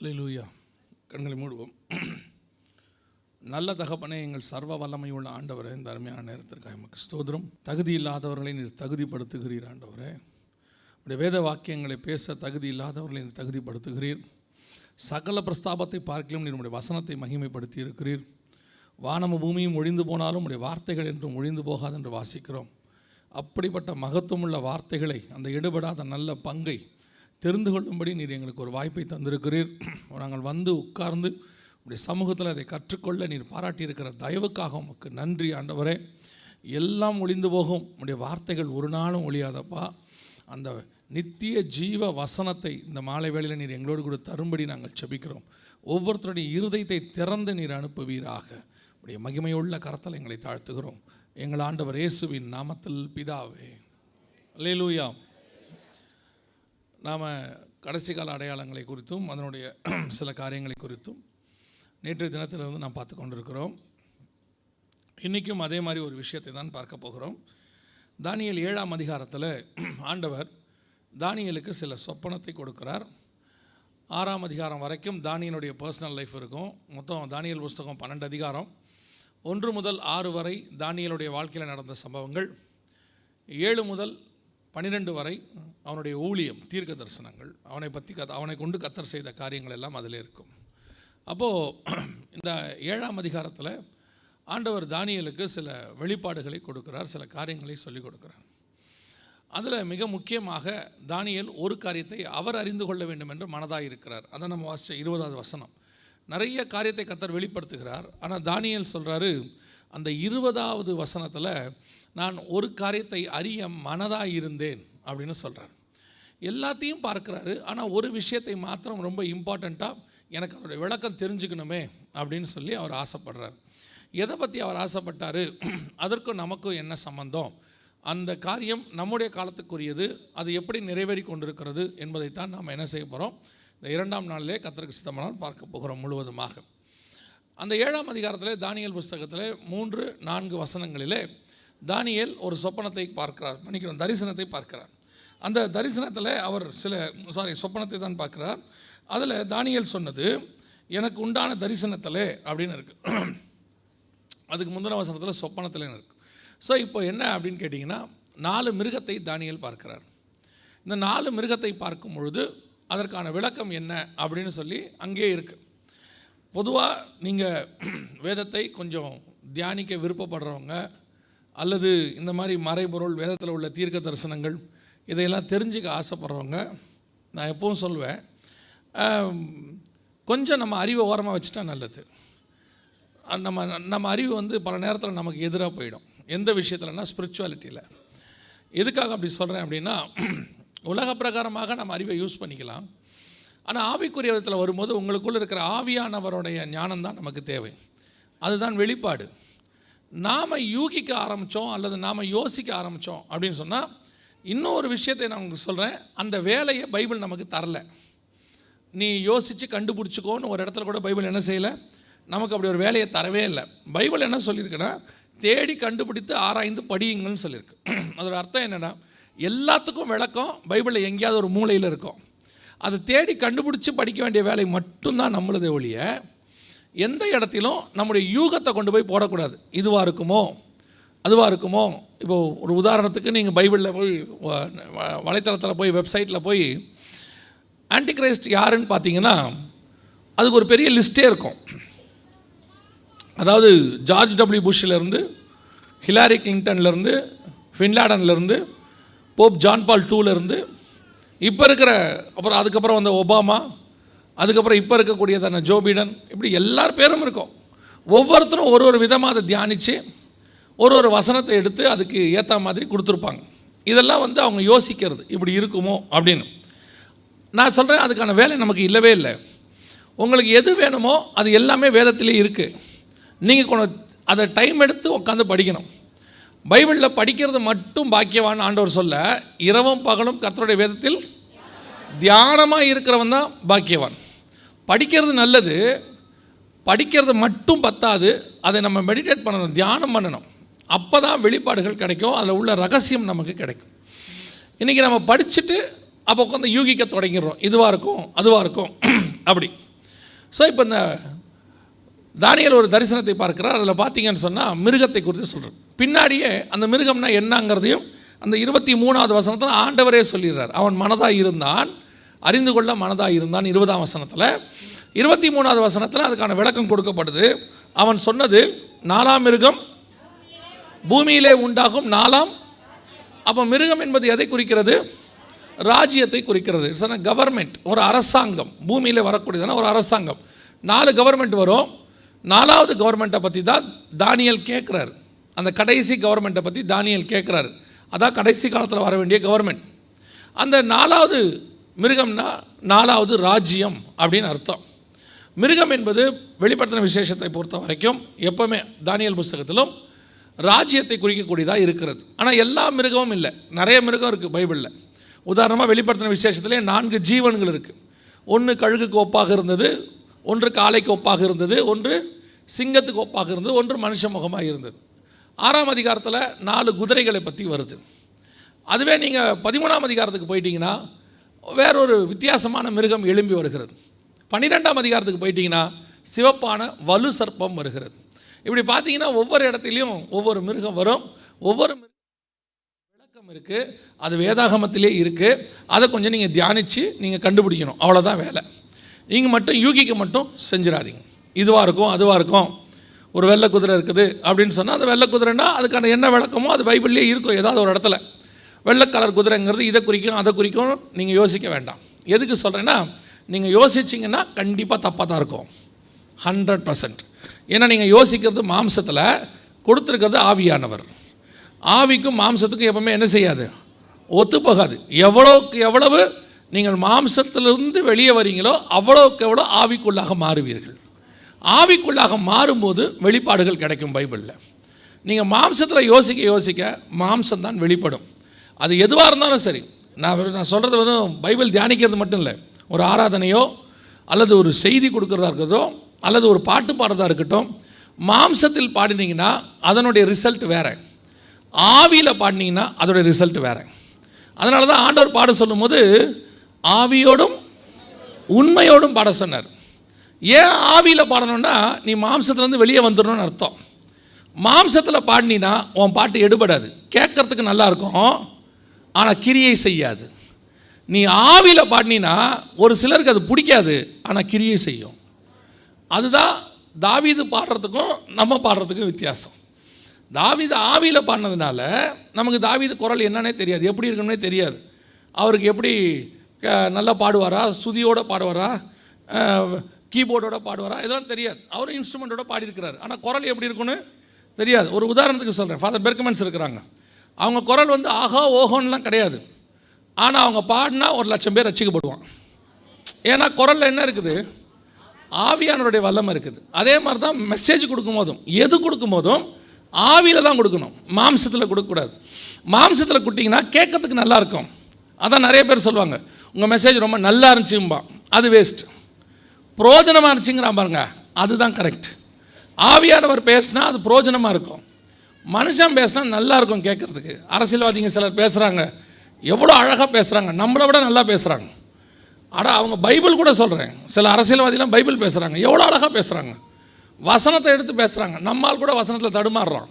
அல்லேலூயா கண்களை மூடுவோம். நல்ல தகப்பனே எங்கள் சர்வ வல்லமை உள்ள ஆண்டவரே இந்த அருமையான நேரத்திற்காக எமக்கு ஸ்தோதிரம் தகுதி இல்லாதவர்களை நீர் தகுதிப்படுத்துகிறீர் ஆண்டவரே. உடைய வேத வாக்கியங்களை பேச தகுதி இல்லாதவர்களை நீர் தகுதிப்படுத்துகிறீர். சகல பிரஸ்தாபத்தை பார்க்கலும் நீர் உடைய வசனத்தை மகிமைப்படுத்தி இருக்கிறீர் வானமும் பூமியும் ஒழிந்து போனாலும் உடைய வார்த்தைகள் என்றும் ஒழிந்து போகாது என்று வாசிக்கிறோம். அப்படிப்பட்ட மகத்துவமுள்ள வார்த்தைகளை அந்த எடுபடாத நல்ல பங்கை தெரிந்து கொள்ளும்படி நீர் எங்களுக்கு ஒரு வாய்ப்பை தந்திருக்கிறீர். நாங்கள் வந்து உட்கார்ந்து உடைய சமூகத்தில் அதை கற்றுக்கொள்ள நீர் பாராட்டியிருக்கிற தயவுக்காக உமக்கு நன்றி ஆண்டவரே. எல்லாம் ஒளிந்து போகும். உடைய வார்த்தைகள் ஒரு நாளும் ஒழியாதப்பா. அந்த நித்திய ஜீவ வசனத்தை இந்த மாலை வேளையில் நீர் எங்களோடு கூட தரும்படி நாங்கள் செபிக்கிறோம். ஒவ்வொருத்தருடைய இருதயத்தை திறந்து நீர் அனுப்புவீராக. உடைய மகிமையுள்ள கரத்தில் எங்களை தாழ்த்துகிறோம். எங்கள் ஆண்டவர் இயேசுவின் நாமத்தில் பிதாவே. அல்லேலூயா நாம் கடைசி கால அடையாளங்களை குறித்தும் அதனுடைய சில காரியங்களை குறித்தும் நேற்றைய தினத்திலிருந்து நாம் பார்த்து கொண்டிருக்கிறோம். இன்றைக்கும் அதே மாதிரி ஒரு விஷயத்தை தான் பார்க்க போகிறோம். தானியல் ஏழாம் அதிகாரத்தில் ஆண்டவர் தானியலுக்கு சில சொப்பனத்தை கொடுக்கிறார். ஆறாம் அதிகாரம் வரைக்கும் தானியனுடைய பர்சனல் லைஃப் இருக்கும். மொத்தம் தானியல் புஸ்தகம் பன்னெண்டு அதிகாரம். ஒன்று முதல் ஆறு வரை தானியலுடைய வாழ்க்கையில் நடந்த சம்பவங்கள். ஏழு முதல் பன்னிரெண்டு வரை அவனுடைய ஊழியம் தீர்க்க தரிசனங்கள் அவனை பற்றி கத் அவனை கொண்டு கத்தர் செய்த காரியங்கள் எல்லாம் அதில் இருக்கும். அப்போது இந்த ஏழாம் அதிகாரத்தில் ஆண்டவர் தானியலுக்கு சில வெளிப்பாடுகளை கொடுக்கிறார் சில காரியங்களை சொல்லிக் கொடுக்கிறார். அதில் மிக முக்கியமாக தானியல் ஒரு காரியத்தை அவர் அறிந்து கொள்ள வேண்டும் என்று மனதாக இருக்கிறார். அதை நம்ம வாசித்த இருபதாவது வசனம். நிறைய காரியத்தை கத்தர் வெளிப்படுத்துகிறார் ஆனால் தானியல் சொல்கிறாரு அந்த இருபதாவது வசனத்தில் நான் ஒரு காரியத்தை அறிய மனதாக இருந்தேன் அப்படின்னு சொல்கிறார் எல்லாத்தையும் பார்க்குறாரு. ஆனால் ஒரு விஷயத்தை மாத்திரம் ரொம்ப இம்பார்ட்டண்ட்டாக எனக்கு அவருடைய விளக்கம் தெரிஞ்சுக்கணுமே அப்படின்னு சொல்லி அவர் ஆசைப்படுறார். எதை பற்றி அவர் ஆசைப்பட்டார்? அதற்கும் நமக்கும் என்ன சம்பந்தம்? அந்த காரியம் நம்முடைய காலத்துக்குரியது. அது எப்படி நிறைவேறி கொண்டிருக்கிறது என்பதைத்தான் நாம் என்ன செய்ய போகிறோம் இந்த இரண்டாம் நாளிலே கத்திரக்கு சித்தமானால் பார்க்க போகிறோம் முழுவதுமாக. அந்த ஏழாம் அதிகாரத்தில் தானியல் புஸ்தகத்தில் மூன்று நான்கு வசனங்களிலே தானியல் ஒரு சொப்பனத்தை பார்க்கிறார். மன்னிக்கிறோம் தரிசனத்தை பார்க்கிறார். அந்த தரிசனத்தில் அவர் சில சாரி சொப்பனத்தை தான் பார்க்குறார். அதில் தானியல் சொன்னது எனக்கு உண்டான தரிசனத்தில் அப்படின்னு இருக்குது அதுக்கு முந்தின வசனத்தில் சொப்பனத்தில் இருக்குது ஸோ இப்போ என்ன அப்படின்னு கேட்டிங்கன்னா நாலு மிருகத்தை தானியல் பார்க்கிறார். இந்த நாலு மிருகத்தை பார்க்கும் பொழுது அதற்கான விளக்கம் என்ன அப்படின்னு சொல்லி அங்கேயே இருக்குது பொதுவாக நீங்கள் வேதத்தை கொஞ்சம் தியானிக்க விருப்பப்படுறவங்க அல்லது இந்த மாதிரி மறைபொருள் வேதத்தில் உள்ள தீர்க்க தரிசனங்கள் இதையெல்லாம் தெரிஞ்சுக்க ஆசைப்படுறவங்க நான் எப்பவும் சொல்லுவேன் கொஞ்சம் நம்ம அறிவை ஓரமாக வச்சுட்டா நல்லது. நம்ம நம்ம அறிவு வந்து பல நேரத்தில் நமக்கு எதிராக போயிடும். எந்த விஷயத்துலனா ஸ்பிரிச்சுவாலிட்டியில் எதுக்காக அப்படி சொல்கிறேன் அப்படின்னா உலக பிரகாரமாக நம்ம அறிவை யூஸ் பண்ணிக்கலாம். ஆனால் ஆவிக்குரிய விதத்தில் வரும்போது உங்களுக்குள்ளே இருக்கிற ஆவியானவருடைய ஞானம் தான் நமக்கு தேவை. அதுதான் வெளிப்பாடு. நாம் யூகிக்க ஆரம்பித்தோம் அல்லது நாம் யோசிக்க ஆரம்பித்தோம் அப்படின்னு சொன்னால் இன்னொரு விஷயத்தை நான் உங்களுக்கு சொல்கிறேன் அந்த வேலையை பைபிள் நமக்கு தரல. நீ யோசித்து கண்டுபிடிச்சிக்கோன்னு ஒரு இடத்துல கூட பைபிள் என்ன செய்யலை? நமக்கு அப்படி ஒரு வேலையை தரவே இல்லை. பைபிள் என்ன சொல்லியிருக்குன்னா தேடி கண்டுபிடித்து ஆராய்ந்து படியுங்கள்னு சொல்லியிருக்கு அதோட அர்த்தம் என்னென்னா எல்லாத்துக்கும் விளக்கம் பைபிளில் எங்கேயாவது ஒரு மூலையில் இருக்கும். அதை தேடி கண்டுபிடிச்சி படிக்க வேண்டிய வேலை மட்டும்தான் நம்மளதே ஒழிய எந்த இடத்திலும் நம்முடைய யூகத்தை கொண்டு போய் போடக்கூடாது. இதுவாக இருக்குமோ? அதுவாக இருக்குமோ? இப்போ ஒரு உதாரணத்துக்கு நீங்கள் பைபிளில் போய் வ- வலைத்தளத்தில் போய் வெப்சைட்டில் போய் ஆன்டிகிரைஸ்ட் யாருன்னு பார்த்தீங்கன்னா அதுக்கு ஒரு பெரிய லிஸ்ட்டே இருக்கும். அதாவது ஜார்ஜ் டபிள்யூ புஷ்லேருந்து ஹிலாரி கிளின்டன்லேருந்து ஃபின்லாடன்லேருந்து போப் ஜான் பால் டூலேருந்து இப்போ இருக்கிற அப்புறம் அதுக்கப்புறம் வந்த ஒபாமா அதுக்கப்புறம் இப்போ இருக்கக்கூடியதான ஜோபிடன் இப்படி எல்லார் பேரும் இருக்கும். ஒவ்வொருத்தரும் ஒரு ஒரு விதமாக அதை தியானித்து ஒரு ஒரு வசனத்தை எடுத்து அதுக்கு ஏற்ற மாதிரி கொடுத்துருப்பாங்க. இதெல்லாம் வந்து அவங்க யோசிக்கிறது இப்படி இருக்குமோ அப்படின்னு. நான் சொல்கிறேன் அதுக்கான வேலை நமக்கு இல்லவே இல்லை. உங்களுக்கு எது வேணுமோ அது எல்லாமே வேதத்திலே இருக்குது நீங்கள் கொஞ்சம் அதை டைம் எடுத்து உட்காந்து படிக்கணும். பைபிளில் படிக்கிறது மட்டும் பாக்கியவான் ஆண்டவர் சொல்ல இரவும் பகலும் கர்த்தருடைய வேதத்தில் தியானமாக இருக்கிறவன் தான் பாக்கியவான். படிக்கிறது நல்லது படிக்கிறது மட்டும் பத்தாது அதை நம்ம மெடிடேட் பண்ணணும் தியானம் பண்ணணும். அப்போ தான் வெளிப்பாடுகள் கிடைக்கும் அதில் உள்ள ரகசியம் நமக்கு கிடைக்கும். இன்றைக்கி நம்ம படிச்சுட்டு அப்போ உட்காந்து யூகிக்க தொடங்கிடுறோம். இதுவாக இருக்கும் அதுவாக இருக்கும் அப்படி. ஸோ இப்போ இந்த தானியல் ஒரு தரிசனத்தை பார்க்கிறார். அதில் பார்த்தீங்கன்னு சொன்னால் மிருகத்தை குறித்து சொல்கிறார் பின்னாடியே அந்த மிருகம்னா என்னங்கிறதையும் அந்த இருபத்தி மூணாவது வசனத்தில் ஆண்டவரே சொல்லிடுறார். அவன் மனதாக இருந்தான் அறிந்து கொள்ள மனதாக இருந்தான் இருபதாம் வசனத்தில். இருபத்தி மூணாவது வசனத்தில் அதுக்கான விளக்கம் கொடுக்கப்படுது அவன் சொன்னது நாலாம் மிருகம் பூமியிலே உண்டாகும் நாலாம் அப்போ மிருகம் என்பது எதை குறிக்கிறது? ராஜ்யத்தை குறிக்கிறது. இட்ஸ் அ கவர்மெண்ட் ஒரு அரசாங்கம். பூமியில் வரக்கூடியதான ஒரு அரசாங்கம். நாலு கவர்மெண்ட் வரும். நாலாவது கவர்மெண்ட்டை பற்றி தான் தானியல் கேட்குறாரு அந்த கடைசி கவர்மெண்ட்டை பற்றி தானியல் கேட்குறாரு அதான் கடைசி காலத்தில் வர வேண்டிய கவர்மெண்ட் அந்த நாலாவது மிருகம்னா நாலாவது ராஜ்யம் அப்படின்னு அர்த்தம். மிருகம் என்பது வெளிப்படுத்தின விசேஷத்தை பொறுத்த வரைக்கும் எப்போவுமே தானியல் புஸ்தகத்திலும் ராஜ்யத்தை குறிக்கக்கூடியதாக இருக்கிறது. ஆனால் எல்லா மிருகமும் இல்லை. நிறைய மிருகம் இருக்குது பைபிளில். உதாரணமாக வெளிப்படுத்தின விசேஷத்திலே நான்கு ஜீவன்கள் இருக்குது ஒன்று கழுகுக்கு ஒப்பாக இருந்தது ஒன்று காளைக்கு ஒப்பாக இருந்தது ஒன்று சிங்கத்துக்கு ஒப்பாக இருந்தது ஒன்று மனுஷ முகமாக இருந்தது. ஆறாம் அதிகாரத்தில் நாலு குதிரைகளை பற்றி வருது. அதுவே நீங்கள் பதிமூணாம் அதிகாரத்துக்கு போயிட்டீங்கன்னா வேறொரு வித்தியாசமான மிருகம் எழும்பி வருகிறது. பன்னிரெண்டாம் அதிகாரத்துக்கு போயிட்டீங்கன்னா சிவப்பான வலு சர்ப்பம் வருகிறது. இப்படி பார்த்தீங்கன்னா ஒவ்வொரு இடத்துலையும் ஒவ்வொரு மிருகம் வரும். ஒவ்வொரு விளக்கம் இருக்குது அது வேதாகமத்திலே இருக்குது அதை கொஞ்சம் நீங்கள் தியானித்து நீங்கள் கண்டுபிடிக்கணும். அவ்வளோதான் வேலை. நீங்கள் மட்டும் யூகிக்க மட்டும் செஞ்சிடாதீங்க. இதுவாக இருக்கும் அதுவாக இருக்கும். ஒரு வெள்ளை குதிரை இருக்குது அப்படின்னு சொன்னால் அந்த வெள்ளை குதிரைன்னா அதுக்கான என்ன விளக்கமோ அது பைபிள்லேயே இருக்கும் ஏதாவது ஒரு இடத்துல. வெள்ளை கலர் குதிரைங்கிறது இதை குறிக்கும் அதை குறிக்கும் நீங்கள் யோசிக்க வேண்டாம். எதுக்கு சொல்கிறேன்னா நீங்கள் யோசிச்சிங்கன்னா கண்டிப்பாக தப்பாக தான் இருக்கும். ஹண்ட்ரட் பர்சன்ட் ஏன்னா நீங்கள் யோசிக்கிறது மாம்சத்தில் கொடுத்துருக்கிறது ஆவியானவர். ஆவிக்கும் மாம்சத்துக்கும் எப்பவுமே என்ன செய்யாது? ஒத்து போகாது எவ்வளோக்கு எவ்வளவு நீங்கள் மாம்சத்திலிருந்து வெளியே வரீங்களோ அவ்வளோக்கு எவ்வளோ ஆவிக்குள்ளாக மாறுவீர்கள். ஆவிக்குள்ளாக மாறும்போது வெளிப்பாடுகள் கிடைக்கும் பைபிளில். நீங்கள் மாம்சத்தில் யோசிக்க யோசிக்க மாம்சம் தான் வெளிப்படும். அது எதுவாக இருந்தாலும் சரி. நான் வெறும் நான் சொல்கிறது வெறும் பைபிள் தியானிக்கிறது மட்டும் இல்லை. ஒரு ஆராதனையோ அல்லது ஒரு செய்தி கொடுக்குறதா இருக்கட்டும் அல்லது ஒரு பாட்டு பாடுறதா இருக்கட்டும் மாம்சத்தில் பாடினீங்கன்னா அதனுடைய ரிசல்ட் வேறு. ஆவியில் பாடினீங்கன்னா அதோடைய ரிசல்ட் வேறு. அதனால தான் ஆண்டவர் பாட சொல்லும்போது ஆவியோடும் உண்மையோடும் பாட சொன்னார். ஏன் ஆவியில் பாடணும்னா நீ மாம்சத்துலேருந்து வெளியே வந்துடணும்னு அர்த்தம். மாம்சத்தில் பாடினீன்னா உன் பாட்டு எடுபடாது. கேட்கறதுக்கு நல்லா இருக்கும் ஆனால் கிரியை செய்யாது. நீ ஆவியில் பாடினீன்னா ஒரு சிலருக்கு அது பிடிக்காது ஆனால் கிரியை செய்யும். அதுதான் தாவீது பாடுறதுக்கும் நம்ம பாடுறதுக்கும் வித்தியாசம். தாவீது ஆவியில் பாடினதுனால நமக்கு தாவீது குரல் என்னன்னே தெரியாது எப்படி இருக்குன்னே தெரியாது. அவருக்கு எப்படி நல்லா பாடுவாரா சுதியோடு பாடுவாரா கீபோர்டோட பாடுவாரா இதெல்லாம் தெரியாது. அவரும் இன்ஸ்ட்ருமெண்ட்டோட பாடியிருக்கிறார். ஆனால் குரல் எப்படி இருக்குன்னு தெரியாது. ஒரு உதாரணத்துக்கு சொல்கிறேன் ஃபாதர் பெர்கமென்ஸ் இருக்கிறாங்க. அவங்க குரல் வந்து ஆஹா ஓஹோன்லாம் கிடையாது. ஆனால் அவங்க பாடினா ஒரு லட்சம் பேர் ரசிக்கப்படுவான். ஏன்னா குரலில் என்ன இருக்குது? ஆவியானவருடைய வல்லமை இருக்குது. அதே மாதிரி தான் மெசேஜ் கொடுக்கும்போதும் எது கொடுக்கும் போதும் ஆவியில் தான் கொடுக்கணும். மாம்சத்தில் கொடுக்கக்கூடாது. மாம்சத்தில் கொடுத்தீங்கன்னா கேட்கறதுக்கு நல்லாயிருக்கும் அதான் நிறைய பேர் சொல்லுவாங்க உங்கள் மெசேஜ் ரொம்ப நல்லா இருந்துச்சும்பா. அது வேஸ்ட் புரோஜனமாக இருந்துச்சுங்கிறான் பாருங்க அதுதான் கரெக்ட் ஆவியானவர் பேசினா அது புரோஜனமாக இருக்கும். மனுஷன் பேசினா நல்லா இருக்கும் கேட்குறதுக்கு. அரசியல்வாதிங்க சிலர் பேசுகிறாங்க எவ்வளோ அழகாக பேசுகிறாங்க நம்மளை விட நல்லா பேசுகிறாங்க ஆனால் அவங்க பைபிள் கூட சொல்கிறேன் சில அரசியல்வாதிலாம் பைபிள் பேசுகிறாங்க எவ்வளோ அழகாக பேசுகிறாங்க வசனத்தை எடுத்து பேசுகிறாங்க நம்மால் கூட வசனத்தில் தடுமாறுறோம்.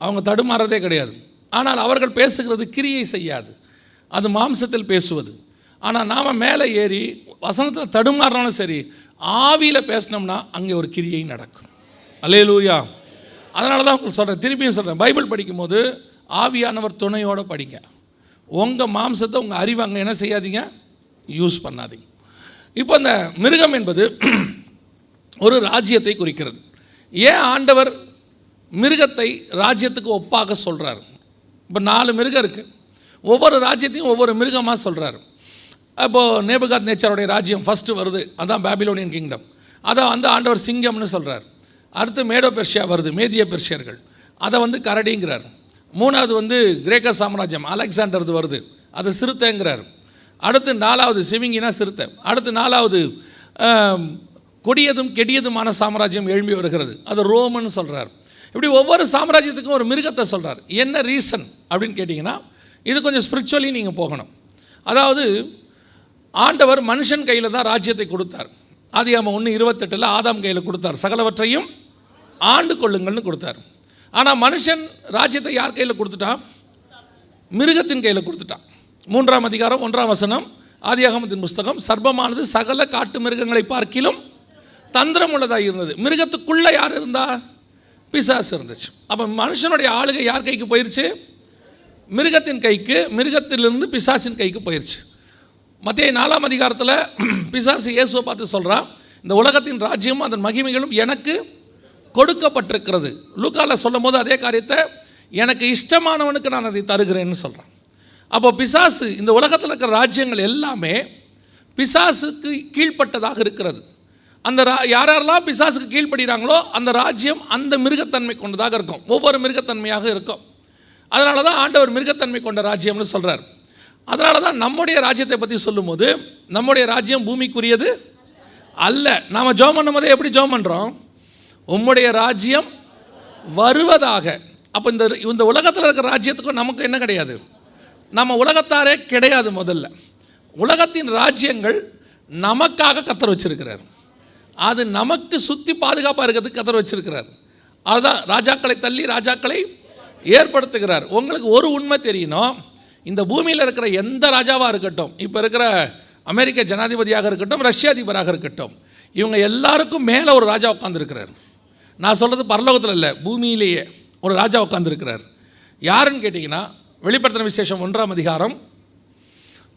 அவங்க தடுமாறதே கிடையாது. ஆனால் அவர்கள் பேசுகிறது கிரியை செய்யாது. அது மாம்சத்தில் பேசுவது. ஆனால் நாம் மேலே ஏறி வசனத்தில் தடுமாறினாலும் சரி ஆவியில் பேசினோம்னா அங்கே ஒரு கிரியை நடக்கும். அல்லேலூயா. அதனால தான் உங்களுக்கு சொல்கிறேன் திருப்பியும் சொல்கிறேன் பைபிள் படிக்கும்போது ஆவியானவர் துணையோடு படிங்க. உங்கள் மாம்சத்தை உங்கள் அறிவை அங்கே என்ன செய்யாதீங்க? யூஸ் பண்ணாதீங்க. இப்போ இந்த மிருகம் என்பது ஒரு ராஜ்யத்தை குறிக்கிறது. ஏன் ஆண்டவர் மிருகத்தை ராஜ்யத்துக்கு ஒப்பாக சொல்கிறார் இப்போ நாலு மிருகம் இருக்குது ஒவ்வொரு ராஜ்யத்தையும் ஒவ்வொரு மிருகமாக சொல்கிறார் அப்போது நேபுகாத் நேச்சருடைய ராஜ்யம் ஃபஸ்ட்டு வருது. அதான் பேபிலோனியன் கிங்டம் அதை வந்து ஆண்டவர் சிங்கம்னு சொல்கிறார் அடுத்து மேடோ பெர்ஷியா வருது மேதிய பெர்ஷியர்கள் அதை வந்து கரடிங்கிறார். மூணாவது வந்து கிரேக்க சாம்ராஜ்யம் அலெக்சாண்டர்து வருது. அது சிறுத்தைங்கிறார். அடுத்து நாலாவது சிவிங்கினா சிறுத்தை. அடுத்து நாலாவது கொடியதும் கெடியதுமான சாம்ராஜ்யம் எழும்பி வருகிறது. அது ரோமன்னு சொல்கிறார் இப்படி ஒவ்வொரு சாம்ராஜ்யத்துக்கும் ஒரு மிருகத்தை சொல்கிறார் என்ன ரீசன் அப்படின்னு கேட்டிங்கன்னா இது கொஞ்சம் ஸ்பிரிச்சுவலி நீங்கள் போகணும். அதாவது ஆண்டவர் மனுஷன் கையில் தான் ராஜ்யத்தை கொடுத்தார். ஆதியாம ஒன்று இருபத்தெட்டில் ஆதாம் கையில் கொடுத்தார். சகலவற்றையும் ஆண்டு கொள்ளுங்கள்னு கொடுத்தார். ஆனால் மனுஷன் ராஜ்யத்தை யார் கையில் கொடுத்துட்டான் மிருகத்தின் கையில் கொடுத்துட்டான் மூன்றாம் அதிகாரம் ஒன்றாம் வசனம் ஆதியாகமத்தின் புஸ்தகம் சர்பமானது சகல காட்டு மிருகங்களை பார்க்கிலும் தந்திரம் உள்ளதாக இருந்தது. மிருகத்துக்குள்ளே யார் இருந்தா? பிசாசு இருந்துச்சு. அப்போ மனுஷனுடைய ஆளுகை யார் கைக்கு போயிருச்சு? மிருகத்தின் கைக்கு மிருகத்திலிருந்து பிசாசின் கைக்கு போயிருச்சு. மத்திய நாலாம் அதிகாரத்தில் பிசாசு இயேசுவை பார்த்து சொல்கிறான் இந்த உலகத்தின் ராஜ்யமும் அதன் மகிமைகளும் எனக்கு கொடுக்கப்பட்டிருக்கிறது. லூக்கால சொல்லும் போது அதே காரியத்தை எனக்கு இஷ்டமானவனுக்கு நான் அதை தருகிறேன்னு சொல்கிறேன் அப்போ பிசாசு இந்த உலகத்தில் இருக்கிற ராஜ்யங்கள் எல்லாமே பிசாசுக்கு கீழ்ப்பட்டதாக இருக்கிறது. அந்த ரா யார் யாரெல்லாம் பிசாசுக்கு கீழ்ப்படுகிறாங்களோ அந்த ராஜ்யம் அந்த மிருகத்தன்மை கொண்டதாக இருக்கும். ஒவ்வொரு மிருகத்தன்மையாக இருக்கும். அதனால தான் ஆண்டவர் மிருகத்தன்மை கொண்ட ராஜ்யம்னு சொல்கிறார் அதனால தான் நம்முடைய ராஜ்யத்தை பற்றி சொல்லும்போது நம்முடைய ராஜ்யம் பூமிக்குரியது அல்ல. நாம் ஜோம் பண்ணும்போதே எப்படி ஜோம் பண்ணுறோம் உம்முடைய ராஜ்யம் வருவதாக. அப்போ இந்த இந்த உலகத்தில் இருக்கிற ராஜ்யத்துக்கும் நமக்கு என்ன கிடையாது? நம்ம உலகத்தாரே கிடையாது முதல்ல. உலகத்தின் ராஜ்யங்கள் நமக்காக கத்தர் வச்சிருக்கிறார். அது நமக்கு சுற்றி பாதுகாப்பாக இருக்கிறதுக்கு கத்தர் வச்சிருக்கிறார். அதுதான் ராஜாக்களை தள்ளி ராஜாக்களை ஏற்படுத்துகிறார். உங்களுக்கு ஒரு உண்மை தெரியணும். இந்த பூமியில் இருக்கிற எந்த ராஜாவாக இருக்கட்டும் இப்போ இருக்கிற அமெரிக்க ஜனாதிபதியாக இருக்கட்டும் ரஷ்ய அதிபராக இருக்கட்டும் இவங்க எல்லாருக்கும் மேலே ஒரு ராஜா உட்காந்துருக்கிறார் நான் சொல்கிறது பரலோகத்தில் இல்லை பூமியிலேயே ஒரு ராஜா உட்காந்துருக்கிறார் யாருன்னு கேட்டிங்கன்னா வெளிப்படுத்தின விசேஷம் ஒன்றாம் அதிகாரம்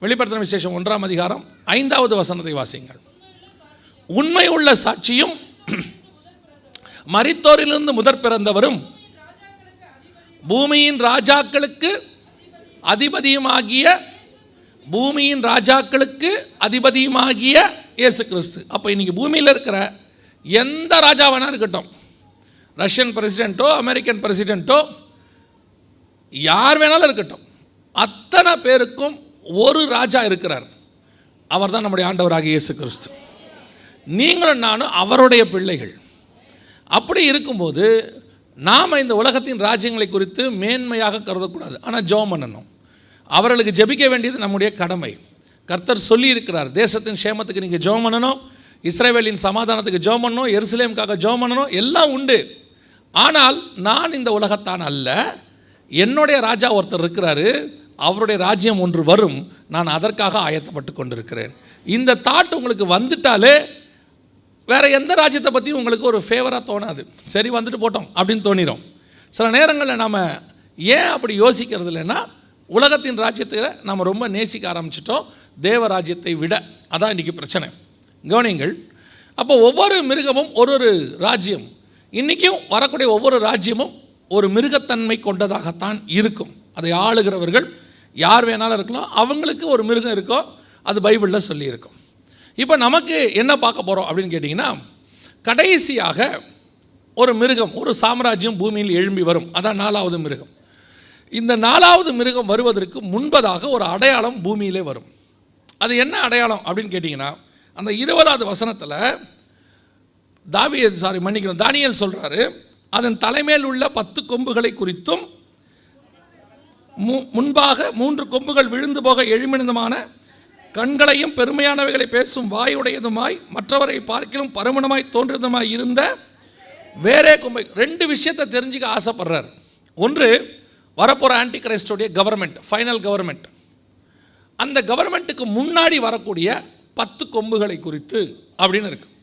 வெளிப்படுத்தின விசேஷம் ஒன்றாம் அதிகாரம் ஐந்தாவது வசனத்தை வாசியுங்கள். உண்மை உள்ள சாட்சியும் மரித்தோரிலிருந்து முதற் பிறந்தவரும் பூமியின் ராஜாக்களுக்கு அதிபதியுமாகிய பூமியின் ராஜாக்களுக்கு அதிபதியுமாகிய இயேசு கிறிஸ்து. அப்போ இன்றைக்கி பூமியில் இருக்கிற எந்த ராஜா இருக்கட்டும் ரஷ்யன் பிரசிடெண்ட்டோ அமெரிக்கன் பிரசிடெண்ட்டோ யார் வேணாலும் இருக்கட்டும். அத்தனை பேருக்கும் ஒரு ராஜா இருக்கிறார். அவர் தான் நம்முடைய ஆண்டவராக இயேசு கிறிஸ்து நீங்களும் நானும் அவருடைய பிள்ளைகள். அப்படி இருக்கும்போது நாம் இந்த உலகத்தின் ராஜ்யங்களை குறித்து மேன்மையாக கருதக்கூடாது. ஆனால் ஜோம் பண்ணணும். அவர்களுக்கு ஜெபிக்க வேண்டியது நம்முடைய கடமை. கர்த்தர் சொல்லியிருக்கிறார் தேசத்தின் சேமத்துக்கு நீங்கள் ஜோம் பண்ணணும் இஸ்ரேவேலின் சமாதானத்துக்கு ஜோம் பண்ணணும் எருசலேமுக்காக ஜோம் பண்ணணும் எல்லாம் உண்டு. ஆனால் நான் இந்த உலகத்தான் அல்ல. என்னுடைய ராஜா ஒருத்தர் இருக்கிறாரு. அவருடைய ராஜ்யம் ஒன்று வரும். நான் அதற்காக ஆயத்தப்பட்டு கொண்டிருக்கிறேன். இந்த தாட் உங்களுக்கு வந்துட்டாலே வேறு எந்த ராஜ்யத்தை பற்றியும் உங்களுக்கு ஒரு ஃபேவராக தோணாது. சரி வந்துட்டு போட்டோம் அப்படின்னு தோணிடும் சில நேரங்களில் நம்ம ஏன் அப்படி யோசிக்கிறது இல்லைன்னா உலகத்தின் ராஜ்யத்தை நம்ம ரொம்ப நேசிக்க ஆரம்பிச்சிட்டோம். தேவ ராஜ்யத்தை விட. அதான் இன்றைக்கி பிரச்சனை. கவனிங்கள் அப்போ ஒவ்வொரு மிருகமும் ஒரு ஒரு ராஜ்யம். இன்றைக்கும் வரக்கூடிய ஒவ்வொரு ராஜ்யமும் ஒரு மிருகத்தன்மை கொண்டதாகத்தான் இருக்கும். அதை ஆளுகிறவர்கள் யார் வேணாலும் இருக்கலாம். அவங்களுக்கு ஒரு மிருகம் இருக்கோ அது பைபிளில் சொல்லியிருக்கும். இப்போ நமக்கு என்ன பார்க்க போகிறோம் அப்படின்னு கேட்டிங்கன்னா கடைசியாக ஒரு மிருகம் ஒரு சாம்ராஜ்யம் பூமியில் எழும்பி வரும். அதான் நாலாவது மிருகம். இந்த நாலாவது மிருகம் வருவதற்கு முன்பதாக ஒரு அடையாளம் பூமியிலே வரும். அது என்ன அடையாளம் அப்படின்னு கேட்டிங்கன்னா அந்த இருபதாவது வசனத்தில் தாவி சாரி மன்னிக்கணும். தானியல் சொல்கிறாரு அதன் தலைமையில் உள்ள பத்து கொம்புகளை குறித்தும் மு- முன்பாக மூன்று கொம்புகள் விழுந்து போக எழுமினதுமான கண்களையும் பெருமையானவைகளை பேசும் வாயுடையதுமாய் மற்றவரை பார்க்கிலும் பருமனமாய் தோன்றியதுமாய் இருந்த வேறே கொம்பை ரெண்டு விஷயத்தை தெரிஞ்சுக்க ஆசைப்படுறார். ஒன்று வரப்போகிற ஆன்டி கிரைஸ்டோடைய கவர்மெண்ட் ஃபைனல் கவர்மெண்ட். அந்த கவர்மெண்ட்டுக்கு முன்னாடி வரக்கூடிய பத்து கொம்புகளை குறித்து அப்படின்னு இருக்குது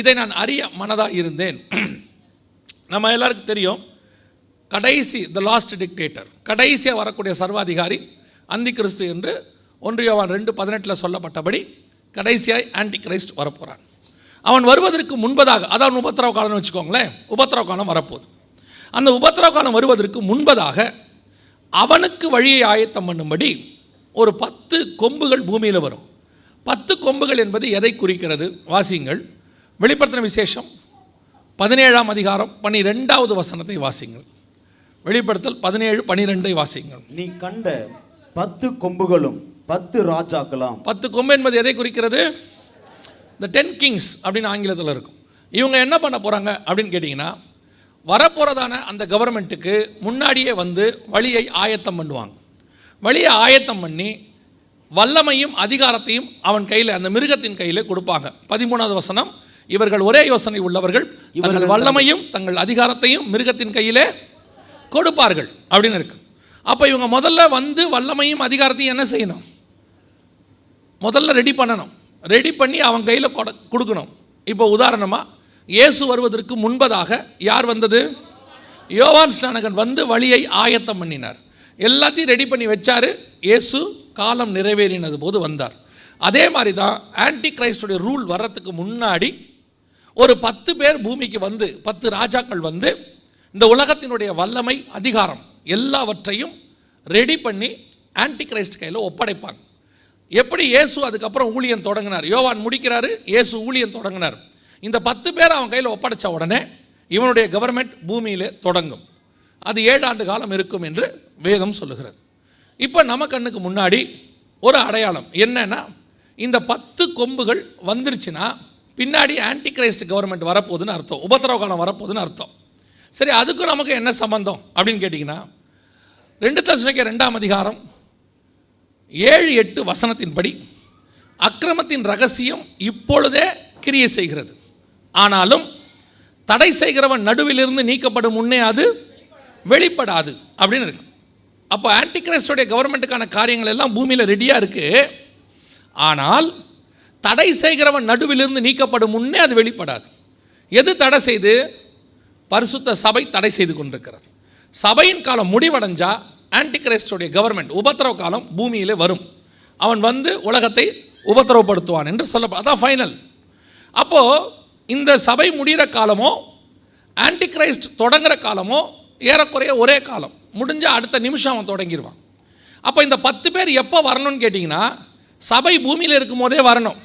இதை நான் அறிய மனதாக இருந்தேன். நம்ம எல்லாருக்கும் தெரியும் கடைசி த லாஸ்ட் டிக்டேட்டர் கடைசியாக வரக்கூடிய சர்வாதிகாரி அந்தி கிறிஸ்து என்று ஒன்றியவான் ரெண்டு பதினெட்டில் சொல்லப்பட்டபடி கடைசியாய் ஆன்டி கிரைஸ்ட் வரப்போகிறான் அவன் வருவதற்கு முன்பதாக அதான் உபத்திரவ காலம்னு வச்சுக்கோங்களேன் உபத்திரவ காலம் வரப்போகுது. அந்த உபத்திரவ காலம் வருவதற்கு முன்பதாக அவனுக்கு வழியை ஆயத்தம் பண்ணும்படி ஒரு பத்து கொம்புகள் பூமியில் வரும். பத்து கொம்புகள் என்பது எதை குறிக்கிறது? வாசிங்கள் வெளிப்படுத்தின விசேஷம் பதினேழாம் அதிகாரம் பனிரெண்டாவது வசனத்தை வாசிங்கள். வெளிப்படுத்தல் பதினேழு பனிரெண்டை வாசிங்கள். நீ கண்ட பத்து கொம்புகளும் பத்து ராஜாக்களாம். பத்து கொம்பு என்பது எதை குறிக்கிறது? இந்த டென் கிங்ஸ் அப்படின்னு ஆங்கிலத்தில் இருக்கும். இவங்க என்ன பண்ண போகிறாங்க அப்படின்னு கேட்டிங்கன்னா வரப்போகிறதான அந்த கவர்மெண்ட்டுக்கு முன்னாடியே வந்து வழியை ஆயத்தம் பண்ணுவாங்க. வழியை ஆயத்தம் பண்ணி வல்லமையும் அதிகாரத்தையும் அவன் கையில் அந்த மிருகத்தின் கையில் கொடுப்பாங்க. பதிமூணாவது வசனம் இவர்கள் ஒரே யோசனை உள்ளவர்கள் இவர்கள் வல்லமையும் தங்கள் அதிகாரத்தையும் மிருகத்தின் கையிலே கொடுப்பார்கள். அப்படின்னு இருக்கு. அப்போ இவங்க முதல்ல வந்து வல்லமையும் அதிகாரத்தையும் என்ன செய்யணும்? முதல்ல ரெடி பண்ணணும். ரெடி பண்ணி அவன் கையில் கொட கொடுக்கணும். இப்போ உதாரணமாக இயேசு வருவதற்கு முன்பதாக யார் வந்தது? யோவான் ஸ்நானகன் வந்து வழியை ஆயத்தம் பண்ணினார். எல்லாத்தையும் ரெடி பண்ணி வச்சாரு. இயேசு காலம் நிறைவேறினது போது வந்தார். அதே மாதிரி தான் ஆன்டி கிரைஸ்டுடைய ரூல் வர்றதுக்கு முன்னாடி ஒரு பத்து பேர் பூமிக்கு வந்து பத்து ராஜாக்கள் வந்து இந்த உலகத்தினுடைய வல்லமை அதிகாரம் எல்லாவற்றையும் ரெடி பண்ணி ஆன்டி கிரைஸ்ட் கையில் ஒப்படைப்பாங்க. எப்படி இயேசு அதுக்கப்புறம் ஊழியம் தொடங்கினார்? யோவான் முடிக்கிறாரு இயேசு ஊழியம் தொடங்கினார். இந்த பத்து பேர் அவன் கையில் ஒப்படைச்ச உடனே இவனுடைய கவர்மெண்ட் பூமியில் தொடங்கும். அது ஏழு ஆண்டு காலம் இருக்கும் என்று வேதம் சொல்லுகிறது. இப்போ நம்ம கண்ணுக்கு முன்னாடி ஒரு அடையாளம் என்னன்னா இந்த பத்து கொம்புகள் வந்துருச்சுன்னா பின்னாடி ஆன்டி கிரைஸ்ட் கவர்மெண்ட் வரப்போகுதுன்னு அர்த்தம். உபத்திரவ காலம் வரப்போகுதுன்னு அர்த்தம். சரி அதுக்கும் நமக்கு என்ன சம்பந்தம் அப்படின்னு கேட்டிங்கன்னா ரெண்டு தசனைக்கு ரெண்டாம் அதிகாரம் ஏழு எட்டு வசனத்தின்படி அக்கிரமத்தின் ரகசியம் இப்பொழுதே கிரியை செய்கிறது. ஆனாலும் தடை செய்கிறவன் நடுவிலிருந்து நீக்கப்படும் முன்னே அது வெளிப்படாது அப்படின்னு இருக்கு. அப்போ ஆன்டிகிரைஸ்டோடைய கவர்மெண்ட்டுக்கான காரியங்கள் எல்லாம் பூமியில் ரெடியாக இருக்குது ஆனால் தடை செய்கிறவன் நடுவிலிருந்து நீக்கப்படும் முன்னே அது வெளிப்படாது. எது தடை செய்து? பரிசுத்த சபை தடை செய்து கொண்டிருக்கிறது. சபையின் காலம் முடிவடைஞ்சா ஆன்டிகிரைஸ்டோடைய கவர்மெண்ட் உபத்திரவ காலம் பூமியிலே வரும். அவன் வந்து உலகத்தை உபத்திரவப்படுத்துவான் என்று சொல்ல அதான் ஃபைனல் அப்போது இந்த சபை முடிகிற காலமோ ஆன்டிகிரைஸ்ட் தொடங்குகிற காலமோ ஏறக்குறைய ஒரே காலம். முடிஞ்ச அடுத்த நிமிஷம் அவன் தொடங்கிடுவான் அப்போ இந்த பத்து பேர் எப்போ வரணும்னு கேட்டிங்கன்னா சபை பூமியில் இருக்கும் போதே வரணும்.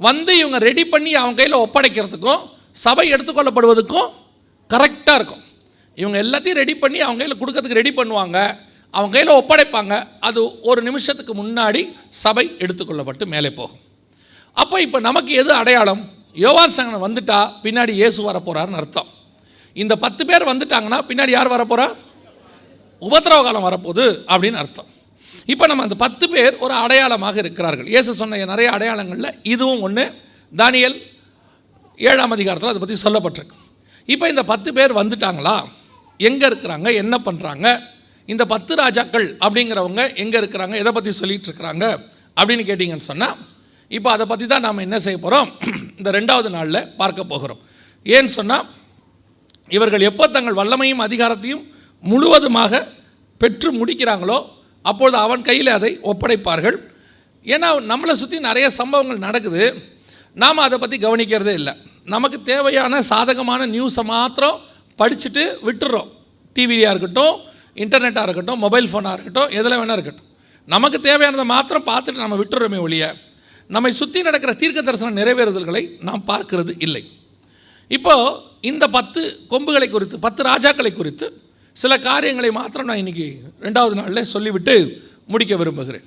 வந்து இவங்க ரெடி பண்ணி அவன் கையில் ஒப்படைக்கிறதுக்கும் சபை எடுத்துக்கொள்ளப்படுவதுக்கும் கரெக்டாக இருக்கும். இவங்க எல்லாத்தையும் ரெடி பண்ணி அவங்க கையில் கொடுக்கறதுக்கு ரெடி பண்ணுவாங்க. அவங்க கையில் ஒப்படைப்பாங்க. அது ஒரு நிமிஷத்துக்கு முன்னாடி சபை எடுத்துக்கொள்ளப்பட்டு மேலே போகும். அப்போ இப்போ நமக்கு எது அடையாளம்? யோவான் சங்கனம் வந்துட்டா பின்னாடி இயேசு வரப்போகிறாருன்னு அர்த்தம். இந்த பத்து பேர் வந்துட்டாங்கன்னா பின்னாடி யார் வரப்போகிறா உபத்திரவ காலம் வரப்போகுது அப்படின்னு அர்த்தம். இப்போ நம்ம அந்த பத்து பேர் ஒரு அடையாளமாக இருக்கிறார்கள். இயேசு சொன்ன நிறைய அடையாளங்களில் இதுவும் ஒன்று தானியல் ஏழாம் அதிகாரத்தில் அதை பற்றி சொல்லப்பட்டிருக்கு. இப்போ இந்த பத்து பேர் வந்துட்டாங்களா? எங்கே இருக்கிறாங்க? என்ன பண்ணுறாங்க இந்த பத்து ராஜாக்கள் அப்படிங்கிறவங்க எங்கே இருக்கிறாங்க? எதை பற்றி சொல்லிகிட்டு இருக்கிறாங்க? அப்படின்னு கேட்டிங்கன்னு சொன்னால் இப்போ அதை பற்றி தான் நாம் என்ன செய்ய போகிறோம் இந்த ரெண்டாவது நாளில் பார்க்க போகிறோம். ஏன்னு சொன்னால் இவர்கள் எப்போ தங்கள் வல்லமையும் அதிகாரத்தையும் முழுவதுமாக பெற்று முடிக்கிறாங்களோ அப்பொழுது அவன் கையில் அதை ஒப்படைப்பார்கள். ஏன்னா நம்மளை சுற்றி நிறைய சம்பவங்கள் நடக்குது. நாம் அதை பற்றி கவனிக்கிறதே இல்லை. நமக்கு தேவையான சாதகமான நியூஸை மாத்திரம் படிச்சுட்டு விட்டுறோம். டிவியாக இருக்கட்டும் இன்டர்நெட்டாக இருக்கட்டும் மொபைல் ஃபோனாக இருக்கட்டும் எதில் வேணால் இருக்கட்டும். நமக்கு தேவையானதை மாத்திரம் பார்த்துட்டு நம்ம விட்டுறோமே ஒழிய நம்மை சுற்றி நடக்கிற தீர்க்க தரிசன நிறைவேறுதல்களை நாம் பார்க்கிறது இல்லை. இப்போது இந்த பத்து கொம்புகளை குறித்து பத்து ராஜாக்களை குறித்து சில காரியங்களை மாத்திரம் நான் இன்னைக்கு ரெண்டாவது நாளில் சொல்லிவிட்டு முடிக்க விரும்புகிறேன்.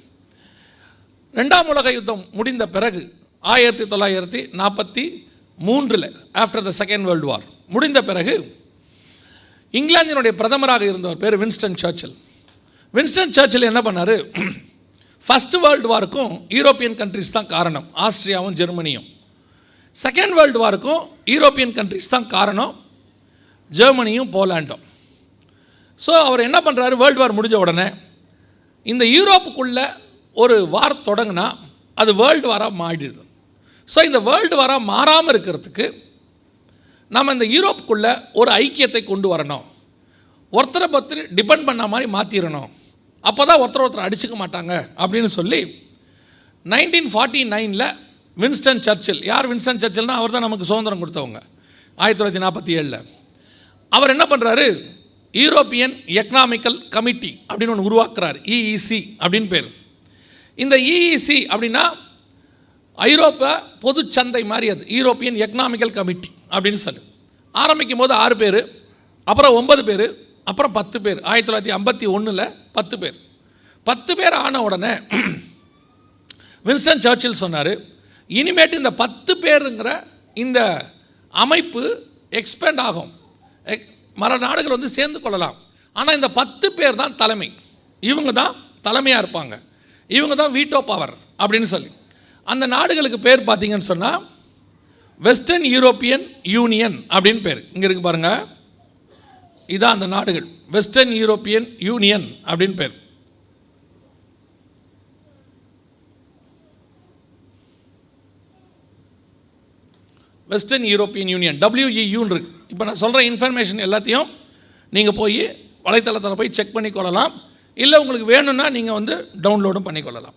ரெண்டாம் உலக யுத்தம் முடிந்த பிறகு ஆயிரத்தி தொள்ளாயிரத்தி நாற்பத்தி மூன்றில் after the second world war முடிந்த பிறகு இங்கிலாந்தினுடைய பிரதமராக இருந்தவர் பேர் வின்ஸ்டன் சர்ச்சில். வின்ஸ்டன் சர்ச்சில் என்ன பண்ணார்? ஃபஸ்ட் வேர்ல்டு வாருக்கும் யூரோப்பியன் கண்ட்ரிஸ் தான் காரணம். ஆஸ்திரியாவும் ஜெர்மனியும். செகண்ட் வேர்ல்டு வாருக்கும் யூரோப்பியன் கண்ட்ரிஸ் தான் காரணம். ஜெர்மனியும் போலாண்டும். ஸோ அவர் என்ன பண்ணுறாரு வேர்ல்டு வார் முடிஞ்ச உடனே இந்த யூரோப்புக்குள்ளே ஒரு வார் தொடங்கினா அது வேர்ல்டு வாராக மாறிடுது. ஸோ இந்த வேர்ல்டு வாராக மாறாமல் இருக்கிறதுக்கு நம்ம இந்த யூரோப்புக்குள்ளே ஒரு ஐக்கியத்தை கொண்டு வரணும். ஒருத்தரை பற்றி டிபெண்ட் பண்ண மாதிரி மாற்றிடணும் அப்போ தான் ஒருத்தர் ஒருத்தர் அடிச்சுக்க மாட்டாங்க அப்படின்னு சொல்லி நைன்டீன் ஃபார்ட்டி நைனில் வின்ஸ்டன் சர்ச்சில் யார் வின்ஸ்டன் சர்ச்சில்னா அவர் தான் நமக்கு சுதந்திரம் கொடுத்தவங்க ஆயிரத்தி தொள்ளாயிரத்தி நாற்பத்தி ஏழில். அவர் என்ன பண்ணுறாரு யூரோப்பியன் எக்கனாமிக்கல் கமிட்டி அப்படின்னு ஒன்று உருவாக்குறார் இஇசி அப்படின்னு பேர். இந்த இஇசி அப்படின்னா ஐரோப்பா பொதுச் சந்தை மாதிரி அது யூரோப்பியன் எக்கனாமிக்கல் கமிட்டி அப்படின்னு சொல்லி. ஆரம்பிக்கும் போது ஆறு பேர் அப்புறம் ஒன்பது பேர் அப்புறம் பத்து பேர். ஆயிரத்தி தொள்ளாயிரத்தி ஐம்பத்தி ஒன்றில் பத்து பேர். பத்து பேர் ஆன உடனே வின்ஸ்டன் சர்ச்சில் சொன்னார் இனிமேட்டு இந்த பத்து பேருங்கிற இந்த அமைப்பு எக்ஸ்பேண்ட் ஆகும். எக்- மற்ற நாடுகள் வந்து சேர்ந்து கொள்ளலாம். ஆனால் இந்த பத்து பேர் தான் தலைமை. இவங்க தான் தலைமையாக இருப்பாங்க. இவங்க தான் வீட்டோ பவர் அப்படின்னு சொல்லி. அந்த நாடுகளுக்கு பேர் பார்த்தீங்கன்னு சொன்னால் வெஸ்டர்ன் யூரோப்பியன் யூனியன் அப்படின்னு பேர். இங்கே இருக்கு பாருங்கள் இதான் அந்த நாடுகள். வெஸ்டர்ன் யூரோப்பியன் யூனியன் அப்படின்னு பேர். வெஸ்டர்ன் யூரோப்பியன் யூனியன் டபிள்யூஇயூன்னு இருக்கு. இப்போ நான் சொல்கிற இன்ஃபர்மேஷன் எல்லாத்தையும் நீங்கள் போய் வலைத்தளத்தில் போய் செக் பண்ணிக்கொள்ளலாம் இல்லை உங்களுக்கு வேணும்னா நீங்கள் வந்து டவுன்லோடும் பண்ணிக்கொள்ளலாம்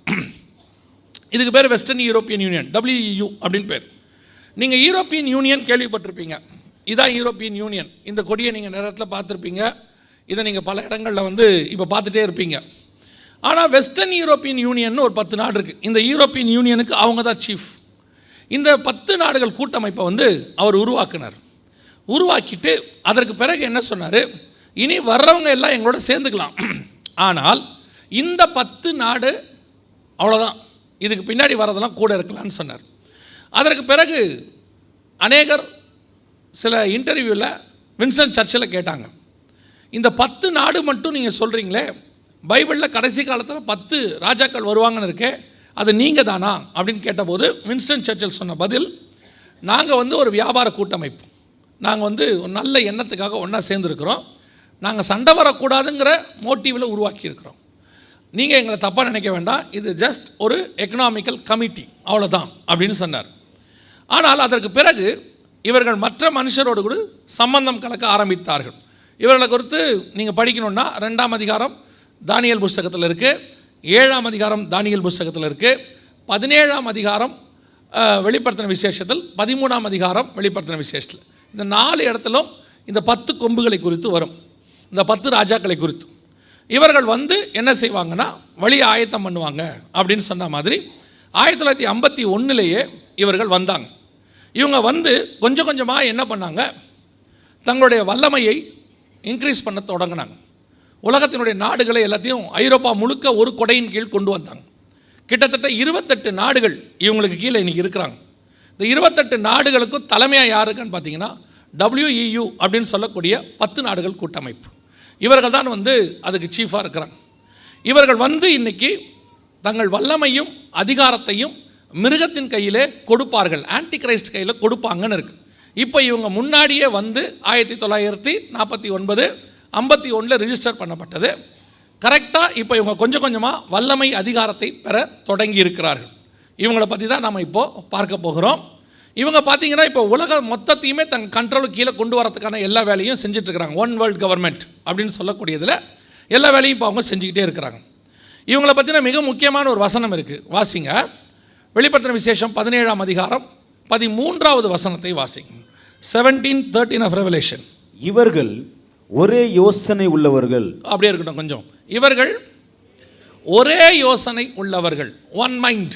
இதுக்கு பேர் வெஸ்டர்ன் யூரோப்பியன் யூனியன் டபிள்யூஇயூ அப்படின்னு பேர். நீங்கள் யூரோப்பியன் யூனியன் கேள்விப்பட்டிருப்பீங்க. இதான் யூரோப்பியன் யூனியன் இந்த கொடியை நீங்கள் நேரத்தில் பார்த்துருப்பீங்க. இதை நீங்கள் பல இடங்களில் வந்து இப்போ பார்த்துட்டே இருப்பீங்க. ஆனால் வெஸ்டர்ன் யூரோப்பியன் யூனியன் ஒரு பத்து நாடு இருக்குது இந்த யூரோப்பியன் யூனியனுக்கு அவங்க தான் சீஃப் இந்த பத்து நாடுகள் கூட்டமைப்பை வந்து அவர் உருவாக்குனார். உருவாக்கிட்டு அதற்கு பிறகு என்ன சொன்னார்? இனி வர்றவங்க எல்லாம் எங்களோட சேர்ந்துக்கலாம். ஆனால் இந்த பத்து நாடு அவ்வளோதான் இதுக்கு பின்னாடி வரதெல்லாம் கூட இருக்கலாம்னு சொன்னார். அதற்கு பிறகு அநேகர் சில இன்டர்வியூவில் வின்சன் சர்ச்சில் கேட்டாங்க. இந்த பத்து நாடு மட்டும் நீங்கள் சொல்கிறீங்களே பைபிளில் கடைசி காலத்தில் பத்து ராஜாக்கள் வருவாங்கன்னு இருக்கே. அது நீங்கள் தானா அப்படின்னு கேட்டபோது வின்ஸ்டன் சர்ச்சில் சொன்ன பதில் நாங்கள் வந்து ஒரு வியாபார கூட்டமைப்பு. நாங்கள் வந்து ஒரு நல்ல எண்ணத்துக்காக ஒன்றா சேர்ந்துருக்கிறோம். நாங்கள் சண்டை வரக்கூடாதுங்கிற மோட்டிவில் உருவாக்கியிருக்கிறோம். நீங்கள் எங்களை தப்பாக நினைக்க வேண்டாம். இது ஜஸ்ட் ஒரு எக்கனாமிக்கல் கமிட்டி அவ்வளோதான் அப்படின்னு சொன்னார். ஆனால் அதற்கு பிறகு இவர்கள் மற்ற மனுஷரோடு கூட சம்பந்தம் கலக்க ஆரம்பித்தார்கள். இவர்களை குறித்து நீங்கள் படிக்கணுன்னா ரெண்டாம் அதிகாரம் தானியல் புஸ்தகத்தில் இருக்குது ஏழாம் அதிகாரம் தானியல் புஸ்தகத்தில் இருக்குது பதினேழாம் அதிகாரம் வெளிப்படுத்தின விசேஷத்தில் பதிமூணாம் அதிகாரம் வெளிப்படுத்தின விசேஷத்தில். இந்த நாலு இடத்திலும் இந்த பத்து கொம்புகளை குறித்து வரும். இந்த பத்து ராஜாக்களை குறித்து. இவர்கள் வந்து என்ன செய்வாங்கன்னா வழி ஆயத்தம் பண்ணுவாங்க அப்படின்னு சொன்ன மாதிரி ஆயிரத்தி தொள்ளாயிரத்தி ஐம்பத்தி ஒன்றுலேயே இவர்கள் வந்தாங்க. இவங்க வந்து கொஞ்சம் கொஞ்சமாக என்ன பண்ணாங்க தங்களுடைய வல்லமையை இன்க்ரீஸ் பண்ண தொடங்கினாங்க. உலகத்தினுடைய நாடுகளை எல்லாத்தையும் ஐரோப்பா முழுக்க ஒரு கொடையின் கீழ் கொண்டு வந்தாங்க. கிட்டத்தட்ட இருபத்தெட்டு நாடுகள் இவங்களுக்கு கீழே இன்றைக்கி இருக்கிறாங்க. இந்த இருபத்தெட்டு நாடுகளுக்கும் தலைமையாக யாருக்குன்னு பார்த்தீங்கன்னா டபிள்யூஇயு அப்படின்னு சொல்லக்கூடிய பத்து நாடுகள் கூட்டமைப்பு. இவர்கள் தான் வந்து அதுக்கு சீஃபாக இருக்கிறாங்க. இவர்கள் வந்து இன்னைக்கு தங்கள் வல்லமையும் அதிகாரத்தையும் மிருகத்தின் கையிலே கொடுப்பார்கள். ஆன்டி கிரைஸ்ட் கையில் கொடுப்பாங்கன்னு இருக்குது இப்போ இவங்க முன்னாடியே வந்து ஆயிரத்தி தொள்ளாயிரத்தி நாற்பத்தி ஒன்பது ஐம்பத்தி ஒன்றில் ரிஜிஸ்டர் பண்ணப்பட்டது. கரெக்டாக இப்போ இவங்க கொஞ்சம் கொஞ்சமாக வல்லமை அதிகாரத்தை பெற தொடங்கி இருக்கிறார்கள் இவங்களை பற்றி தான் நம்ம இப்போது பார்க்க போகிறோம். இவங்க பார்த்தீங்கன்னா இப்போ உலக மொத்தத்தையுமே தன் கண்ட்ரோலுக்கு கீழே கொண்டு வரதுக்கான எல்லா வேலையும் செஞ்சிட்ருக்கிறாங்க. ஒன் வேர்ல்ட் கவர்மெண்ட் அப்படின்னு சொல்லக்கூடியதில் எல்லா வேலையும் இப்போ அவங்க செஞ்சுக்கிட்டே இருக்கிறாங்க. இவங்களை பற்றின மிக முக்கியமான ஒரு வசனம் இருக்குது வாசிங்க. வெளிப்படுத்தின விசேஷம் பதினேழாம் அதிகாரம் பதிமூன்றாவது வசனத்தை வாசிங்க. செவன்டீன் தேர்ட்டீன் ஆஃப் ரெவலேஷன் இவர்கள் ஒரே யோசனை உள்ளவர்கள். அப்படியே இருக்கட்டும் கொஞ்சம். இவர்கள் ஒரே யோசனை உள்ளவர்கள். ஒன் மைண்ட்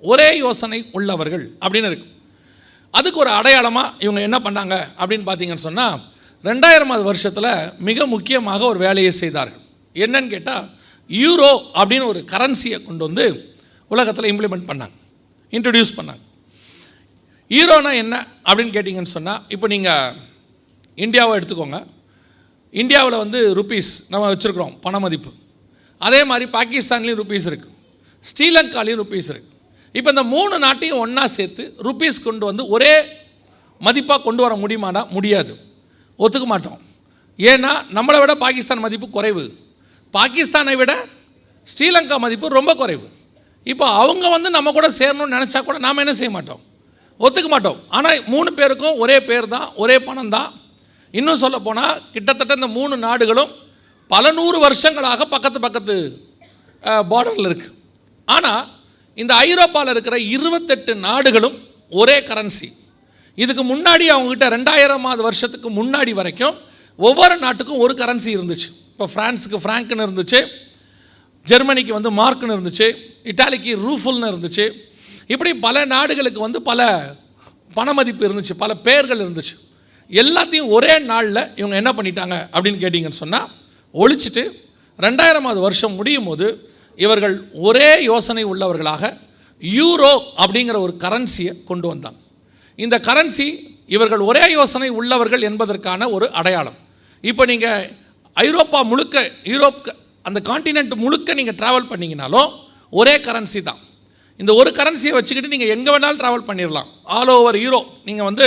ஒரே யோசனை உள்ளவர்கள். அப்படின்னு இருக்கு. அதுக்கு ஒரு அடையாளமாக இவங்க என்ன பண்ணாங்க அப்படின்னு பார்த்தீங்கன்னு சொன்னால் ரெண்டாயிரமாவது வருஷத்தில் மிக முக்கியமாக ஒரு வேலையை செய்தார்கள். என்னன்னு கேட்டால் யூரோ அப்படின்னு ஒரு கரன்சியை கொண்டு வந்து உலகத்தில் இம்ப்ளிமெண்ட் பண்ணாங்க. இன்ட்ரடியூஸ் பண்ணாங்க. ஈரோனா என்ன அப்படின்னு கேட்டிங்கன்னு சொன்னால் இப்போ நீங்கள் இந்தியாவை எடுத்துக்கோங்க. இந்தியாவில் வந்து ருபீஸ் நம்ம வச்சுருக்குறோம் பண மதிப்பு. அதே மாதிரி பாகிஸ்தான்லேயும் ருபீஸ் இருக்குது ஸ்ரீலங்காலையும் ருபீஸ் இருக்குது இப்போ இந்த மூணு நாட்டையும் ஒன்றா சேர்த்து ருபீஸ் கொண்டு வந்து ஒரே மதிப்பாக கொண்டு வர முடியுமானா முடியாது. ஒத்துக்க மாட்டோம். ஏன்னா நம்மளை விட பாகிஸ்தான் மதிப்பு குறைவு. பாகிஸ்தானை விட ஸ்ரீலங்கா மதிப்பு ரொம்ப குறைவு. இப்போ அவங்க வந்து நம்ம கூட சேரணும்னு நினச்சா கூட நாம் என்ன செய்ய மாட்டோம்? ஒத்துக்க மாட்டோம். ஆனால் மூணு பேருக்கும் ஒரே பேர் தான் ஒரே பணம் தான் இன்னும் சொல்ல போனால் கிட்டத்தட்ட இந்த மூணு நாடுகளும் பல நூறு வருஷங்களாக பக்கத்து பக்கத்து பார்டரில் இருக்குது ஆனால் இந்த ஐரோப்பாவில் இருக்கிற இருபத்தெட்டு நாடுகளும் ஒரே கரன்சி இதுக்கு முன்னாடி அவங்ககிட்ட ரெண்டாயிரமாவது வருஷத்துக்கு முன்னாடி வரைக்கும் ஒவ்வொரு நாட்டுக்கும் ஒரு கரன்சி இருந்துச்சு. இப்போ ஃப்ரான்ஸுக்கு ஃப்ராங்க்னு இருந்துச்சு ஜெர்மனிக்கு வந்து மார்க்னு இருந்துச்சு இட்டாலிக்கு ரூஃபுல்னு இருந்துச்சு. இப்படி பல நாடுகளுக்கு வந்து பல பண மதிப்பு இருந்துச்சு பல பெயர்கள் இருந்துச்சு. எல்லாத்தையும் ஒரே நாளில் இவங்க என்ன பண்ணிட்டாங்க அப்படின்னு கேட்டிங்கன்னு சொன்னால் ஒழிச்சிட்டு ரெண்டாயிரமாவது வருஷம் முடியும் போது இவர்கள் ஒரே யோசனை உள்ளவர்களாக யூரோ அப்படிங்கிற ஒரு கரன்சியை கொண்டு வந்தாங்க இந்த கரன்சி இவர்கள் ஒரே யோசனை உள்ளவர்கள் என்பதற்கான ஒரு அடையாளம். இப்போ நீங்கள் ஐரோப்பா முழுக்க யூரோப் அந்த காண்டினென்ட் முழுக்க நீங்கள் ட்ராவல் பண்ணிங்கனாலும் ஒரே கரன்சி தான். இந்த ஒரு கரன்சியை வச்சுக்கிட்டு நீங்கள் எங்கே வேணாலும் ட்ராவல் பண்ணிடலாம் ஆல் ஓவர் யூரோப் நீங்கள் வந்து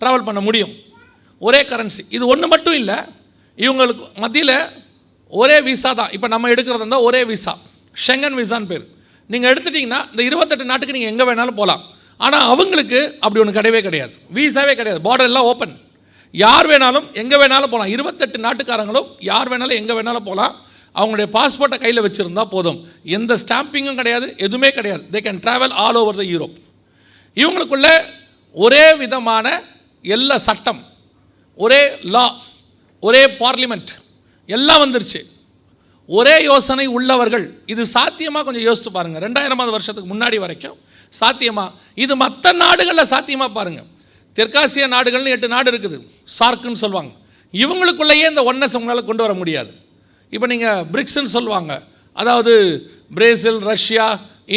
ட்ராவல் பண்ண முடியும். ஒரே கரன்சி இது ஒன்று மட்டும் இல்லை இவங்களுக்கு மத்தியில் ஒரே விசா தான். இப்போ நம்ம எடுக்கிறது இருந்தால் ஒரே விசா ஷெங்கன் விசான்னு பேர். நீங்கள் எடுத்துட்டிங்கன்னா இந்த இருபத்தெட்டு நாட்டுக்கு நீங்கள் எங்கே வேணாலும் போகலாம் ஆனால் அவங்களுக்கு அப்படி ஒன்று கிடையவே கிடையாது. விசாவே கிடையாது. பார்டர் எல்லாம் ஓப்பன் யார் வேணாலும் எங்கே வேணாலும் போகலாம் இருபத்தெட்டு நாட்டுக்காரங்களும் யார் வேணாலும் எங்கே வேணாலும் போகலாம் அவங்களுடைய பாஸ்போர்ட்டை கையில் வச்சுருந்தா போதும். எந்த ஸ்டாம்பிங்கும் கிடையாது. எதுவுமே கிடையாது. They can travel all over the Europe இவங்களுக்குள்ள ஒரே விதமான எல்லா சட்டம் ஒரே லா ஒரே பார்லிமெண்ட் எல்லாம் வந்துருச்சு. ஒரே யோசனை உள்ளவர்கள் இது சாத்தியமாக கொஞ்சம் யோசித்து பாருங்கள் ரெண்டாயிரமாவது வருஷத்துக்கு முன்னாடி வரைக்கும் சாத்தியமாக இது மற்ற நாடுகளில் சாத்தியமாக பாருங்கள் தெற்காசிய நாடுகள்னு எட்டு நாடு இருக்குது. சார்க்குன்னு சொல்லுவாங்க. இவங்களுக்குள்ளேயே இந்த ஒன்னஸ் உங்களால் கொண்டு வர முடியாது. இப்போ நீங்கள் பிரிக்ஸ்ன்னு சொல்லுவாங்க. அதாவது பிரேசில் ரஷ்யா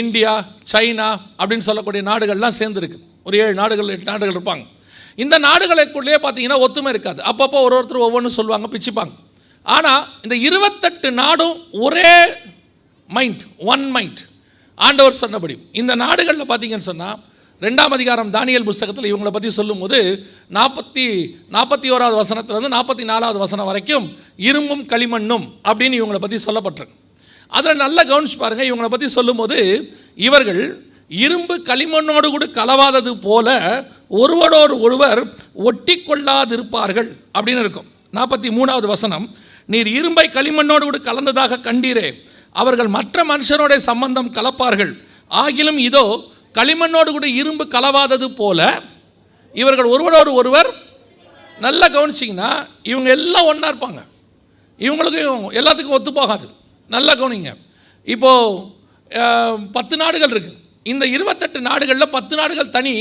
இந்தியா சைனா அப்படின்னு சொல்லக்கூடிய நாடுகள்லாம் சேர்ந்துருக்கு. ஒரு ஏழு நாடுகள் எட்டு நாடுகள் இருப்பாங்க. இந்த நாடுகளுக்குள்ளேயே பார்த்தீங்கன்னா ஒத்துமை இருக்காது. அப்பப்போ ஒரு ஒருத்தர் ஒவ்வொன்றும் சொல்லுவாங்க பிச்சுப்பாங்க. ஆனால் இந்த இருபத்தெட்டு நாடும் ஒரே மைண்ட் ஒன் மைண்ட் ஆண்டவர் சொன்னபடி. இந்த நாடுகளில் பார்த்தீங்கன்னு சொன்னால் ரெண்டாம் அதிகாரம் தானியல் புஸ்தகத்தில் இவங்களை பற்றி சொல்லும்போது நாற்பத்தி நாற்பத்தி ஓராவது வசனத்துலேருந்து நாற்பத்தி நாலாவது வசனம் வரைக்கும் இரும்பும் களிமண்ணும் அப்படின்னு இவங்களை பற்றி சொல்லப்பட்டிருக்கு. அதில் நல்லா கவனிச்சு பாருங்கள் இவங்களை பற்றி சொல்லும்போது இவர்கள் இரும்பு களிமண்ணோடு கூட கலவாதது போல ஒருவரோடு ஒருவர் ஒட்டி கொள்ளாதிருப்பார்கள் அப்படின்னு இருக்கும். நாற்பத்தி மூணாவது வசனம் நீர் இரும்பை களிமண்ணோடு கூட கலந்ததாக கண்டீரே அவர்கள் மற்ற மனுஷனோட சம்பந்தம் கலப்பார்கள். ஆகிலும் இதோ களிமண்ணோடு கூட இரும்பு கலவாதது போல இவர்கள் ஒருவரோடு ஒருவர் நல்லா கவனிச்சிங்கன்னா இவங்க எல்லாம் ஒன்றா இருப்பாங்க. இவங்களுக்கு எல்லாத்துக்கும் ஒத்து போகாது. நல்லா கவனிங்க. இப்போது பத்து நாடுகள் இருக்குது இந்த இருபத்தெட்டு நாடுகளில் பத்து நாடுகள் தனி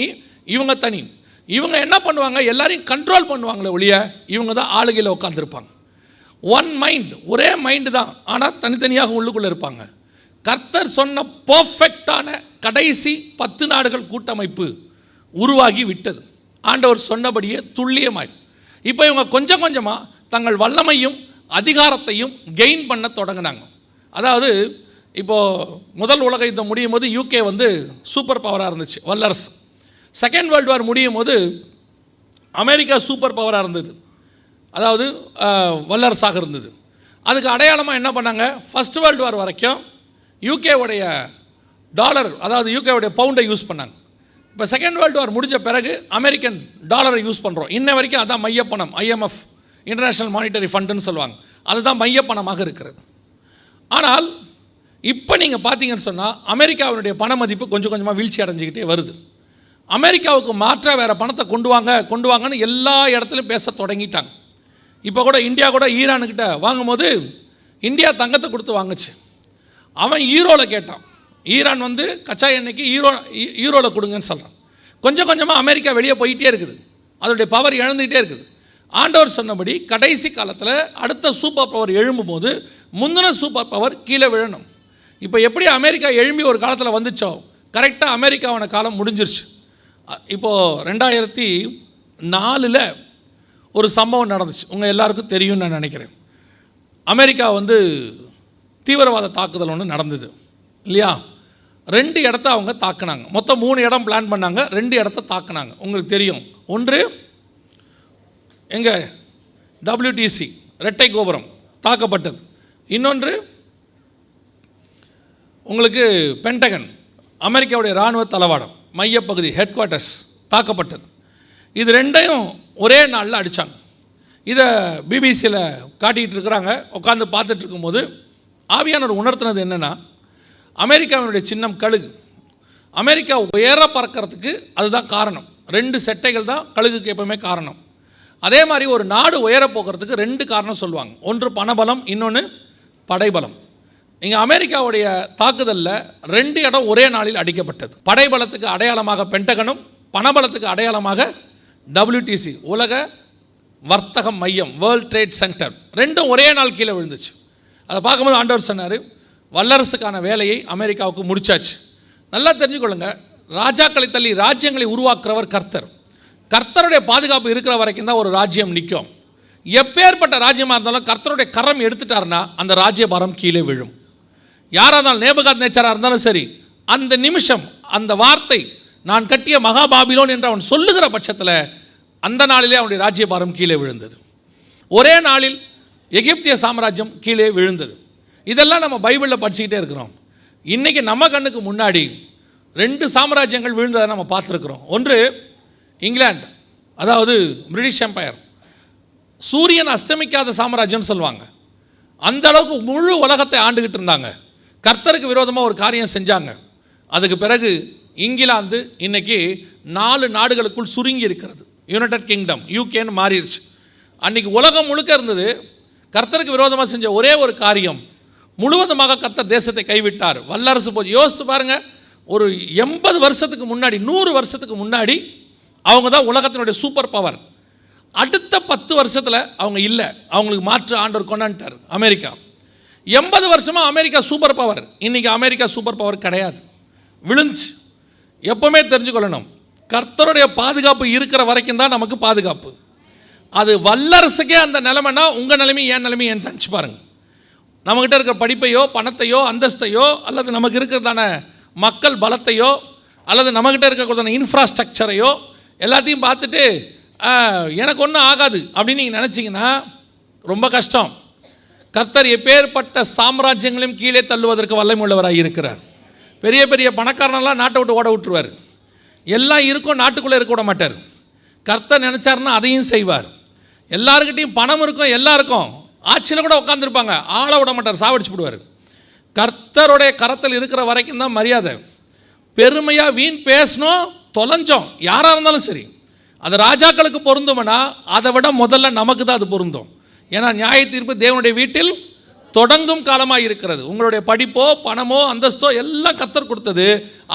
இவங்க தனி. இவங்க என்ன பண்ணுவாங்க? எல்லாரையும் கண்ட்ரோல் பண்ணுவாங்களே ஒழிய இவங்க தான் ஆளுகையில் உட்காந்துருப்பாங்க ஒன் மைண்ட் ஒரே மைண்டு தான். ஆனால் தனித்தனியாக உள்ளுக்குள்ளே இருப்பாங்க. கர்த்தர் சொன்ன பர்ஃபெக்டான கடைசி பத்து நாடுகள் கூட்டமைப்பு உருவாகி விட்டது. ஆண்டவர் சொன்னபடியே துல்லியமாய் இப்போ இவங்க கொஞ்சம் கொஞ்சமாக தங்கள் வல்லமையும் அதிகாரத்தையும் கெயின் பண்ண தொடங்கினாங்க. அதாவது இப்போது முதல் உலக யுத்தம் முடியும் போது யூகே வந்து சூப்பர் பவராக இருந்துச்சு வல்லரசு. செகண்ட் வேர்ல்டு வார் முடியும் போது அமெரிக்கா சூப்பர் பவராக இருந்தது. அதாவது வல்லரசாக இருந்தது. அதுக்கு அடையாளமாக என்ன பண்ணாங்க? ஃபர்ஸ்ட் வேர்ல்டு வார் வரைக்கும் யூகேவுடைய டாலர் அதாவது யூகேவுடைய பவுண்டை யூஸ் பண்ணாங்க. இப்போ செகண்ட் வேர்ல்டு வார் முடிஞ்ச பிறகு அமெரிக்கன் டாலரை யூஸ் பண்ணுறோம் இன்ன வரைக்கும் அதான் மையப்பணம் ஐஎம்எஃப் இன்டர்நேஷ்னல் மானிட்டரி ஃபண்டுன்னு சொல்லுவாங்க. அதுதான் மையப்பணமாக இருக்கிறது. ஆனால் இப்போ நீங்கள் பார்த்தீங்கன்னு சொன்னால் அமெரிக்காவினுடைய பண மதிப்பு கொஞ்சம் கொஞ்சமாக வீழ்ச்சி அடைஞ்சிக்கிட்டே வருது. அமெரிக்காவுக்கு மாற்றாக வேறு பணத்தை கொண்டு வாங்க கொண்டு வாங்கன்னு எல்லா இடத்துலையும் பேச தொடங்கிட்டாங்க. இப்போ கூட இந்தியா கூட ஈரானுக்கிட்ட வாங்கும்போது இந்தியா தங்கத்தை கொடுத்து வாங்குச்சு. அவன் ஈரோவில் கேட்டான். ஈரான் வந்து கச்சா எண்ணெய்க்கு ஈரோ ஈரோவில் கொடுங்கன்னு சொல்கிறான் கொஞ்சம் கொஞ்சமாக அமெரிக்கா வெளியே போயிட்டே இருக்குது. அதோடைய பவர் இழந்துக்கிட்டே இருக்குது. ஆண்டவர் சொன்னபடி கடைசி காலத்தில் அடுத்த சூப்பர் பவர் எழும்பும்போது முந்தின சூப்பர் பவர் கீழே விழணும். இப்போ எப்படி அமெரிக்கா எழும்பி ஒரு காலத்தில் வந்துச்சோ? கரெக்டாக அமெரிக்காவான காலம் முடிஞ்சிருச்சு. இப்போது ரெண்டாயிரத்தி நாலில் ஒரு சம்பவம் நடந்துச்சு. உங்கள் எல்லாருக்கும் தெரியும்னு நான் நினைக்கிறேன். அமெரிக்கா வந்து தீவிரவாத தாக்குதல் ஒன்று நடந்தது. இல்லையா? ரெண்டு இடத்த அவங்க தாக்குனாங்க. மொத்தம் மூணு இடம் பிளான் பண்ணாங்க. ரெண்டு இடத்த தாக்குனாங்க. உங்களுக்கு தெரியும். ஒன்று எங்கே? டபிள்யூடிசி ரெட்டை கோபுரம் தாக்கப்பட்டது. இன்னொன்று உங்களுக்கு பென்டகன் அமெரிக்காவுடைய இராணுவ தளவாடம் மையப்பகுதி ஹெட் குவார்ட்டர்ஸ் தாக்கப்பட்டது. இது ரெண்டையும் ஒரே நாளில் அடித்தாங்க இதை பிபிசியில் காட்டிகிட்டு இருக்கிறாங்க. உட்காந்து பார்த்துட்டு இருக்கும்போது ஆவியானவர் உணர்த்தினது என்னென்னா அமெரிக்காவினுடைய சின்னம் கழுகு. அமெரிக்கா உயர பறக்கிறதுக்கு அதுதான் காரணம். ரெண்டு செட்டைகள் தான் கழுகுக்கு எப்பவுமே காரணம். அதே மாதிரி ஒரு நாடு உயர போகிறதுக்கு ரெண்டு காரணம் சொல்லுவாங்க. ஒன்று பணபலம் இன்னொன்று படைபலம். இங்கே அமெரிக்காவுடைய தாக்குதலில் ரெண்டு இடம் ஒரே நாளில் அடிக்கப்பட்டது. படைபலத்துக்கு அடையாளமாக பென்டகனும் பணபலத்துக்கு அடையாளமாக டபிள்யூடிசி உலக வர்த்தக மையம் வேர்ல்ட் ட்ரேட் சென்டர் ரெண்டும் ஒரே நாள் கீழே விழுந்துச்சு. அதை பார்க்கும்போது ஆண்டவர் சொன்னார் வல்லரசுக்கான வேலையை அமெரிக்காவுக்கு முடிச்சாச்சு. நல்லா தெரிஞ்சுக்கொள்ளுங்க ராஜாக்களை தள்ளி ராஜ்யங்களை உருவாக்குறவர் கர்த்தர். கர்த்தருடைய பாதுகாப்பு இருக்கிற வரைக்கும் தான் ஒரு ராஜ்யம் நிற்கும். எப்பேற்பட்ட ராஜ்யமாக இருந்தாலும் கர்த்தருடைய கரம் எடுத்துட்டாருன்னா அந்த ராஜ்யபாரம் கீழே விழும். யாராக இருந்தாலும் நேபகாத் நேச்சராக இருந்தாலும் சரி அந்த நிமிஷம் அந்த வார்த்தை நான் கட்டிய மகாபாபிலோன் என்று அவன் சொல்லுகிற பட்சத்தில் அந்த நாளிலே அவனுடைய ராஜ்யபாரம் கீழே விழுந்தது. ஒரே நாளில் எகிப்திய சாம்ராஜ்யம் கீழே விழுந்தது. இதெல்லாம் நம்ம பைபிளில் படிச்சுக்கிட்டே இருக்கிறோம். இன்றைக்கி நம்ம கண்ணுக்கு முன்னாடி ரெண்டு சாம்ராஜ்யங்கள் விழுந்ததை நம்ம பார்த்துருக்குறோம். ஒன்று இங்கிலாந்து அதாவது பிரிட்டிஷ் எம்பையர். சூரியன் அஸ்தமிக்காத சாம்ராஜ்யம்னு சொல்லுவாங்க. அந்த அளவுக்கு முழு உலகத்தை ஆண்டுகிட்டு இருந்தாங்க. கர்த்தருக்கு விரோதமாக ஒரு காரியம் செஞ்சாங்க. அதுக்கு பிறகு இங்கிலாந்து இன்னைக்கு நாலு நாடுகளுக்குள் சுருங்கி இருக்கிறது. யுனைடெட் கிங்டம் யூகேன்னு மாறிடுச்சு. அன்றைக்கி உலகம் முழுக்க இருந்தது. கர்த்தருக்கு விரோதமாக செஞ்ச ஒரே ஒரு காரியம் முழுவதுமாக கர்த்தர் தேசத்தை கைவிட்டார். வல்லரசு போது யோசித்து பாருங்க ஒரு எண்பது வருஷத்துக்கு முன்னாடி நூறு வருஷத்துக்கு முன்னாடி அவங்க தான் உலகத்தினுடைய சூப்பர் பவர் அடுத்த பத்து வருஷத்தில் அவங்க இல்லை. அவங்களுக்கு மாற்று ஆண்டவர் கொண்டான்ட்டார் அமெரிக்கா. எண்பது வருஷமாக அமெரிக்கா சூப்பர் பவர் இன்றைக்கி அமெரிக்கா சூப்பர் பவர் கிடையாது. விழுந்துச்சு. எப்போவுமே தெரிஞ்சுக்கொள்ளணும். கர்த்தருடைய பாதுகாப்பு இருக்கிற வரைக்கும் தான் நமக்கு பாதுகாப்பு. அது வல்லரசுக்கே அந்த நிலைமைனா உங்கள் நிலைமை என் நிலைமை என் நினச்சி பாருங்கள் நம்மக்கிட்ட இருக்கிற படிப்பையோ பணத்தையோ அந்தஸ்தையோ அல்லது நமக்கு இருக்கிறதான மக்கள் பலத்தையோ அல்லது நம்மக்கிட்ட இருக்கக்கூடியதான இன்ஃப்ராஸ்ட்ரக்சரையோ எல்லாத்தையும் பார்த்துட்டு எனக்கு ஒன்றும் ஆகாது. அப்படின்னு நீங்கள் நினச்சிங்கன்னா ரொம்ப கஷ்டம். கர்த்தர் எப்பேற்பட்ட சாம்ராஜ்யங்களையும் கீழே தள்ளுவதற்கு வல்லமை உள்ளவராக இருக்கிறார். பெரிய பெரிய பணக்காரனெல்லாம் நாட்டை விட்டு ஓட விட்டுருவார். எல்லாம் இருக்கும் நாட்டுக்குள்ளே இருக்க விட மாட்டார். கர்த்தர் நினச்சாருன்னா அதையும் செய்வார். எல்லாருக்கிட்டையும் பணம் இருக்கும் எல்லாம் இருக்கும். ஆட்சியில் கூட உட்காந்துருப்பாங்க ஆள விட மாட்டார் சாவடிச்சு விடுவார் கர்த்தருடைய கரத்தில் இருக்கிற வரைக்கும் தான் மரியாதை. பெருமையாக வீண் பேசணும் தொலைஞ்சோம். யாராக இருந்தாலும் சரி. அது ராஜாக்களுக்கு பொருந்தும்னா அதை விட முதல்ல நமக்கு தான் அது பொருந்தும். ஏன்னா நியாய தீர்ப்பு தேவனுடைய வீட்டில் தொடங்கும் காலமாக இருக்கிறது. உங்களுடைய படிப்போ பணமோ அந்தஸ்தோ எல்லாம் கர்த்தர் கொடுத்தது.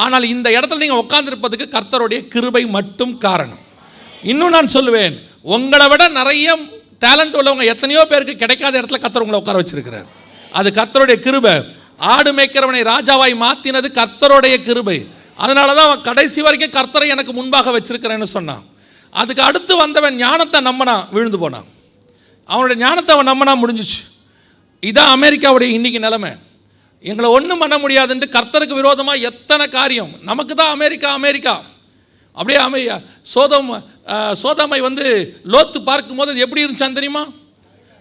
ஆனால் இந்த இடத்துல நீங்கள் உட்காந்துருப்பதுக்கு கர்த்தருடைய கிருபை மட்டும் காரணம். இன்னும் நான் சொல்லுவேன் உங்களை விட நிறைய டேலண்ட் உள்ளவங்க எத்தனையோ பேருக்கு கிடைக்காத இடத்துல கர்த்தர் உங்களை உட்கார வச்சிருக்கிறார். அது கர்த்தருடைய கிருபை. ஆடு மேய்க்கிறவனை ராஜாவாய் மாற்றினது கர்த்தருடைய கிருபை. அதனால தான் அவன் கடைசி வரைக்கும் கர்த்தரை எனக்கு முன்பாக வச்சிருக்கிறேன்னு சொன்னான். அதுக்கு அடுத்து வந்தவன் ஞானத்தை நம்பினான் விழுந்து போனான். அவனுடைய ஞானத்தை அவன் நம்பினா முடிஞ்சிச்சு. இதான் அமெரிக்காவுடைய இன்னைக்கு நிலைமை. எங்களை ஒன்றும் பண்ண முடியாதுன்ட்டு கர்த்தருக்கு விரோதமாக எத்தனை காரியம்? நமக்கு தான் அமெரிக்கா அமெரிக்கா. அப்படியே அமை சோதம் அஹ், சோதமை வந்து லோத்து பார்க்கும்போது அது எப்படி இருந்துச்சான்னு தெரியுமா?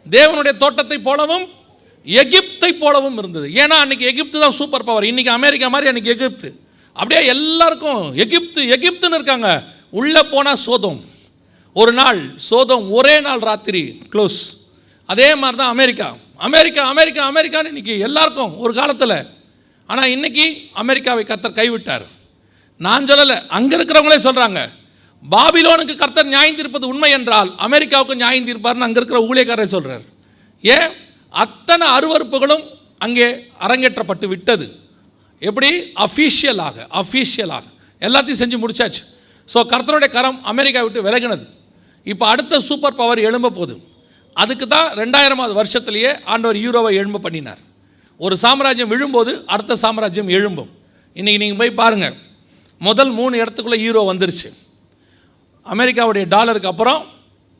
தேவனுடைய தோட்டத்தை போலவும் எகிப்தை போலவும் இருந்தது. ஏன்னா அன்னைக்கு எகிப்து தான் சூப்பர் பவர் இன்னைக்கு அமெரிக்கா மாதிரி அன்னைக்கு எகிப்து. அப்படியே எல்லாருக்கும் எகிப்து எகிப்துன்னு இருக்காங்க. உள்ளே போனால் சோதம். ஒரு நாள் சோதம் ஒரே நாள் ராத்திரி க்ளோஸ் அதே மாதிரி தான் அமெரிக்கா. அமெரிக்கா அமெரிக்கா அமெரிக்கான்னு இன்றைக்கி எல்லாருக்கும் ஒரு காலத்தில். ஆனால் இன்னைக்கு அமெரிக்காவை கர்த்தர் கைவிட்டார். நான் சொல்லலை அங்கே இருக்கிறவங்களே சொல்கிறாங்க பாபிலோனுக்கு கர்த்தர் நியாயம் தீர்ப்பது உண்மை என்றால் அமெரிக்காவுக்கு நியாயம் தீர்ப்பார்னு அங்கே இருக்கிற ஊழியக்காரரை சொல்கிறார் ஏன்? அத்தனை அருவருப்புகளும் அங்கே அரங்கேற்றப்பட்டு விட்டது. எப்படி? அஃபீஷியலாக அஃபீஷியலாக. எல்லாத்தையும் செஞ்சு முடிச்சாச்சு. ஸோ கர்த்தருடைய கரம் அமெரிக்கா விட்டு விலகினது. இப்போ அடுத்த சூப்பர் பவர் எழும்ப போகுது. அதுக்கு தான் ரெண்டாயிரமாவது வருஷத்துலேயே ஆண்டவர் யூரோவை எழும்ப பண்ணினார். ஒரு சாம்ராஜ்யம் விழும்போது அடுத்த சாம்ராஜ்யம் எழும்பும். இன்றைக்கி நீங்கள் போய் பாருங்கள் முதல் மூணு இடத்துக்குள்ளே யூரோ வந்துருச்சு. அமெரிக்காவுடைய டாலருக்கு அப்புறம்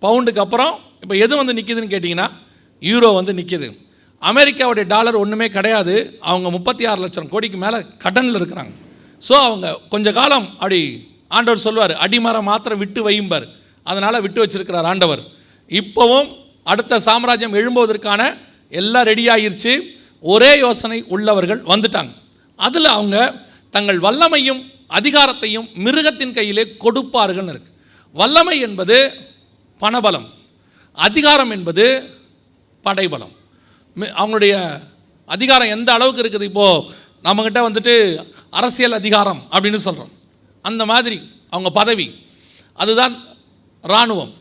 பவுண்டுக்கு அப்புறம் இப்போ எது வந்து நிற்கிதுன்னு கேட்டிங்கன்னா யூரோ வந்து நிற்கிது அமெரிக்காவுடைய டாலர் ஒன்றுமே கிடையாது. அவங்க முப்பத்தி ஆறு லட்சம் கோடிக்கு மேலே கடனில் இருக்கிறாங்க. ஸோ அவங்க கொஞ்ச காலம் அப்படி ஆண்டவர் சொல்வார் அடிமரம் மாத்திரம் விட்டு வையும்பார். அதனால் விட்டு வச்சிருக்கிறார் ஆண்டவர். இப்போவும் அடுத்த சாம்ராஜ்யம் எழும்புவதற்கான எல்லாம் ரெடி ஒரே யோசனை உள்ளவர்கள் வந்துட்டாங்க. அதில் அவங்க தங்கள் வல்லமையும் அதிகாரத்தையும் மிருகத்தின் கையிலே கொடுப்பார்கள் இருக்கு. வல்லமை என்பது பணபலம். அதிகாரம் என்பது படைபலம். மி- அவங்களுடைய அதிகாரம் எந்த அளவுக்கு இருக்குது இப்போது நம்மக்கிட்ட வந்துட்டு அரசியல் அதிகாரம் அப்படின்னு சொல்கிறோம் அந்த மாதிரி அவங்க பதவி. அதுதான் இராணுவம்.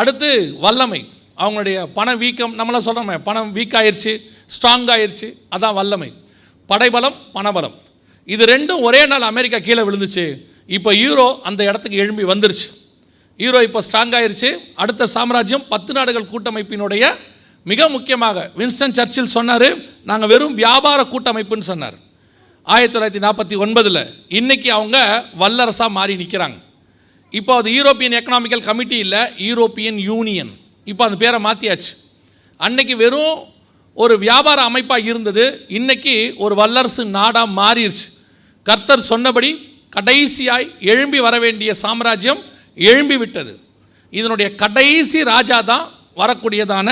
அடுத்து வல்லமை. அவங்களுடைய பண வீக்கம் நம்மளாம் சொல்கிறோமே பணம் வீக் ஆயிடுச்சு ஸ்ட்ராங் ஆயிடுச்சு அதான் வல்லமை. படைபலம் பணபலம். இது ரெண்டும் ஒரே நாள் அமெரிக்கா கீழே விழுந்துச்சு. இப்போ யூரோ அந்த இடத்துக்கு எழும்பி வந்துருச்சு. யூரோ இப்போ ஸ்ட்ராங் ஆயிருச்சு. அடுத்த சாம்ராஜ்யம் பத்து நாடுகள் கூட்டமைப்பினுடைய மிக முக்கியமாக வின்ஸ்டன் சர்ச்சில் சொன்னார் நாங்கள் வெறும் வியாபார கூட்டமைப்புன்னு சொன்னார். ஆயிரத்தி தொள்ளாயிரத்தி நாற்பத்தி ஒன்பதில் இன்றைக்கி அவங்க வல்லரசாக மாறி நிற்கிறாங்க இப்போ அது யூரோப்பியன் எக்கனாமிக்கல் கமிட்டி இல்லை யூரோப்பியன் யூனியன் இப்போ அந்த பேரை மாற்றியாச்சு அன்னைக்கு வெறும் ஒரு வியாபார அமைப்பாக இருந்தது. இன்னைக்கு ஒரு வல்லரசு நாடாக மாறிடுச்சு கர்த்தர் சொன்னபடி கடைசியாய் எழும்பி வர வேண்டிய சாம்ராஜ்யம் எழும்பி விட்டது. இதனுடைய கடைசி ராஜா தான் வரக்கூடியதான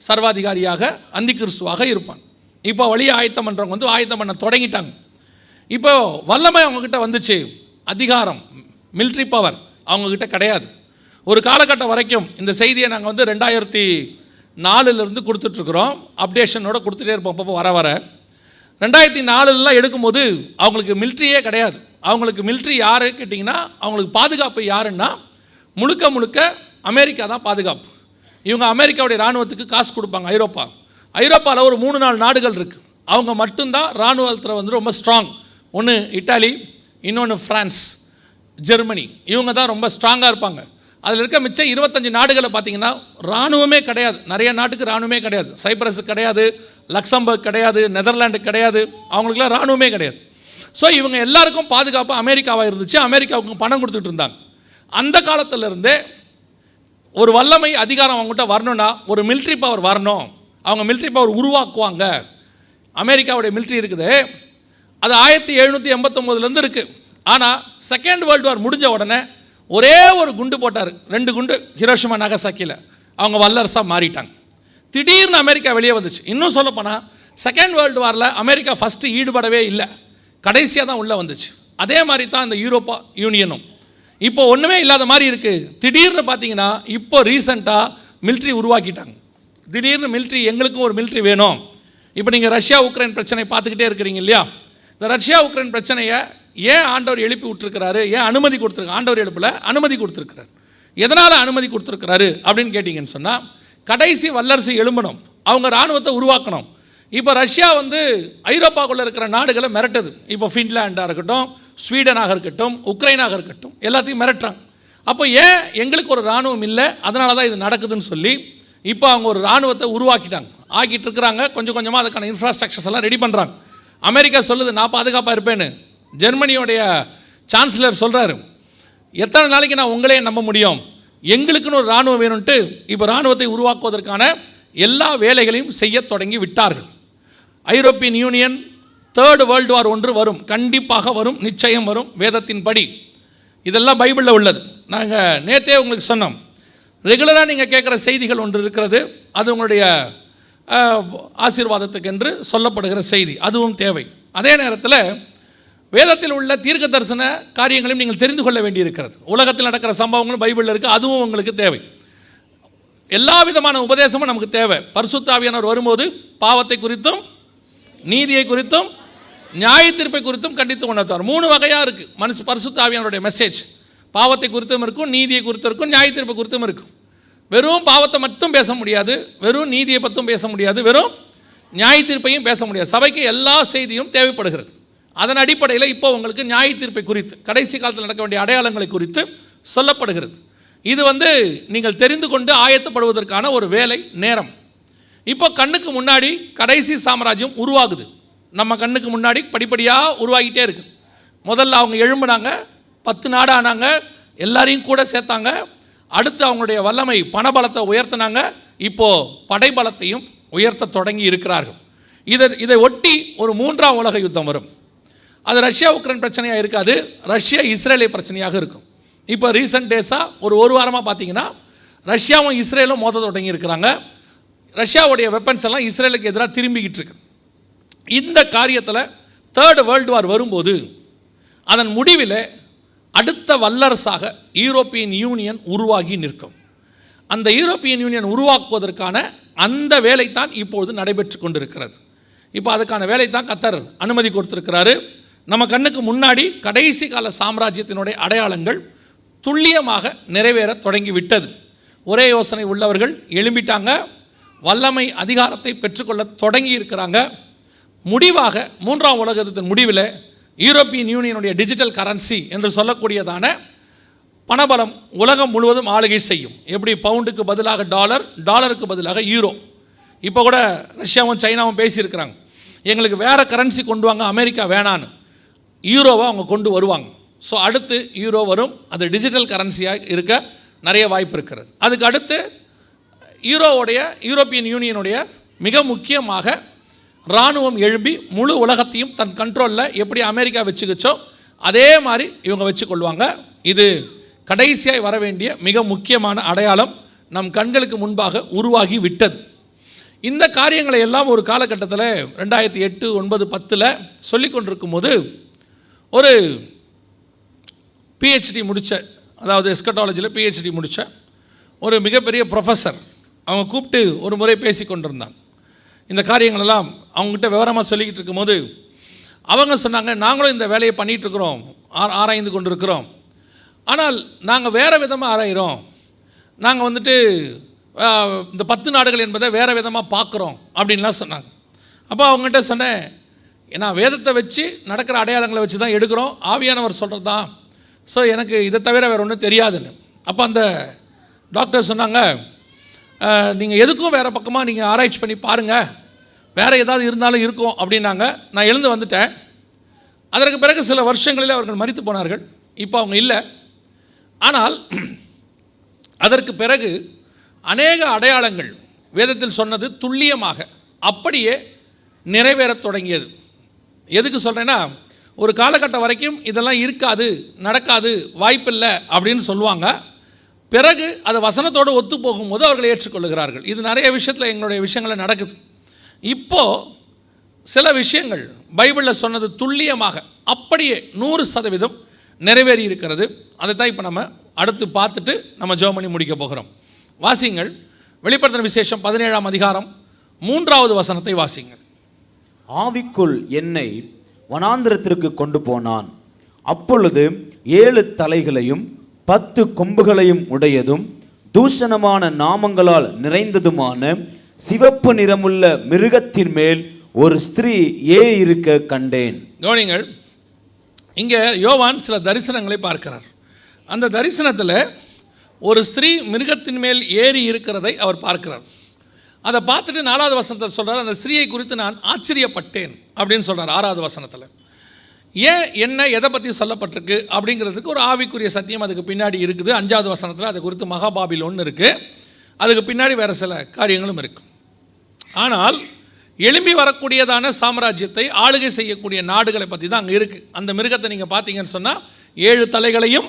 சர்வாதிகாரியாக அந்தி கிறிஸ்துவாக இருப்பான். இப்போ வழி ஆயத்தம் பண்ணுறவங்க வந்து ஆயத்தம் பண்ண தொடங்கிட்டாங்க. இப்போ வல்லமை அவங்கக்கிட்ட வந்துச்சு. அதிகாரம் military பவர் அவங்கக்கிட்ட கிடையாது. ஒரு காலகட்டம் வரைக்கும் இந்த செய்தியை நாங்கள் வந்து ரெண்டாயிரத்தி நாலுலேருந்து கொடுத்துட்ருக்குறோம். அப்டேஷனோட கொடுத்துட்டே இருப்போம். அப்பப்போ வர வர. ரெண்டாயிரத்தி நாலுலலாம் எடுக்கும்போது அவங்களுக்கு மிலிட்ரியே கிடையாது. அவங்களுக்கு மிலிட்ரி யார் கேட்டிங்கன்னா அவங்களுக்கு பாதுகாப்பு யாருன்னா முழுக்க முழுக்க அமெரிக்கா தான் பாதுகாப்பு. இவங்க அமெரிக்காவுடைய இராணுவத்துக்கு காசு கொடுப்பாங்க ஐரோப்பா. ஐரோப்பாவில் ஒரு மூணு நாலு நாடுகள் இருக்குது அவங்க மட்டும்தான் இராணுவத்தில் வந்து ரொம்ப ஸ்ட்ராங் ஒன்று இட்டாலி இன்னொன்று ஃப்ரான்ஸ். ஜெர்மனி. இவங்க தான் ரொம்ப ஸ்ட்ராங்காக இருப்பாங்க. அதில் இருக்க மிச்சம் இருபத்தஞ்சி நாடுகளை பார்த்தீங்கன்னா இராணுவமே கிடையாது. நிறைய நாட்டுக்கு இராணுவமே கிடையாது. சைப்ரஸ் கிடையாது லக்சம்பர்க் கிடையாது நெதர்லாண்டு கிடையாது. அவங்களுக்குலாம் இராணுவமே கிடையாது. ஸோ இவங்க எல்லாருக்கும் பாதுகாப்பு அமெரிக்காவாக இருந்துச்சு. அமெரிக்காவுக்கு பணம் கொடுத்துட்டு இருந்தாங்க. அந்த காலத்திலிருந்தே ஒரு வல்லமை அதிகாரம் அவங்ககிட்ட வரணும்னா ஒரு மிலிட்ரி பவர் வரணும். அவங்க மிலிட்ரி பவர் உருவாக்குவாங்க. அமெரிக்காவுடைய மிலிட்ரி இருக்குது. அது ஆயிரத்தி எழுநூற்றி எண்பத்தொம்போதுலேருந்து இருக்குது ஆனால் செகண்ட் வேர்ல்டு வார் முடிஞ்ச உடனே ஒரே ஒரு குண்டு போட்டார். ரெண்டு குண்டு ஹிரோஷிமா நகசாக்கியில் அவங்க வல்லரசாக மாறிட்டாங்க. திடீர்னு அமெரிக்கா வெளியே வந்துச்சு. இன்னும் சொல்லப்போனால் செகண்ட் வேர்ல்டு வாரில் அமெரிக்கா ஃபஸ்ட்டு ஈடுபடவே இல்லை. கடைசியாக தான் உள்ளே வந்துச்சு. அதே மாதிரி தான் இந்த யூரோப்பா யூனியனும். இப்போ ஒன்றுமே இல்லாத மாதிரி இருக்குது திடீர்னு பார்த்தீங்கன்னா இப்போ ரீசண்டாக military உருவாக்கிட்டாங்க. திடீர்னு military எங்களுக்கும் ஒரு military வேணும். இப்போ நீங்கள் ரஷ்யா உக்ரைன் பிரச்சனை பார்த்துக்கிட்டே இருக்கிறீங்க இல்லையா? இந்த ரஷ்யா உக்ரைன் பிரச்சனையை ஏன் ஆண்டவர் எழுப்பி விட்டுருக்கிறாரு? ஏன் அனுமதி கொடுத்துருக்கு ஆண்டவர் எழுப்பில் அனுமதி கொடுத்துருக்கிறார். எதனால் அனுமதி கொடுத்துருக்கிறாரு அப்படின்னு கேட்டிங்கன்னு சொன்னால் கடைசி வல்லரசு எழும்பணும். அவங்க இராணுவத்தை உருவாக்கணும். இப்போ ரஷ்யா வந்து ஐரோப்பாக்குள்ளே இருக்கிற நாடுகளை மிரட்டுது. இப்போ ஃபின்லாண்டாக இருக்கட்டும் ஸ்வீடனாக இருக்கட்டும் உக்ரைனாக இருக்கட்டும் எல்லாத்தையும் மிரட்டுறாங்க. அப்போ ஏன் எங்களுக்கு ஒரு இராணுவம் இல்லை? அதனால தான் இது நடக்குதுன்னு சொல்லி இப்போ அவங்க ஒரு இராணுவத்தை உருவாக்கிட்டாங்க. ஆக்கிட்டு இருக்கிறாங்க. கொஞ்சம் கொஞ்சமாக அதுக்கான இன்ஃப்ராஸ்ட்ரக்சர்ஸ் எல்லாம் ரெடி பண்ணுறாங்க அமெரிக்கா சொல்லுது நான் பாதுகாப்பாக இருப்பேன்னு. ஜெர்மனியோடைய சான்சலர் சொல்கிறாரு எத்தனை நாளைக்கு நான் உங்களே நம்ப முடியும்? எங்களுக்குன்னு ஒரு இராணுவம் வேணும்ட்டு இப்போ இராணுவத்தை உருவாக்குவதற்கான எல்லா வேலைகளையும் செய்ய தொடங்கி விட்டார்கள். European union third world war ஒன்று வரும். கண்டிப்பாக வரும் நிச்சயம் வரும் வேதத்தின்படி. இதெல்லாம் பைபிளில் உள்ளது. நாங்கள் நேத்தே உங்களுக்கு சொன்னோம். ரெகுலராக நீங்கள் கேட்குற செய்திகள் ஒன்று இருக்கிறது. அது உங்களுடைய ஆசீர்வாதத்துக்கு என்று சொல்லப்படுகிற செய்தி. அதுவும் தேவை. அதே நேரத்தில் வேதத்தில் உள்ள தீர்க்க தரிசன காரியங்களையும் நீங்கள் தெரிந்து கொள்ள வேண்டியிருக்கிறது. உலகத்தில் நடக்கிற சம்பவங்களும் பைபிளில் இருக்குது அதுவும் உங்களுக்கு தேவை. எல்லா விதமான உபதேசமும் நமக்கு தேவை. பரிசுத்தாவியானவர் வரும்போது பாவத்தை குறித்தும் நீதியை குறித்தும் நியாய தீர்ப்பை குறித்தும் கண்டித்து உணர்த்துவார் மூணு வகையாக இருக்குது மனுஷ பரிசுத்தாவியானுடைய மெசேஜ் பாவத்தை குறித்தும் இருக்கும் நீதியை குறித்தும் இருக்கும் நியாய தீர்ப்பை குறித்தும் இருக்கும். வெறும் பாவத்தை மட்டும் பேச முடியாது. வெறும் நீதியை பற்றும் பேச முடியாது. வெறும் நியாய தீர்ப்பையும் பேச முடியாது. சபைக்கு எல்லா செய்தியும் தேவைப்படுகிறது. அதன் அடிப்படையில் இப்போ உங்களுக்கு நியாய தீர்ப்பை குறித்து கடைசி காலத்தில் நடக்க வேண்டிய அடையாளங்களை குறித்து சொல்லப்படுகிறது. இது வந்து நீங்கள் தெரிந்து கொண்டு ஆயத்தப்படுவதற்கான ஒரு வேலை நேரம். இப்போ கண்ணுக்கு முன்னாடி கடைசி சாம்ராஜ்யம் உருவாகுது. நம்ம கண்ணுக்கு முன்னாடி படிப்படியாக உருவாகிட்டே இருக்குது முதல்ல அவங்க எழும்புனாங்க பத்து நாடு ஆனாங்க எல்லாரையும் கூட சேர்த்தாங்க. அடுத்து அவங்களுடைய வல்லமை பணபலத்தை உயர்த்தினாங்க. இப்போது படைபலத்தையும் உயர்த்த தொடங்கி இருக்கிறார்கள். இதை இதை ஒட்டி ஒரு மூன்றாம் உலக யுத்தம் வரும். அது ரஷ்யா உக்ரைன் பிரச்சனையாக இருக்காது. ரஷ்யா இஸ்ரேலை பிரச்சனையாக இருக்கும். இப்போ ரீசெண்ட் டேஸாக ஒரு ஒரு வாரமாக பார்த்தீங்கன்னா ரஷ்யாவும் இஸ்ரேலும் மோத தொடங்கி இருக்கிறாங்க. ரஷ்யாவுடைய வெப்பன்ஸ் எல்லாம் இஸ்ரேலுக்கு எதிராக திரும்பிக்கிட்டு இருக்கு. இந்த காரியத்தில் தேர்ட் வேர்ல்டு வார் வரும்போது அதன் முடிவில் அடுத்த வல்லரசாக யூரோப்பியன் யூனியன் உருவாகி நிற்கும். அந்த யூரோப்பியன் யூனியன் உருவாக்குவதற்கான அந்த வேலை தான் இப்பொழுது நடைபெற்று கொண்டிருக்கிறது. இப்போ அதுக்கான வேலை தான் கத்தர் அனுமதி கொடுத்துருக்கிறாரு. நம்ம கண்ணுக்கு முன்னாடி கடைசி கால சாம்ராஜ்யத்தினுடைய அடையாளங்கள் துல்லியமாக நிறைவேற தொடங்கி விட்டது ஒரே யோசனை உள்ளவர்கள் எழும்பிட்டாங்க. வல்லமை அதிகாரத்தை பெற்றுக்கொள்ள தொடங்கி இருக்கிறாங்க முடிவாக மூன்றாம் உலகத்தின் முடிவில் யூரோப்பியன் யூனியனுடைய டிஜிட்டல் கரன்சி என்று சொல்லக்கூடியதான பணபலம் உலகம் முழுவதும் ஆளுகை செய்யும். எப்படி? பவுண்டுக்கு பதிலாக டாலர் டாலருக்கு பதிலாக யூரோ. இப்போ கூட ரஷ்யாவும் சைனாவும் பேசியிருக்கிறாங்க. எங்களுக்கு வேறு கரன்சி கொண்டு வாங்க அமெரிக்கா வேணான்னு. யூரோவை அவங்க கொண்டு வருவாங்க. ஸோ அடுத்து யூரோ வரும். அது டிஜிட்டல் கரன்சியாக இருக்க நிறைய வாய்ப்பு இருக்கிறது. அதுக்கு அடுத்து யூரோவுடைய யூரோப்பியன் யூனியனுடைய மிக முக்கியமாக இராணுவம் எழும்பி முழு உலகத்தையும் தன் கண்ட்ரோலில் எப்படி அமெரிக்கா வச்சுக்கிச்சோ அதே மாதிரி இவங்க வச்சுக்கொள்வாங்க. இது கடைசியாய் வர வேண்டிய மிக முக்கியமான அடையாளம் நம் கண்களுக்கு முன்பாக உருவாகி விட்டது. இந்த காரியங்களை எல்லாம் ஒரு காலகட்டத்தில் ரெண்டாயிரத்தி எட்டு ஒன்பது பத்தில் சொல்லிக்கொண்டிருக்கும் போது ஒரு பிஹெச்டி முடித்த அதாவது எஸ்கட்டாலஜியில் பிஹெச்டி முடித்த ஒரு மிகப்பெரிய ப்ரொஃபஸர் அவங்க கூப்பிட்டு ஒரு முறை பேசி கொண்டிருந்தாங்க இந்த காரியங்களெல்லாம் அவங்ககிட்ட விவரமாக சொல்லிக்கிட்டு இருக்கும்போது அவங்க சொன்னாங்க நாங்களும் இந்த வேலையை பண்ணிகிட்ருக்குறோம் ஆ- ஆராய்ந்து கொண்டிருக்கிறோம். ஆனால் நாங்கள் வேறு விதமாக ஆராயிறோம். நாங்கள் வந்துட்டு இந்த பத்து நாடுகள் என்பதை வேறு விதமாக பார்க்குறோம். அப்படின்லாம் சொன்னாங்க. அப்போ அவங்ககிட்ட சொன்னேன் ஏன்னா வேதத்தை வச்சு நடக்கிற அடையாளங்களை வச்சு தான் எடுக்கிறோம். ஆவியானவர் சொல்கிறது தான் ஸோ எனக்கு இதை தவிர வேறு ஒன்றும் தெரியாதுன்னு. அப்போ அந்த டாக்டர் சொன்னாங்க நீங்கள் எதுக்கும் வேறு பக்கமாக நீங்கள் ஆராய்ச்சி பண்ணி பாருங்கள் வேறு ஏதாவது இருந்தாலும் இருக்கும். அப்படின்னாங்க. நான் எழுந்து வந்துட்டேன். அதற்கு பிறகு சில வருஷங்களில் அவர்கள் மறித்து போனார்கள். இப்போ அவங்க இல்லை. ஆனால் அதற்கு பிறகு அநேக அடையாளங்கள் வேதத்தில் சொன்னது துல்லியமாக அப்படியே நிறைவேறத் தொடங்கியது. எதுக்கு சொல்கிறேன்னா ஒரு காலகட்டம் வரைக்கும் இதெல்லாம் இருக்காது நடக்காது வாய்ப்பில்லை அப்படின்னு சொல்லுவாங்க. பிறகு அது வசனத்தோடு ஒத்து போகும்போது அவர்கள் ஏற்றுக்கொள்ளுகிறார்கள். இது நிறைய விஷயத்தில் எங்களுடைய விஷயங்களில் நடக்குது. இப்போது சில விஷயங்கள் பைபிளில் சொன்னது துல்லியமாக அப்படியே நூறு சதவீதம் நிறைவேறி இருக்கிறது. அதை தான் இப்போ நம்ம அடுத்து பார்த்துட்டு நம்ம ஜோ பண்ணி முடிக்க போகிறோம். வாசிங்கள் வெளிப்படுத்தின விசேஷம் பதினேழாம் அதிகாரம் மூன்றாவது வசனத்தை வாசிங்கள். ஆவிக்குள் என்னை வனாந்திரத்திற்கு கொண்டு போனான். அப்பொழுது ஏழு தலைகளையும் பத்து கொம்புகளையும் உடையதும் தூஷணமான நாமங்களால் நிறைந்ததுமான சிவப்பு நிறமுள்ள மிருகத்தின் மேல் ஒரு ஸ்திரீ ஏ இருக்க கண்டேன். கவனிங்கள் இங்கே யோவான் சில தரிசனங்களை பார்க்கிறார். அந்த தரிசனத்தில் ஒரு ஸ்திரீ மிருகத்தின் மேல் ஏறி இருக்கிறதை அவர் பார்க்கிறார். அதை பார்த்துட்டு நாலாவது வசனத்தை சொல்கிறார் அந்த ஸ்திரியை குறித்து நான் ஆச்சரியப்பட்டேன் அப்படின்னு சொல்கிறார் ஆறாவது வசனத்தில். ஏன் என்ன எதை பற்றி சொல்லப்பட்டிருக்கு அப்படிங்கிறதுக்கு ஒரு ஆவிக்குரிய சத்தியம் அதுக்கு பின்னாடி இருக்குது. அஞ்சாவது வசனத்தில் அது குறித்து மகாபாபில் ஒன்று இருக்குது அதுக்கு பின்னாடி வேறு சில காரியங்களும் இருக்குது ஆனால் எழும்பி வரக்கூடியதான சாம்ராஜ்யத்தை ஆளுகை செய்யக்கூடிய நாடுகளை பற்றி தான் அங்கே இருக்குது அந்த மிருகத்தை நீங்கள் பார்த்தீங்கன்னு சொன்னால் ஏழு தலைகளையும்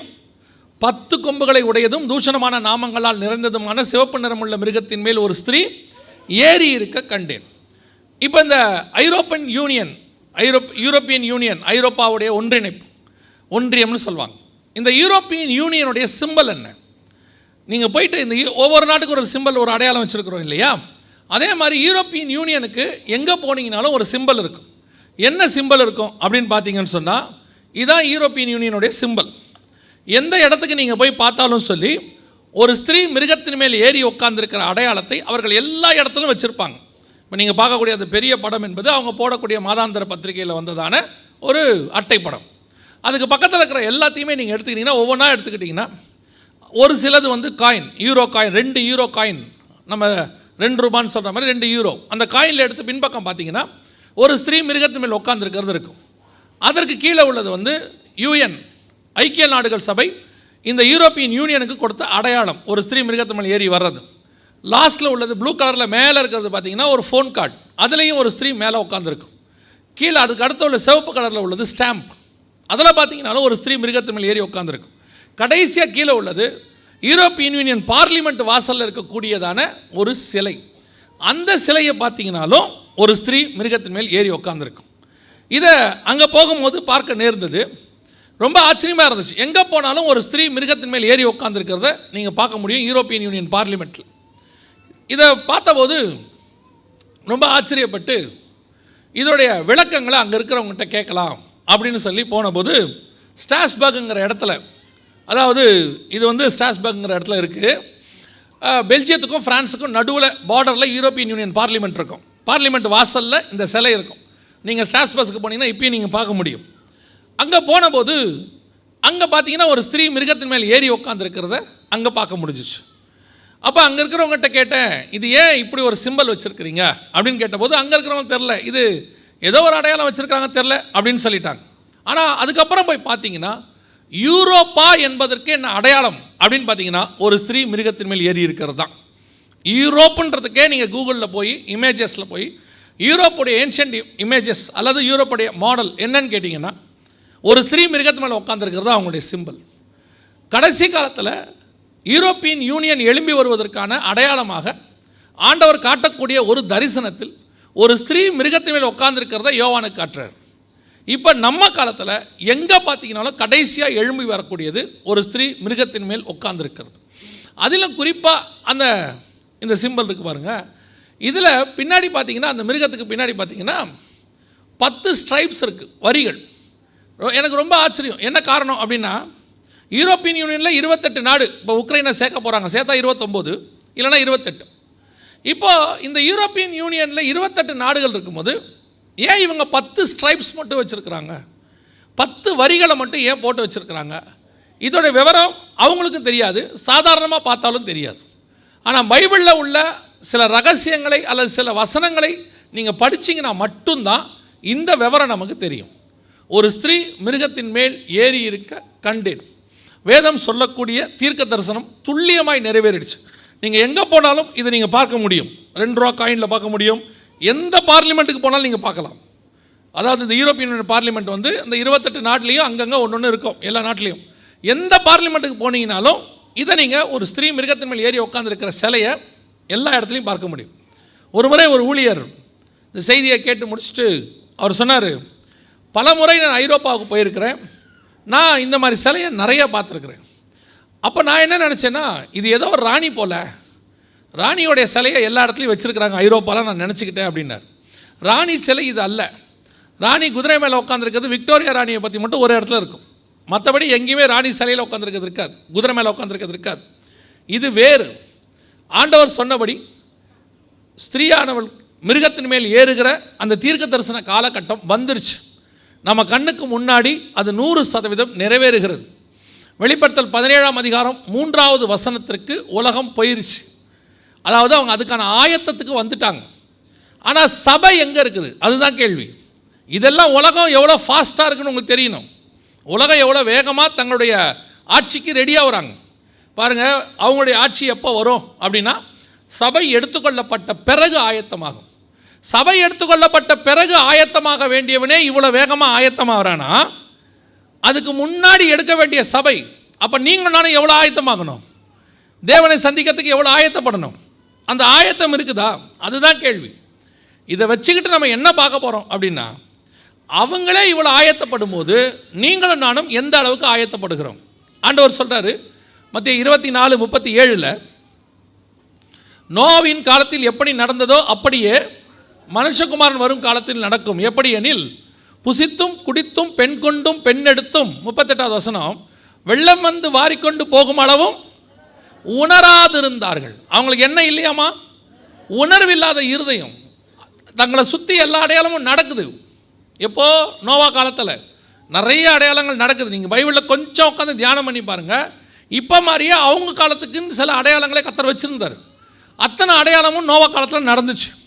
பத்து கொம்புகளை உடையதும் தூஷணமான நாமங்களால் நிறைந்ததுமான சிவப்பு நிறமுள்ள மிருகத்தின் மேல் ஒரு ஸ்திரீ ஏறி இருக்க கண்டேன். இப்போ இந்த European Union Europe European Union ஐரோப்பாவுடைய ஒன்றிணைப்பு ஒன்றியம்னு சொல்லுவாங்க. இந்த யூரோப்பியன் யூனியனுடைய சிம்பல் என்ன? நீங்கள் போயிட்டு இந்த ஒவ்வொரு நாட்டுக்கு ஒரு சிம்பல் ஒரு அடையாளம் வச்சுருக்குறோம் இல்லையா? அதே மாதிரி யூரோப்பியன் யூனியனுக்கு எங்கே போனீங்கனாலும் ஒரு சிம்பல் இருக்கும். என்ன சிம்பல் இருக்கும் அப்படின்னு பார்த்தீங்கன்னு சொன்னால் இதுதான் யூரோப்பியன் யூனியனுடைய சிம்பல் எந்த இடத்துக்கு நீங்கள் போய் பார்த்தாலும் சொல்லி ஒரு ஸ்திரீ மிருகத்தின் மேல் ஏறி உட்கார்ந்திருக்கிற அடையாளத்தை அவர்கள் எல்லா இடத்துலையும் வச்சுருப்பாங்க. இப்போ நீங்கள் பார்க்கக்கூடிய அந்த பெரிய படம் என்பது அவங்க போடக்கூடிய மாதாந்திர பத்திரிகையில் வந்ததான ஒரு அட்டை படம். அதுக்கு பக்கத்தில் இருக்கிற எல்லாத்தையுமே நீங்கள் எடுத்துக்கிட்டிங்கன்னா ஒவ்வொன்றா எடுத்துக்கிட்டிங்கன்னா ஒரு சிலது வந்து காயின் யூரோ காயின் ரெண்டு யூரோ காயின் நம்ம ரெண்டு ரூபான்னு சொல்கிற மாதிரி ரெண்டு யூரோ அந்த காயினில் எடுத்து பின்பக்கம் பார்த்தீங்கன்னா ஒரு ஸ்திரீ மிருகத்தின் மேல் உட்காந்துருக்கிறது இருக்கும். அதற்கு கீழே உள்ளது வந்து யூஎன் ஐக்கிய நாடுகள் சபை இந்த யூரோப்பியன் யூனியனுக்கு கொடுத்த அடையாளம் ஒரு ஸ்திரீ மிருகத்து மேல் ஏறி வர்றது. லாஸ்ட்டில் உள்ளது ப்ளூ கலரில் மேலே இருக்கிறது பார்த்தீங்கன்னா ஒரு ஃபோன் கார்டு அதுலேயும் ஒரு ஸ்திரீ மேலே உட்காந்துருக்கும் கீழே அதுக்கு அடுத்த உள்ள சிவப்பு கலரில் உள்ளது ஸ்டாம்ப் அதில் பார்த்தீங்கனாலும் ஒரு ஸ்திரீ மிருகத்துமேல் ஏறி உட்காந்துருக்கும் கடைசியாக கீழே உள்ளது யூரோப்பியன் யூனியன் பார்லிமெண்ட் வாசலில் இருக்கக்கூடியதான ஒரு சிலை. அந்த சிலையை பார்த்தீங்கனாலும் ஒரு ஸ்திரீ மிருகத்தின் மேல் ஏறி உட்காந்துருக்கும் இதை அங்கே போகும்போது பார்க்க நேர்ந்தது ரொம்ப ஆச்சரியமாக இருந்துச்சு. எங்கே போனாலும் ஒரு ஸ்திரீ மிருகத்தின் மேல் ஏறி உட்காந்துருக்கிறத நீங்கள் பார்க்க முடியும் யூரோப்பியன் யூனியன் பார்லிமெண்ட்டில் இதை பார்த்தபோது ரொம்ப ஆச்சரியப்பட்டு இதோடைய விளக்கங்களை அங்கே இருக்கிறவங்ககிட்ட கேட்கலாம். அப்படின்னு சொல்லி போனபோது ஸ்டாஸ்பர்க்குங்கிற இடத்துல அதாவது இது வந்து ஸ்டாஸ்பர்க்குங்கிற இடத்துல இருக்குது பெல்ஜியத்துக்கும் ஃப்ரான்ஸுக்கும் நடுவில் பார்டரில் யூரோப்பியன் யூனியன் பார்லிமெண்ட் இருக்கும். பார்லிமெண்ட் வாசலில் இந்த சிலை இருக்கும். நீங்கள் ஸ்டாஸ்பர்ஸ்க்கு போனீங்கன்னா இப்போயும் நீங்கள் பார்க்க முடியும். அங்கே போனபோது அங்கே பார்த்தீங்கன்னா ஒரு ஸ்திரீ மிருகத்தின் மேல் ஏறி உட்காந்துருக்கிறத அங்கே பார்க்க முடிஞ்சிச்சு. அப்போ அங்கே இருக்கிறவங்ககிட்ட கேட்டேன் இது ஏன் இப்படி ஒரு சிம்பல் வச்சுருக்கிறீங்க? அப்படின்னு கேட்டபோது அங்கே இருக்கிறவங்க தெரில இது ஏதோ ஒரு அடையாளம் வச்சுருக்காங்க தெரில அப்படின்னு சொல்லிட்டாங்க. ஆனால் அதுக்கப்புறம் போய் பார்த்தீங்கன்னா யூரோப்பா என்பதற்கு என்ன அடையாளம்? அப்படின்னு பார்த்தீங்கன்னா ஒரு ஸ்திரீ மிருகத்தின் மேல் ஏறி இருக்கிறது தான். யூரோப்புன்றதுக்கே நீங்கள் கூகுளில் போய் இமேஜஸில் போய் யூரோப்புடைய ஏன்ஷியன்ட் இமேஜஸ் அல்லது யூரோப்புடைய மாடல் என்னன்னு கேட்டிங்கன்னா ஒரு ஸ்திரீ மிருகத்து மேலே உட்காந்துருக்கிறது அவங்களுடைய சிம்பிள் கடைசி காலத்தில் யூரோப்பியன் யூனியன் எழும்பி வருவதற்கான அடையாளமாக ஆண்டவர் காட்டக்கூடிய ஒரு தரிசனத்தில் ஒரு ஸ்திரீ மிருகத்தின் மேல் உட்காந்துருக்கிறத யோவானுக்கு காட்டுறார். இப்போ நம்ம காலத்தில் எங்கே பார்த்தீங்கனாலும் கடைசியாக எழும்பி வரக்கூடியது ஒரு ஸ்திரீ மிருகத்தின் மேல் உட்காந்துருக்கிறது அதிலும் குறிப்பாக அந்த இந்த சிம்பல் இருக்குது பாருங்கள் இதில் பின்னாடி பார்த்தீங்கன்னா அந்த மிருகத்துக்கு பின்னாடி பார்த்தீங்கன்னா பத்து ஸ்ட்ரைப்ஸ் இருக்குது வரிகள். எனக்கு ரொம்ப ஆச்சரியம். என்ன காரணம் அப்படின்னா யூரோப்பியன் யூனியனில் இருபத்தெட்டு நாடு இப்போ உக்ரைனை சேர்க்க போகிறாங்க சேர்த்தா இருபத்தொம்போது இல்லைன்னா இருபத்தெட்டு. இப்போ இந்த யூரோப்பியன் யூனியனில் இருபத்தெட்டு நாடுகள் இருக்கும்போது ஏன் இவங்க பத்து ஸ்ட்ரைப்ஸ் மட்டும் வச்சுருக்குறாங்க? பத்து வரிகளை மட்டும் ஏன் போட்டு வச்சுருக்குறாங்க? இதோட விவரம் அவங்களுக்கும் தெரியாது. சாதாரணமாக பார்த்தாலும் தெரியாது. ஆனால் பைபிளில் உள்ள சில ரகசியங்களை அல்லது சில வசனங்களை நீங்கள் படிச்சீங்கன்னா மட்டும்தான் இந்த விவரம் நமக்கு தெரியும். ஒரு ஸ்திரீ மிருகத்தின் மேல் ஏறி இருக்க கண்டேன். வேதம் சொல்லக்கூடிய தீர்க்க தரிசனம் துல்லியமாய் நிறைவேறிடுச்சு. நீங்கள் எங்கே போனாலும் இதை நீங்கள் பார்க்க முடியும். ரெண்டு ரூபா காயினில் பார்க்க முடியும். எந்த பார்லிமெண்ட்டுக்கு போனாலும் நீங்கள் பார்க்கலாம். அதாவது இந்த யூரோப்பியன் பார்லிமெண்ட் வந்து இந்த இருபத்தெட்டு நாட்டிலையும் அங்கங்கே ஒன்று ஒன்று இருக்கும் எல்லா நாட்டிலையும். எந்த பார்லிமெண்ட்டுக்கு போனீங்கனாலும் இதை நீங்கள் ஒரு ஸ்திரீ மிருகத்தின் மேல் ஏறி உட்காந்துருக்கிற சிலையை எல்லா இடத்துலையும் பார்க்க முடியும். ஒரு முறை ஒரு ஊழியர் இந்த செய்தியை கேட்டு முடிச்சுட்டு அவர் சொன்னார் பல முறை நான் ஐரோப்பாவுக்கு போயிருக்கிறேன். நான் இந்த மாதிரி சிலையை நிறைய பார்த்துருக்குறேன். அப்போ நான் என்ன நினச்சேன்னா இது ஏதோ ஒரு ராணி போல. ராணியோடைய சிலையை எல்லா இடத்துலையும் வச்சுருக்கிறாங்க. ஐரோப்பாவில் நான் நினச்சிக்கிட்டேன் அப்படின்னார். ராணி சிலை இது அல்ல. ராணி குதிரை மேலே உட்காந்துருக்கிறது விக்டோரியா ராணியை பற்றி மட்டும் ஒரு இடத்துல இருக்கும். மற்றபடி எங்கேயுமே ராணி சிலையில் உட்காந்துருக்கிறது இருக்காது. குதிரை மேலே உட்காந்துருக்கிறது இருக்காது. இது வேறு. ஆண்டவர் சொன்னபடி ஸ்திரீயானவள் மிருகத்தின் மேல் ஏறுகிற அந்த தீர்க்க தரிசன காலகட்டம் வந்துருச்சு. நம்ம கண்ணுக்கு முன்னாடி அது நூறு சதவீதம் நிறைவேறுகிறது. வெளிப்படுத்தல் பதினேழாம் அதிகாரம் மூன்றாவது வசனத்திற்கு உலகம் போயிருச்சு. அதாவது அவங்க அதுக்கான ஆயத்தத்துக்கு வந்துட்டாங்க. ஆனால் சபை எங்கே இருக்குது? அதுதான் கேள்வி. இதெல்லாம் உலகம் எவ்வளோ ஃபாஸ்ட்டாக இருக்குன்னு உங்களுக்கு தெரியணும். உலகம் எவ்வளோ வேகமாக தங்களுடைய ஆட்சிக்கு ரெடியாக வராங்க. பாருங்கள் அவங்களுடைய ஆட்சி எப்போ வரும் அப்படின்னா சபை எடுத்துக்கொள்ளப்பட்ட பிறகு ஆயத்தமாகும். சபை எடுத்துக்கொள்ளப்பட்ட பிறகு ஆயத்தமாக வேண்டியவனே இவ்வளோ வேகமாக ஆயத்தமாகறானா? அதுக்கு முன்னாடி எடுக்க வேண்டிய சபை. அப்போ நீங்கள் நானும் எவ்வளோ ஆயத்தமாகணும்? தேவனை சந்திக்கிறதுக்கு எவ்வளோ ஆயத்தப்படணும்? அந்த ஆயத்தம் இருக்குதா? அதுதான் கேள்வி. இதை வச்சுக்கிட்டு நம்ம என்ன பார்க்க போகிறோம் அப்படின்னா அவங்களே இவ்வளோ ஆயத்தப்படும் போது நீங்களும் நானும் எந்த அளவுக்கு ஆயத்தப்படுகிறோம்? ஆண்டவர் சொல்கிறாரு மத்திய இருபத்தி நாலு முப்பத்தி ஏழில் நோவின் காலத்தில் எப்படி நடந்ததோ அப்படியே மனுஷகுமாரன் வரும் காலத்தில் நடக்கும். எப்படி எனில் புசித்தும் குடித்தும் பெண் கொண்டும் பெண் எடுத்தும் முப்பத்தெட்டாவது வசனம் வெள்ளம் வந்து வாரிக்கொண்டு போகும் அளவும் உணராதிருந்தார்கள். அவங்களுக்கு என்ன இல்லையாமா உணர்வில்லாத இருதயம். தங்களை சுற்றி எல்லா அடையாளமும் நடக்குது. எப்போ? நோவா காலத்தில். நிறைய அடையாளங்கள் நடக்குது. நீங்கள் பைபிளில் கொஞ்சம் உட்காந்து தியானம் பண்ணி பாருங்கள் இப்போ மாதிரியே அவங்க காலத்துக்குன்னு சில அடையாளங்களை கத்தர் வச்சுருந்தார். அத்தனை அடையாளமும் நோவா காலத்தில் நடந்துச்சு.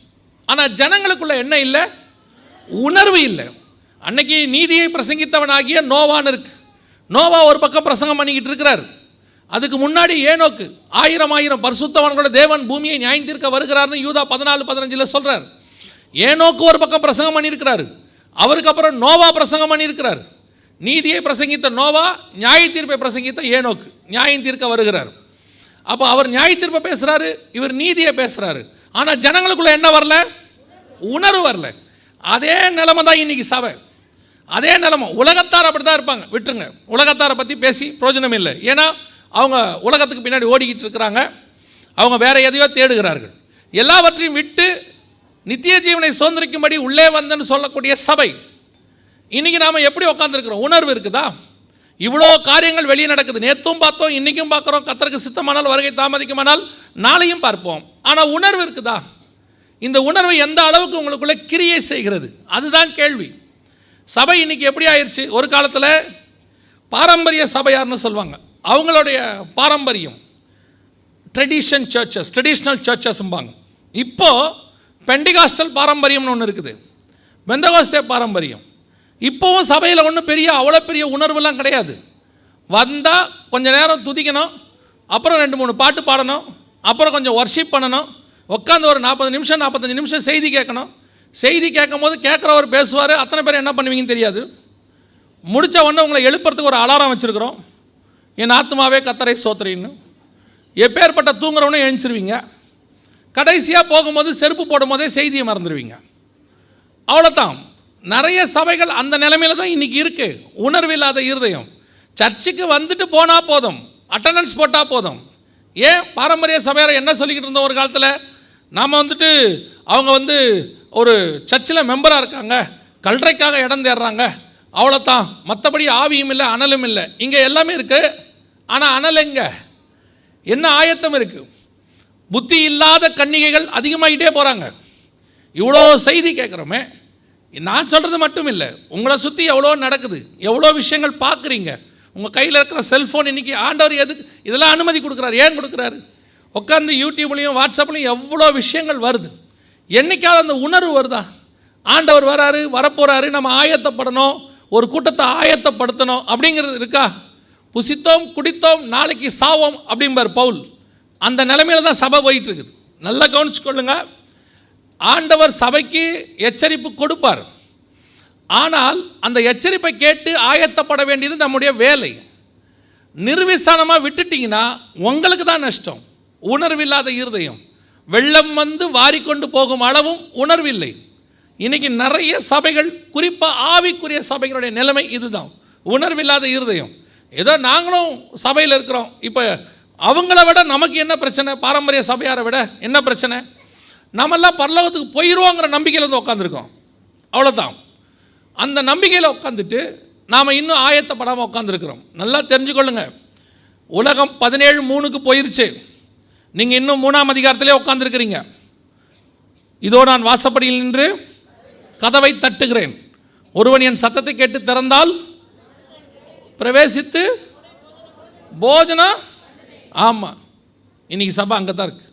ஆனால் ஜனங்களுக்குள்ள என்ன இல்லை? உணர்வு இல்லை. அன்னைக்கு நீதியை பிரசங்கித்தவனாகிய நோவான்னு இருக்கு. நோவா ஒரு பக்கம் பிரசங்கம் பண்ணிக்கிட்டு இருக்கிறார். அதுக்கு முன்னாடி ஏனோக்கு ஆயிரம் ஆயிரம் பரிசுத்தவன்களோட தேவன் பூமியை நியாயந்திருக்க வருகிறார்னு யூதா பதினாலு பதினஞ்சில் சொல்கிறார் ஏனோக்கு ஒரு பக்கம் பிரசங்கம் பண்ணியிருக்கிறாரு. அவருக்கு அப்புறம் நோவா பிரசங்கம் பண்ணியிருக்கிறார். நீதியை பிரசங்கித்த நோவா நியாய தீர்ப்பை பிரசங்கித்த ஏனோக்கு நியாயம் தீர்க்க வருகிறார். அப்போ அவர் நியாய தீர்ப்பை பேசுகிறாரு இவர் நீதியை பேசுகிறாரு ஆனால் ஜனங்களுக்குள்ள என்ன வரல? உணர்வு வரல. அதே நிலமை தான் இன்னைக்கு சபை. அதே நிலமை. உலகத்தார் அப்படி தான் இருப்பாங்க. விட்டுருங்க. உலகத்தாரை பற்றி பேசி பிரயோஜனம் இல்லை. ஏன்னா அவங்க உலகத்துக்கு பின்னாடி ஓடிக்கிட்டு இருக்கிறாங்க. அவங்க வேற எதையோ தேடுகிறார்கள். எல்லாவற்றையும் விட்டு நித்திய ஜீவனை சுதந்திரிக்கும்படி உள்ளே வந்தேன்னு சொல்லக்கூடிய சபை. இன்றைக்கி நாம் எப்படி உட்காந்துருக்குறோம் உணர்வு இருக்குதா? இவ்வளோ காரியங்கள் வெளியே நடக்குது. நேற்றும் பார்த்தோம் இன்றைக்கும் பார்க்குறோம். கத்தருக்கு சித்தமானால் வருகை தாமதிக்குமானால் நாளையும் பார்ப்போம். ஆனால் உணர்வு இருக்குதா? இந்த உணர்வு எந்த அளவுக்கு உங்களுக்குள்ளே கிரியை செய்கிறது? அதுதான் கேள்வி. சபை இன்றைக்கி எப்படி ஆயிடுச்சு ஒரு காலத்தில் பாரம்பரிய சபையார்னு சொல்லுவாங்க. அவங்களுடைய பாரம்பரியம் ட்ரெடிஷன் சர்ச்சஸ் ட்ரெடிஷ்னல் சர்ச்சஸ்ம்பாங்க இப்போது பெண்டிகாஸ்டல் பாரம்பரியம்னு ஒன்று இருக்குது. பெந்தகோஸ்தே பாரம்பரியம். இப்போவும் சபையில் ஒன்றும் பெரிய அவ்வளோ பெரிய உணர்வுலாம் கிடையாது. வந்தால் கொஞ்சம் நேரம் துதிக்கணும் அப்புறம் ரெண்டு மூணு பாட்டு பாடணும் அப்புறம் கொஞ்சம் ஒர்ஷிப் பண்ணணும் உட்காந்து ஒரு நாற்பது நிமிஷம் நாற்பத்தஞ்சு நிமிஷம் செய்தி கேட்கணும். செய்தி கேட்கும் போது கேட்குறவர் பேசுவார் அத்தனை பேர் என்ன பண்ணுவீங்கன்னு தெரியாது. முடித்த உடனே உங்களை எழுப்புறதுக்கு ஒரு அலாரம் வச்சுருக்குறோம். என் ஆத்மாவே கத்தரை சோத்துறீன்னு எப்பேற்பட்ட தூங்குறவனே எழுந்திருவீங்க. கடைசியாக போகும்போது செருப்பு போடும்போதே செய்தியை மறந்துடுவீங்க அவ்வளோதான் நிறைய சபைகள் அந்த நிலைமையில தான் இன்றைக்கி இருக்குது உணர்வில்லாத இருதயம். சர்ச்சுக்கு வந்துட்டு போனால் போதும். அட்டண்டன்ஸ் போட்டால் போதும். ஏன்? பாரம்பரிய சபையார் என்ன சொல்லிக்கிட்டு இருந்தோம் ஒரு காலத்தில்? நாம் வந்துட்டு அவங்க வந்து ஒரு சர்ச்சில் மெம்பராக இருக்காங்க. கல்றைக்காக இடம் தேடுறாங்க. அவ்வளோத்தான் மற்றபடி ஆவியும் இல்லை அனலும் இல்லை. இங்கே எல்லாமே இருக்குது ஆனால் அனல் எங்கே? என்ன ஆயத்தம் இருக்குது புத்தி இல்லாத கன்னிகைகள் அதிகமாகிட்டே போகிறாங்க இவ்வளோ செய்தி கேட்குறோமே நான் சொல்கிறது மட்டும் இல்லை. உங்களை சுற்றி எவ்வளோ நடக்குது. எவ்வளோ விஷயங்கள் பார்க்குறீங்க. உங்கள் கையில் இருக்கிற செல்ஃபோன் இன்றைக்கி ஆண்டவர் எதுக்கு இதெல்லாம் அனுமதி கொடுக்குறாரு. ஏன் கொடுக்குறாரு? உட்காந்து யூடியூப்லேயும் வாட்ஸ்அப்லேயும் எவ்வளோ விஷயங்கள் வருது. என்னைக்காவது அந்த உணர்வு வருதா? ஆண்டவர் வராரு வரப்போகிறாரு நம்ம ஆயத்தப்படணும் ஒரு கூட்டத்தை ஆயத்தப்படுத்தணும் அப்படிங்கிறது இருக்கா? புசித்தோம் குடித்தோம் நாளைக்கு சாவோம் அப்படிம்பார் பவுல். அந்த நிலைமையில தான் சபை போயிட்டு இருக்குது. நல்லா கொள்ளுங்கள் ஆண்டவர் சபைக்கு எச்சரிப்பு கொடுப்பார். ஆனால் அந்த எச்சரிப்பை கேட்டு ஆயத்தப்பட வேண்டியது நம்முடைய வேலை. நிர்விசானமாக விட்டுட்டீங்கன்னா உங்களுக்கு தான் நஷ்டம். உணர்வில்லாத இருதயம். வெள்ளம் வந்து வாரிக்கொண்டு போகும் அளவும் உணர்வில்லை. இன்றைக்கி நிறைய சபைகள் குறிப்பாக ஆவிக்குரிய சபைகளுடைய நிலைமை இதுதான். உணர்வில்லாத இருதயம். ஏதோ நாங்களும் சபையில் இருக்கிறோம். இப்போ அவங்கள விட நமக்கு என்ன பிரச்சனை? பாரம்பரிய சபையாரை விட என்ன பிரச்சனை? நம்மெல்லாம் பரலோகத்துக்கு போயிடுவோங்கிற நம்பிக்கையில் வந்து உட்காந்துருக்கோம் அவ்வளோதான் அந்த நம்பிக்கையில் உட்காந்துட்டு நாம் இன்னும் ஆயத்தப்படாமல் உட்காந்துருக்குறோம் நல்லா தெரிஞ்சுக்கொள்ளுங்க. உலகம் பதினேழு மூணுக்கு போயிருச்சு. நீங்கள் இன்னும் மூணாம் அதிகாரத்திலே உட்காந்துருக்கிறீங்க இதோ நான் வாசப்படியில் நின்று கதவை தட்டுகிறேன். ஒருவன் என் சத்தத்தை கேட்டு திறந்தால் பிரவேசித்து போஜனம். ஆமாம் இன்னைக்கு சபை அங்கே தான் இருக்குது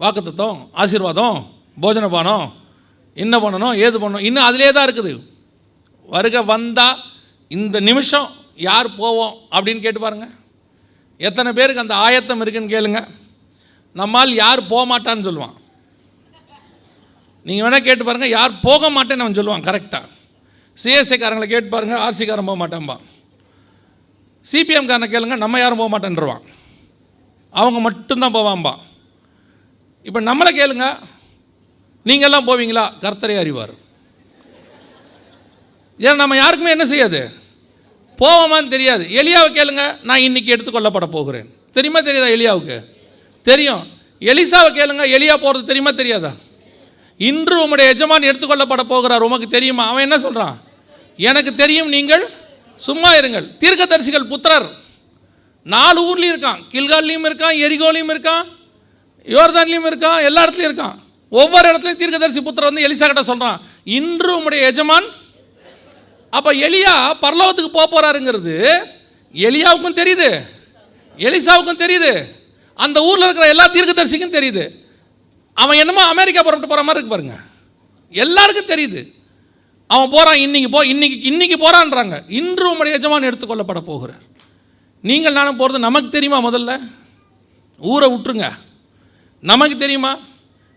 வாக்குத்தத்தம் ஆசீர்வாதம் போஜன பானம் என்ன பண்ணணும் ஏது பண்ணணும் இன்னும் அதிலே தான் இருக்குது. வருக வந்தால் இந்த நிமிஷம் யார் போவோம் அப்படின்னு கேட்டு பாருங்கள் எத்தனை பேருக்கு அந்த ஆயத்தம் இருக்குன்னு கேளுங்க. நம்மால் யார் போக மாட்டான்னு சொல்லுவான். நீங்கள் வேணால் கேட்டு பாருங்கள் யார் போக மாட்டேன்னு அவன் சொல்லுவான் கரெக்டாக சிஎஸ்ஐக்காரங்களை கேட்டு பாருங்கள் ஆர்சிக்காரன் போக மாட்டேன்பா. சிபிஎம்காரனை கேளுங்க நம்ம யாரும் போக மாட்டேன்ருவான் அவங்க மட்டும்தான் போவான்பா. இப்போ நம்மளை கேளுங்க. நீங்கள்லாம் போவீங்களா? கர்த்தரை அறிவார். ஏன்னா நம்ம யாருக்குமே என்ன செய்யாது? போவோமான்னு தெரியாது. எலியாவை கேளுங்க. நான் இன்னைக்கு எடுத்துக்கொள்ளப்பட போகிறேன். தெரியுமா தெரியாதா எலியாவுக்கு? தெரியும். எலிசாவை கேளுங்க. எலியா போகிறது தெரியுமா தெரியாதா? இன்று உம்முடைய எஜமான் எடுத்துக்கொள்ளப்பட போகிறார். உமக்கு தெரியுமா? அவன் என்ன சொல்கிறான் எனக்கு தெரியும் நீங்கள் சும்மா இருங்கள். தீர்க்கதரிசிகள் புத்திரர். நாலு ஊர்லேயும் இருக்கான். கில்கால்லையும் இருக்கான் எரிகோலையும் இருக்கான். யோர்தான்லேயும் இருக்கான் எல்லா இடத்துலையும் இருக்கான். ஒவ்வொரு இடத்துலையும் தீர்க்கதரிசி புத்திரர் வந்து எலிசா கிட்ட சொல்கிறான் இன்று உங்களுடைய எஜமான் அப்போ எலியா பரலோகத்துக்கு போக போகிறாருங்கிறது எலியாவுக்கும் தெரியுது எலிசாவுக்கும் தெரியுது அந்த ஊரில் இருக்கிற எல்லா தீர்க்கதரிசிக்கும் தெரியுது. அவன் என்னமோ அமெரிக்கா புறப்பட்டு போகிற மாதிரி இருக்கு பாருங்க. எல்லாருக்கும் தெரியுது. அவன் போகிறான் இன்றைக்கி போ இன்னைக்கு இன்றைக்கி போகிறான்றாங்க இன்று உங்களுடைய எஜமான் எடுத்துக்கொள்ளப்பட போகிறார். நீங்கள் நானும் போகிறது நமக்கு தெரியுமா முதல்ல? ஊரை விட்டுருங்க. நமக்கு தெரியுமா?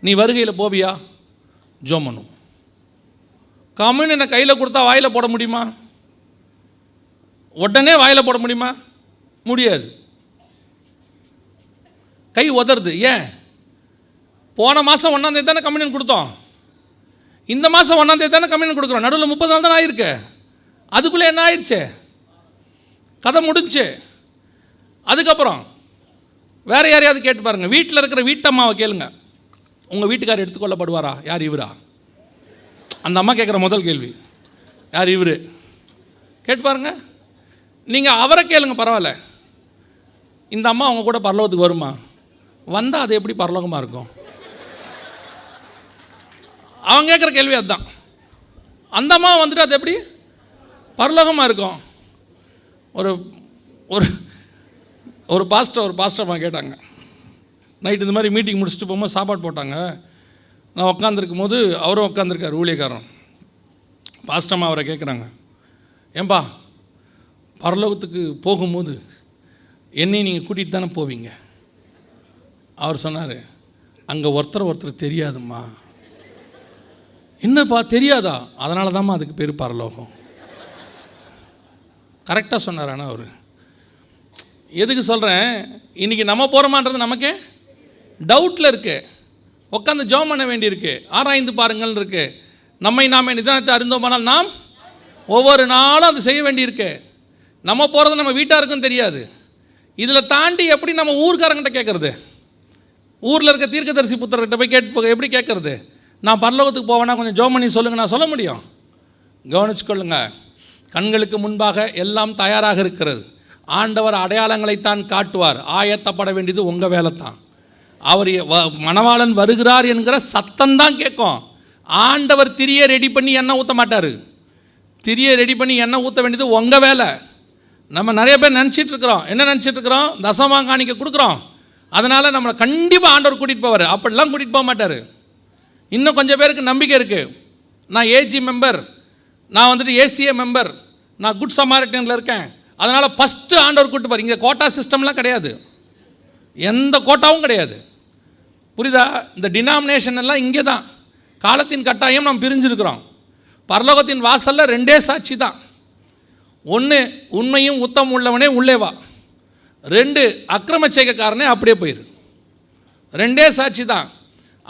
நீ வருகையில் போவியா? ஜோமனும் என்னை கையில் கொடுத்தா வாயில் போட முடியுமா? உடனே வாயில் போட முடியுமா? முடியாது. கை உதறது. ஏன்? போன மாதம் ஒன்றாந்தேதி தானே கம்யூனியன் கொடுத்தோம். இந்த மாதம் ஒன்றாந்தேதி தானே கம்யூனியன் கொடுக்குறோம். நடுவில் முப்பது நாள் தானே ஆயிருக்கு. அதுக்குள்ளே என்ன ஆயிடுச்சு? கதை முடிஞ்சு. அதுக்கப்புறம் வேறு யாரையாவது கேட்டு பாருங்கள் வீட்டில் இருக்கிற வீட்டம்மாவை கேளுங்க. உங்கள் வீட்டுக்கார் எடுத்துக்கொள்ளப்படுவாரா? யார் இவரா? அந்த அம்மா கேட்குற முதல் கேள்வி. யார் இவர்? கேட்டு பாருங்க. நீங்கள் அவரை கேளுங்க பரவாயில்ல. இந்த அம்மா அவங்க கூட பரலோகத்துக்கு வருமா? வந்தால் அது எப்படி பரலோகமாக இருக்கும்? அவன் கேட்குற கேள்வி அதுதான். அந்த அம்மா வந்துட்டு அது எப்படி? பரலோகமாக இருக்கும். ஒரு ஒரு ஒரு பாஸ்டர் ஒரு பாஸ்டர் அம்மா கேட்டாங்க. நைட்டு இந்த மாதிரி மீட்டிங் முடிச்சுட்டு போகும்போது சாப்பாடு போட்டாங்க. நான் உட்காந்துருக்கும் போது அவரும் உட்காந்துருக்கார் ஊழியக்காரன் பாஸ்டம்மா அவரை கேட்குறாங்க ஏன்பா பரலோகத்துக்கு போகும்போது என்னையும் நீங்கள் கூட்டிகிட்டு தானே போவீங்க? அவர் சொன்னார் அங்கே ஒருத்தர் ஒருத்தர் தெரியாதும்மா. என்னப்பா தெரியாதா? அதனால தாம்மா அதுக்கு பேர் பரலோகம். கரெக்டாக சொன்னார் அவர். எதுக்கு சொல்கிறேன் இன்றைக்கி நம்ம போகிறோமான்றது நமக்கு டவுட்டில் இருக்குது உட்காந்து ஜோம் பண்ண வேண்டியிருக்கு. ஆராய்ந்து பாருங்கள் இருக்குது நம்மை நாம் நிதானத்தை அறிந்தோமானால் நாம் ஒவ்வொரு நாளும் அது செய்ய வேண்டியிருக்கு. நம்ம போகிறது நம்ம வீட்டாருக்கும் தெரியாது. இதில் தாண்டி எப்படி நம்ம ஊர்க்காரங்கிட்ட கேட்குறது ஊரில் இருக்க தீர்க்கதரிசி புத்தர்கிட்ட போய் கேட்டு எப்படி கேட்குறது நான் பரலோகத்துக்கு போவேன்னா கொஞ்சம் ஜோம் பண்ணி சொல்லுங்கள் நான் சொல்ல முடியும்? கவனிச்சுக்கொள்ளுங்க. கண்களுக்கு முன்பாக எல்லாம் தயாராக இருக்கிறது. ஆண்டவர் அடையாளங்களைத்தான் காட்டுவார். ஆயத்தப்பட வேண்டியது உங்கள் வேலை தான் அவர் வ- மணவாளன் வருகிறார் என்கிற சத்தம்தான் கேட்கும். ஆண்டவர் திரியை ரெடி பண்ணி எண்ணெய் ஊற்ற மாட்டார். திரியை ரெடி பண்ணி எண்ணெய் ஊற்ற வேண்டியது உங்கள் வேலை. நம்ம நிறைய பேர் நினச்சிட்ருக்குறோம் என்ன நினச்சிட்ருக்குறோம் தசமா காணிக்க கொடுக்குறோம். அதனால் நம்மளை கண்டிப்பாக ஆண்டவர் கூட்டிகிட்டு போவார். அப்படிலாம் கூட்டிகிட்டு போக மாட்டார். இன்னும் கொஞ்சம் பேருக்கு நம்பிக்கை இருக்குது நான் ஏஜி மெம்பர் நான் வந்துட்டு ஏசிஏ மெம்பர் நான் குட் சமாரிட்டனில் இருக்கேன். அதனால் ஃபஸ்ட்டு ஆண்டவர் கூட்டு பாரு. இங்கே கோட்டா சிஸ்டம்லாம் கிடையாது. எந்த கோட்டாவும் கிடையாது. புரியுதா? இந்த டினாமினேஷன் எல்லாம் இங்கே தான் காலத்தின் கட்டாயம் நாம் பிரிஞ்சிருக்கிறோம். பரலோகத்தின் வாசலில் ரெண்டே சாட்சி தான். ஒன்று உண்மையும் உத்தம் உள்ளவனே உள்ளே வா. ரெண்டு அக்கிரம செய்கைக்காரனே அப்படியே போயிரு. ரெண்டே சாட்சி தான்.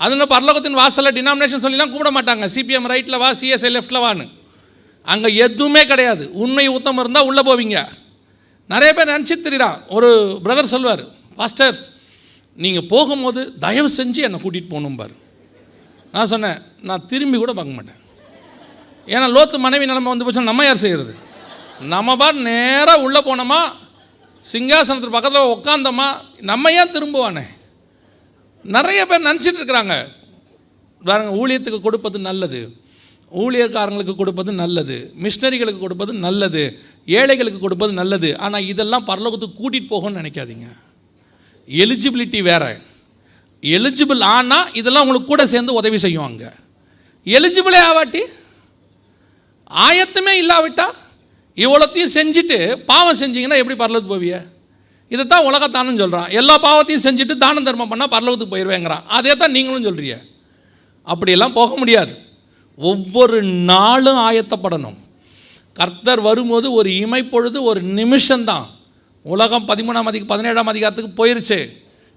அதில் பரலோகத்தின் வாசலில் டினாமினேஷன் சொல்லிலாம் கூப்பிட மாட்டாங்க. சிபிஎம் ரைட்டில் வா சிஎஸ்ஐ லெஃப்ட்டில் வான்னு. அங்கே எதுவுமே கிடையாது. உண்மை உத்தம் இருந்தால் உள்ளே போவீங்க. நிறைய பேர் நினச்சிட்டு தெரியுறான் ஒரு பிரதர் சொல்வார் பாஸ்டர் நீங்கள் போகும்போது தயவு செஞ்சு என்னை கூட்டிகிட்டு போகணும்பார் நான் சொன்னேன் நான் திரும்பி கூட பார்க்க மாட்டேன். ஏன்னா லோத்து மனைவி நிலைமை வந்து போச்சுன்னா நம்ம யார் செய்கிறது நம்ம பார் நேராக உள்ளே போனோமா? சிங்காசனத்துக்கு பக்கத்தில் உட்காந்தோமா நம்ம ஏன் திரும்புவானே? நிறைய பேர் நினச்சிட்டு இருக்கிறாங்க. பாருங்கள் ஊழியத்துக்கு கொடுப்பது நல்லது. ஊழியக்காரங்களுக்கு கொடுப்பது நல்லது மிஷினரிகளுக்கு கொடுப்பது நல்லது ஏழைகளுக்கு கொடுப்பது நல்லது. ஆனால் இதெல்லாம் பரலோகத்துக்கு கூட்டிகிட்டு போகணும்னு நினைக்காதீங்க. எலிஜிபிலிட்டி வேறு. எலிஜிபிள் ஆனால் இதெல்லாம் உங்களுக்கு கூட சேர்ந்து உதவி செய்யும் அங்கே எலிஜிபிளே ஆவாட்டி? ஆயத்தமே இல்லாவிட்டா? இவ்வளோத்தையும் செஞ்சுட்டு பாவம் செஞ்சிங்கன்னா எப்படி பரலோகத்துக்கு போவிய இதை தான் உலகத்தானும் சொல்கிறான் எல்லா பாவத்தையும் செஞ்சுட்டு தானம் தர்மம் பண்ணால் பரலோகத்துக்கு போயிடுவேங்கிறான் அதே தான் நீங்களும் சொல்கிறீங்க அப்படியெல்லாம் போக முடியாது. ஒவ்வொரு நாளும் ஆயத்தப்படணும். கர்த்தர் வரும்போது ஒரு இமைப்பொழுது ஒரு நிமிஷம்தான். உலகம் பதிமூணாம் அதிக பதினேழாம் அதிகாரத்துக்கு போயிருச்சு.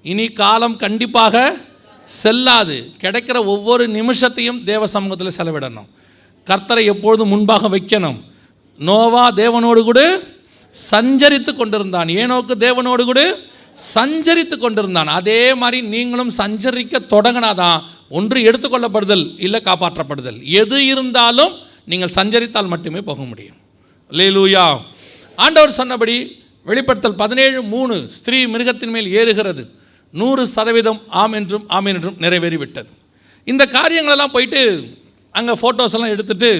இனி காலம் கண்டிப்பாக செல்லாது. கிடைக்கிற ஒவ்வொரு நிமிஷத்தையும் தேவ சமூகத்தில் செலவிடணும். கர்த்தரை எப்பொழுதும் முன்பாக வைக்கணும். நோவா தேவனோடு கூட சஞ்சரித்து கொண்டிருந்தான். ஏனோக்கு தேவனோடு கூட சஞ்சரித்து கொண்டிருந்தான். அதே மாதிரி நீங்களும் சஞ்சரிக்க தொடங்கினாதான் ஒன்று எடுத்துக்கொள்ளப்படுதல் இல்லை காப்பாற்றப்படுதல். எது இருந்தாலும் நீங்கள் சஞ்சரித்தால் மட்டுமே போக முடியும். லேலூயா ஆண்டவர் சொன்னபடி வெளிப்படுத்தல் பதினேழு மூணு ஸ்திரீ மிருகத்தின் மேல் ஏறுகிறது. நூறு சதவீதம் ஆம் என்றும் ஆம் என்றும் நிறைவேறிவிட்டது. இந்த காரியங்களெல்லாம் போயிட்டு அங்கே ஃபோட்டோஸ் எல்லாம் எடுத்துட்டு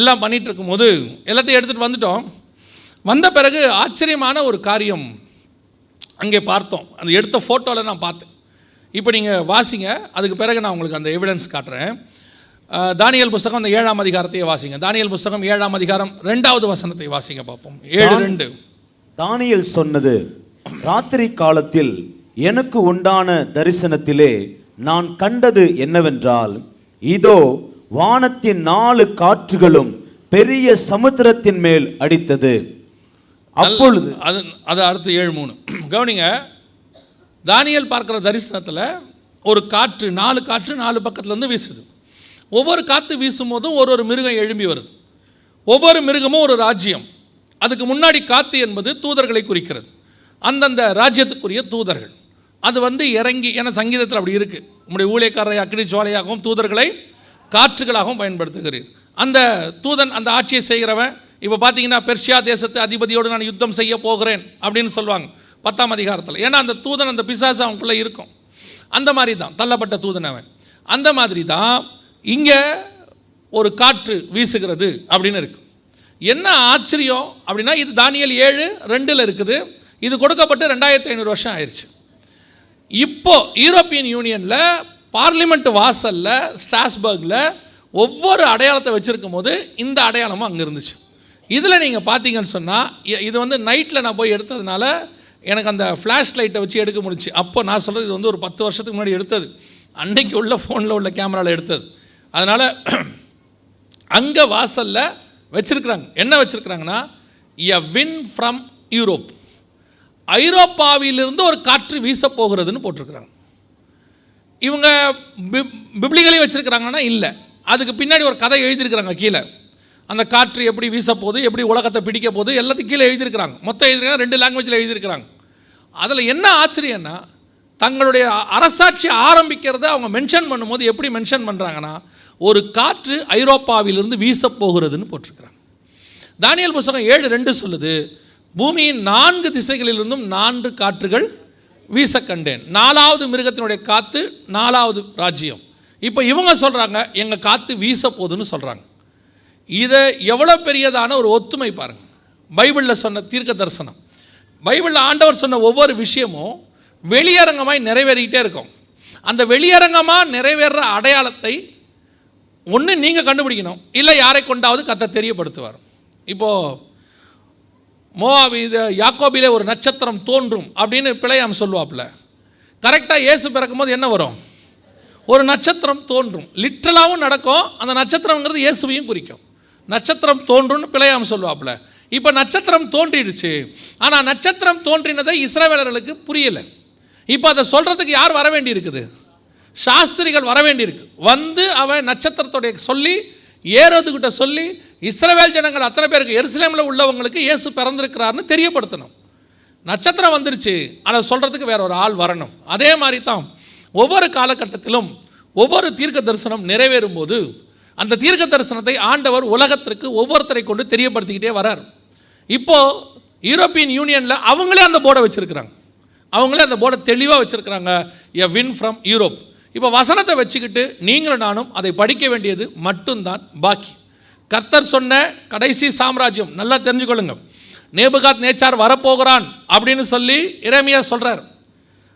எல்லாம் பண்ணிட்டு இருக்கும்போது எல்லாத்தையும் எடுத்துகிட்டு வந்துட்டோம். வந்த பிறகு ஆச்சரியமான ஒரு காரியம் அங்கே பார்த்தோம். அந்த எடுத்த ஃபோட்டோவில் நான் பார்த்தேன். இப்போ நீங்கள் வாசிங்க. அதுக்கு பிறகு நான் உங்களுக்கு அந்த எவிடன்ஸ் காட்டுறேன். தானியேல் புஸ்தகம் அந்த ஏழாம் அதிகாரத்தையே வாசிங்க. தானியேல் புஸ்தகம் ஏழாம் அதிகாரம் ரெண்டாவது வசனத்தை வாசிங்க பார்ப்போம். ஏழு ரெண்டு. தானியேல் சொன்னது ராத்திரி காலத்தில் எனக்கு உண்டான தரிசனத்திலே நான் கண்டது என்னவென்றால் இதோ வானத்தின் நாலு காற்றுகளும் பெரிய சமுத்திரத்தின் மேல் அடித்தது. அப்பொழுது அது அது அடுத்து ஏழு மூணு. கவனிங்க தானியல் பார்க்குற தரிசனத்தில் ஒரு காற்று நாலு காற்று நாலு பக்கத்துலேருந்து வீசுது. ஒவ்வொரு காற்று வீசும் போதும் ஒரு ஒரு மிருகம் எழும்பி வருது. ஒவ்வொரு மிருகமும் ஒரு ராஜ்யம். அதுக்கு முன்னாடி காற்று என்பது தூதர்களை குறிக்கிறது. அந்தந்த ராஜ்யத்துக்குரிய தூதர்கள். அது வந்து இறங்கி ஏன்னா சங்கீதத்தில் அப்படி இருக்குது உங்களுடைய ஊழியக்காரரை அக்னி ஜுவாலையாகவும் தூதர்களை காற்றுகளாகவும் பயன்படுத்துகிறீர். அந்த தூதன் அந்த ஆட்சியை செய்கிறவன் இப்போ பார்த்தீங்கன்னா பெர்ஷியா தேசத்து அதிபதியோடு நான் யுத்தம் செய்ய போகிறேன் அப்படின்னு சொல்லுவாங்க. பத்தாம் அதிகாரத்தில். ஏன்னா அந்த தூதன் அந்த பிசாசு அவனுக்குள்ளே இருக்கும். அந்த மாதிரி தான் தள்ளப்பட்ட தூதன் அவன். அந்த மாதிரி தான் இங்கே ஒரு காற்று வீசுகிறது அப்படின்னு இருக்கு. என்ன ஆச்சரியம் அப்படின்னா இது தானியல் ஏழு ரெண்டில் இருக்குது. இது கொடுக்கப்பட்டு ரெண்டாயிரத்தி ஐநூறு வருஷம் ஆயிடுச்சு இப்போது யூரோப்பியன் யூனியனில் பார்லிமெண்ட் வாசலில் ஸ்டாஸ்பர்கில் ஒவ்வொரு அடையாளத்தை வச்சுருக்கும் போது இந்த அடையாளமும் அங்கே இருந்துச்சு இதில் நீங்கள் பார்த்தீங்கன்னு சொன்னால் இது வந்து நைட்டில் நான் போய் எடுத்ததுனால எனக்கு அந்த ஃப்ளாஷ் லைட்டை வச்சு எடுக்க முடிச்சு அப்போ நான் சொல்கிறது இது வந்து ஒரு பத்து வருஷத்துக்கு முன்னாடி எடுத்தது. அன்னைக்கு உள்ள ஃபோனில் உள்ள கேமராவில் எடுத்தது. அதனால் அங்கே வாசலில் வச்சுருக்குறாங்க. என்ன வச்சுருக்குறாங்கன்னா எ வின் ஃப்ரம் யூரோப் ஐரோப்பாவிலிருந்து ஒரு காற்று வீச போகிறதுன்னு போட்டிருக்கிறாங்க. இவங்க பிப்ளிகளையும் வச்சுருக்கிறாங்கன்னா இல்லை. அதுக்கு பின்னாடி ஒரு கதை எழுதியிருக்கிறாங்க கீழே. அந்த காற்று எப்படி வீச போகுது எப்படி உலகத்தை பிடிக்க போகுது எல்லாத்தையும் கீழே எழுதியிருக்கிறாங்க. மொத்தம் எழுதிருக்காங்க ரெண்டு லாங்குவேஜில் எழுதியிருக்கிறாங்க. அதில் என்ன ஆச்சரியன்னா தங்களுடைய அரசாட்சி ஆரம்பிக்கிறத அவங்க மென்ஷன் பண்ணும்போது எப்படி மென்ஷன் பண்ணுறாங்கன்னா ஒரு காற்று ஐரோப்பாவிலிருந்து வீச போகிறதுன்னு போட்டிருக்கிறாங்க. தானியல் புஸ்தகம் ஏழு ரெண்டு சொல்லுது பூமியின் நான்கு திசைகளிலிருந்தும் நான்கு காற்றுகள் வீச கண்டேன். நாலாவது மிருகத்தினுடைய காற்று நாலாவது ராஜ்யம். இப்போ இவங்க சொல்கிறாங்க எங்கள் காற்று வீச போகுதுன்னு சொல்கிறாங்க இதை எவ்வளோ பெரியதான ஒரு ஒத்துமை பாருங்கள் பைபிளில் சொன்ன தீர்க்க தரிசனம். பைபிளில் ஆண்டவர் சொன்ன ஒவ்வொரு விஷயமும் வெளியரங்கமாய் நிறைவேறிக்கிட்டே இருக்கும். அந்த வெளியரங்கமாக நிறைவேற அடையாளத்தை ஒன்று நீங்கள் கண்டுபிடிக்கணும். இல்லை யாரை கொண்டாவது கத்தை தெரியப்படுத்துவார். இப்போது மோவாபி இது யாக்கோபிலே ஒரு நட்சத்திரம் தோன்றும் அப்படின்னு பிழையாம் சொல்லுவாப்புல. கரெக்டாக இயேசு பிறக்கும்போது என்ன வரும்? ஒரு நட்சத்திரம் தோன்றும். லிட்ரலாகவும் நடக்கும். அந்த நட்சத்திரங்கிறது இயேசுவையும் குறிக்கும். நட்சத்திரம் தோன்றும்னு பிழையாம் சொல்லுவாப்புல. இப்போ நட்சத்திரம் தோன்றிடுச்சு. ஆனால் நட்சத்திரம் தோன்றினதை இஸ்ரவேலர்களுக்கு புரியலை. இப்போ அதை சொல்கிறதுக்கு யார் வர வேண்டி இருக்குது சாஸ்திரிகள் வர வேண்டியிருக்கு. வந்து அவன் நட்சத்திரத்துடைய சொல்லி ஏறதுக்கிட்ட சொல்லி இஸ்ரவேல் ஜனங்கள் அத்தனை பேருக்கு எருசலேமில் உள்ளவங்களுக்கு இயேசு பிறந்திருக்கிறார்னு தெரியப்படுத்தணும். நட்சத்திரம் வந்துருச்சு. அதை சொல்கிறதுக்கு வேற ஒரு ஆள் வரணும். அதே மாதிரி தான் ஒவ்வொரு காலகட்டத்திலும் ஒவ்வொரு தீர்க்க தரிசனம் நிறைவேறும் போது அந்த தீர்க்க தரிசனத்தை ஆண்டவர் உலகத்திற்கு ஒவ்வொருத்தரை கொண்டு தெரியப்படுத்திக்கிட்டே வரார். இப்போது யூரோப்பியன் யூனியனில் அவங்களே அந்த போர்டை வச்சுருக்குறாங்க. அவங்களே அந்த போர்டை தெளிவாக வச்சுருக்குறாங்க. எ வின் ஃப்ரம் யூரோப் இப்போ வசனத்தை வச்சுக்கிட்டு நீங்களும் நானும் அதை படிக்க வேண்டியது மட்டும்தான் பாக்கி. கர்த்தர் சொன்ன கடைசி சாம்ராஜ்யம் நல்லா தெரிஞ்சுக்கொள்ளுங்க. நேபுகாத் நேச்சார் வரப்போகிறான் அப்படின்னு சொல்லி இறைமையா சொல்கிறார்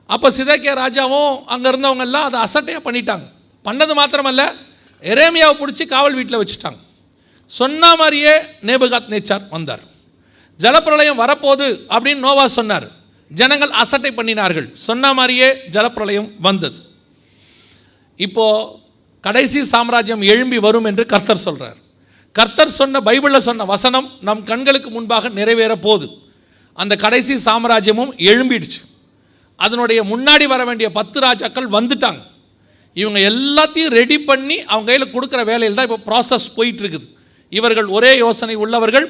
அப்போ சிதக்கிய ராஜாவும் அங்கே இருந்தவங்க எல்லாம் அதை அசட்டையாக பண்ணிட்டாங்க. பண்ணது மாத்திரமல்ல எரேமியாவை பிடிச்சி காவல் வீட்டில் வச்சுட்டாங்க. சொன்ன மாதிரியே நேபுகாத் நேச்சார் வந்தார். ஜலப்பிரளயம் வரப்போகுது அப்படின்னு நோவா சொன்னார். ஜனங்கள் அசட்டை பண்ணினார்கள். சொன்ன மாதிரியே ஜலப்பிரளயம் வந்தது. இப்போ கடைசி சாம்ராஜ்யம் எழும்பி வரும் என்று கர்த்தர் சொல்றார். கர்த்தர் சொன்ன பைபிளில் சொன்ன வசனம் நம் கண்களுக்கு முன்பாக நிறைவேற போகுது. அந்த கடைசி சாம்ராஜ்யமும் எழும்பிடுச்சு. அதனுடைய முன்னாடி வர வேண்டிய பத்து ராஜாக்கள் வந்துட்டாங்க. இவங்க எல்லாத்தையும் ரெடி பண்ணி அவங்க கையில் கொடுக்குற வேலையில் தான் இப்போ ப்ராசஸ் போயிட்டு இருக்குது. இவர்கள் ஒரே யோசனை உள்ளவர்கள்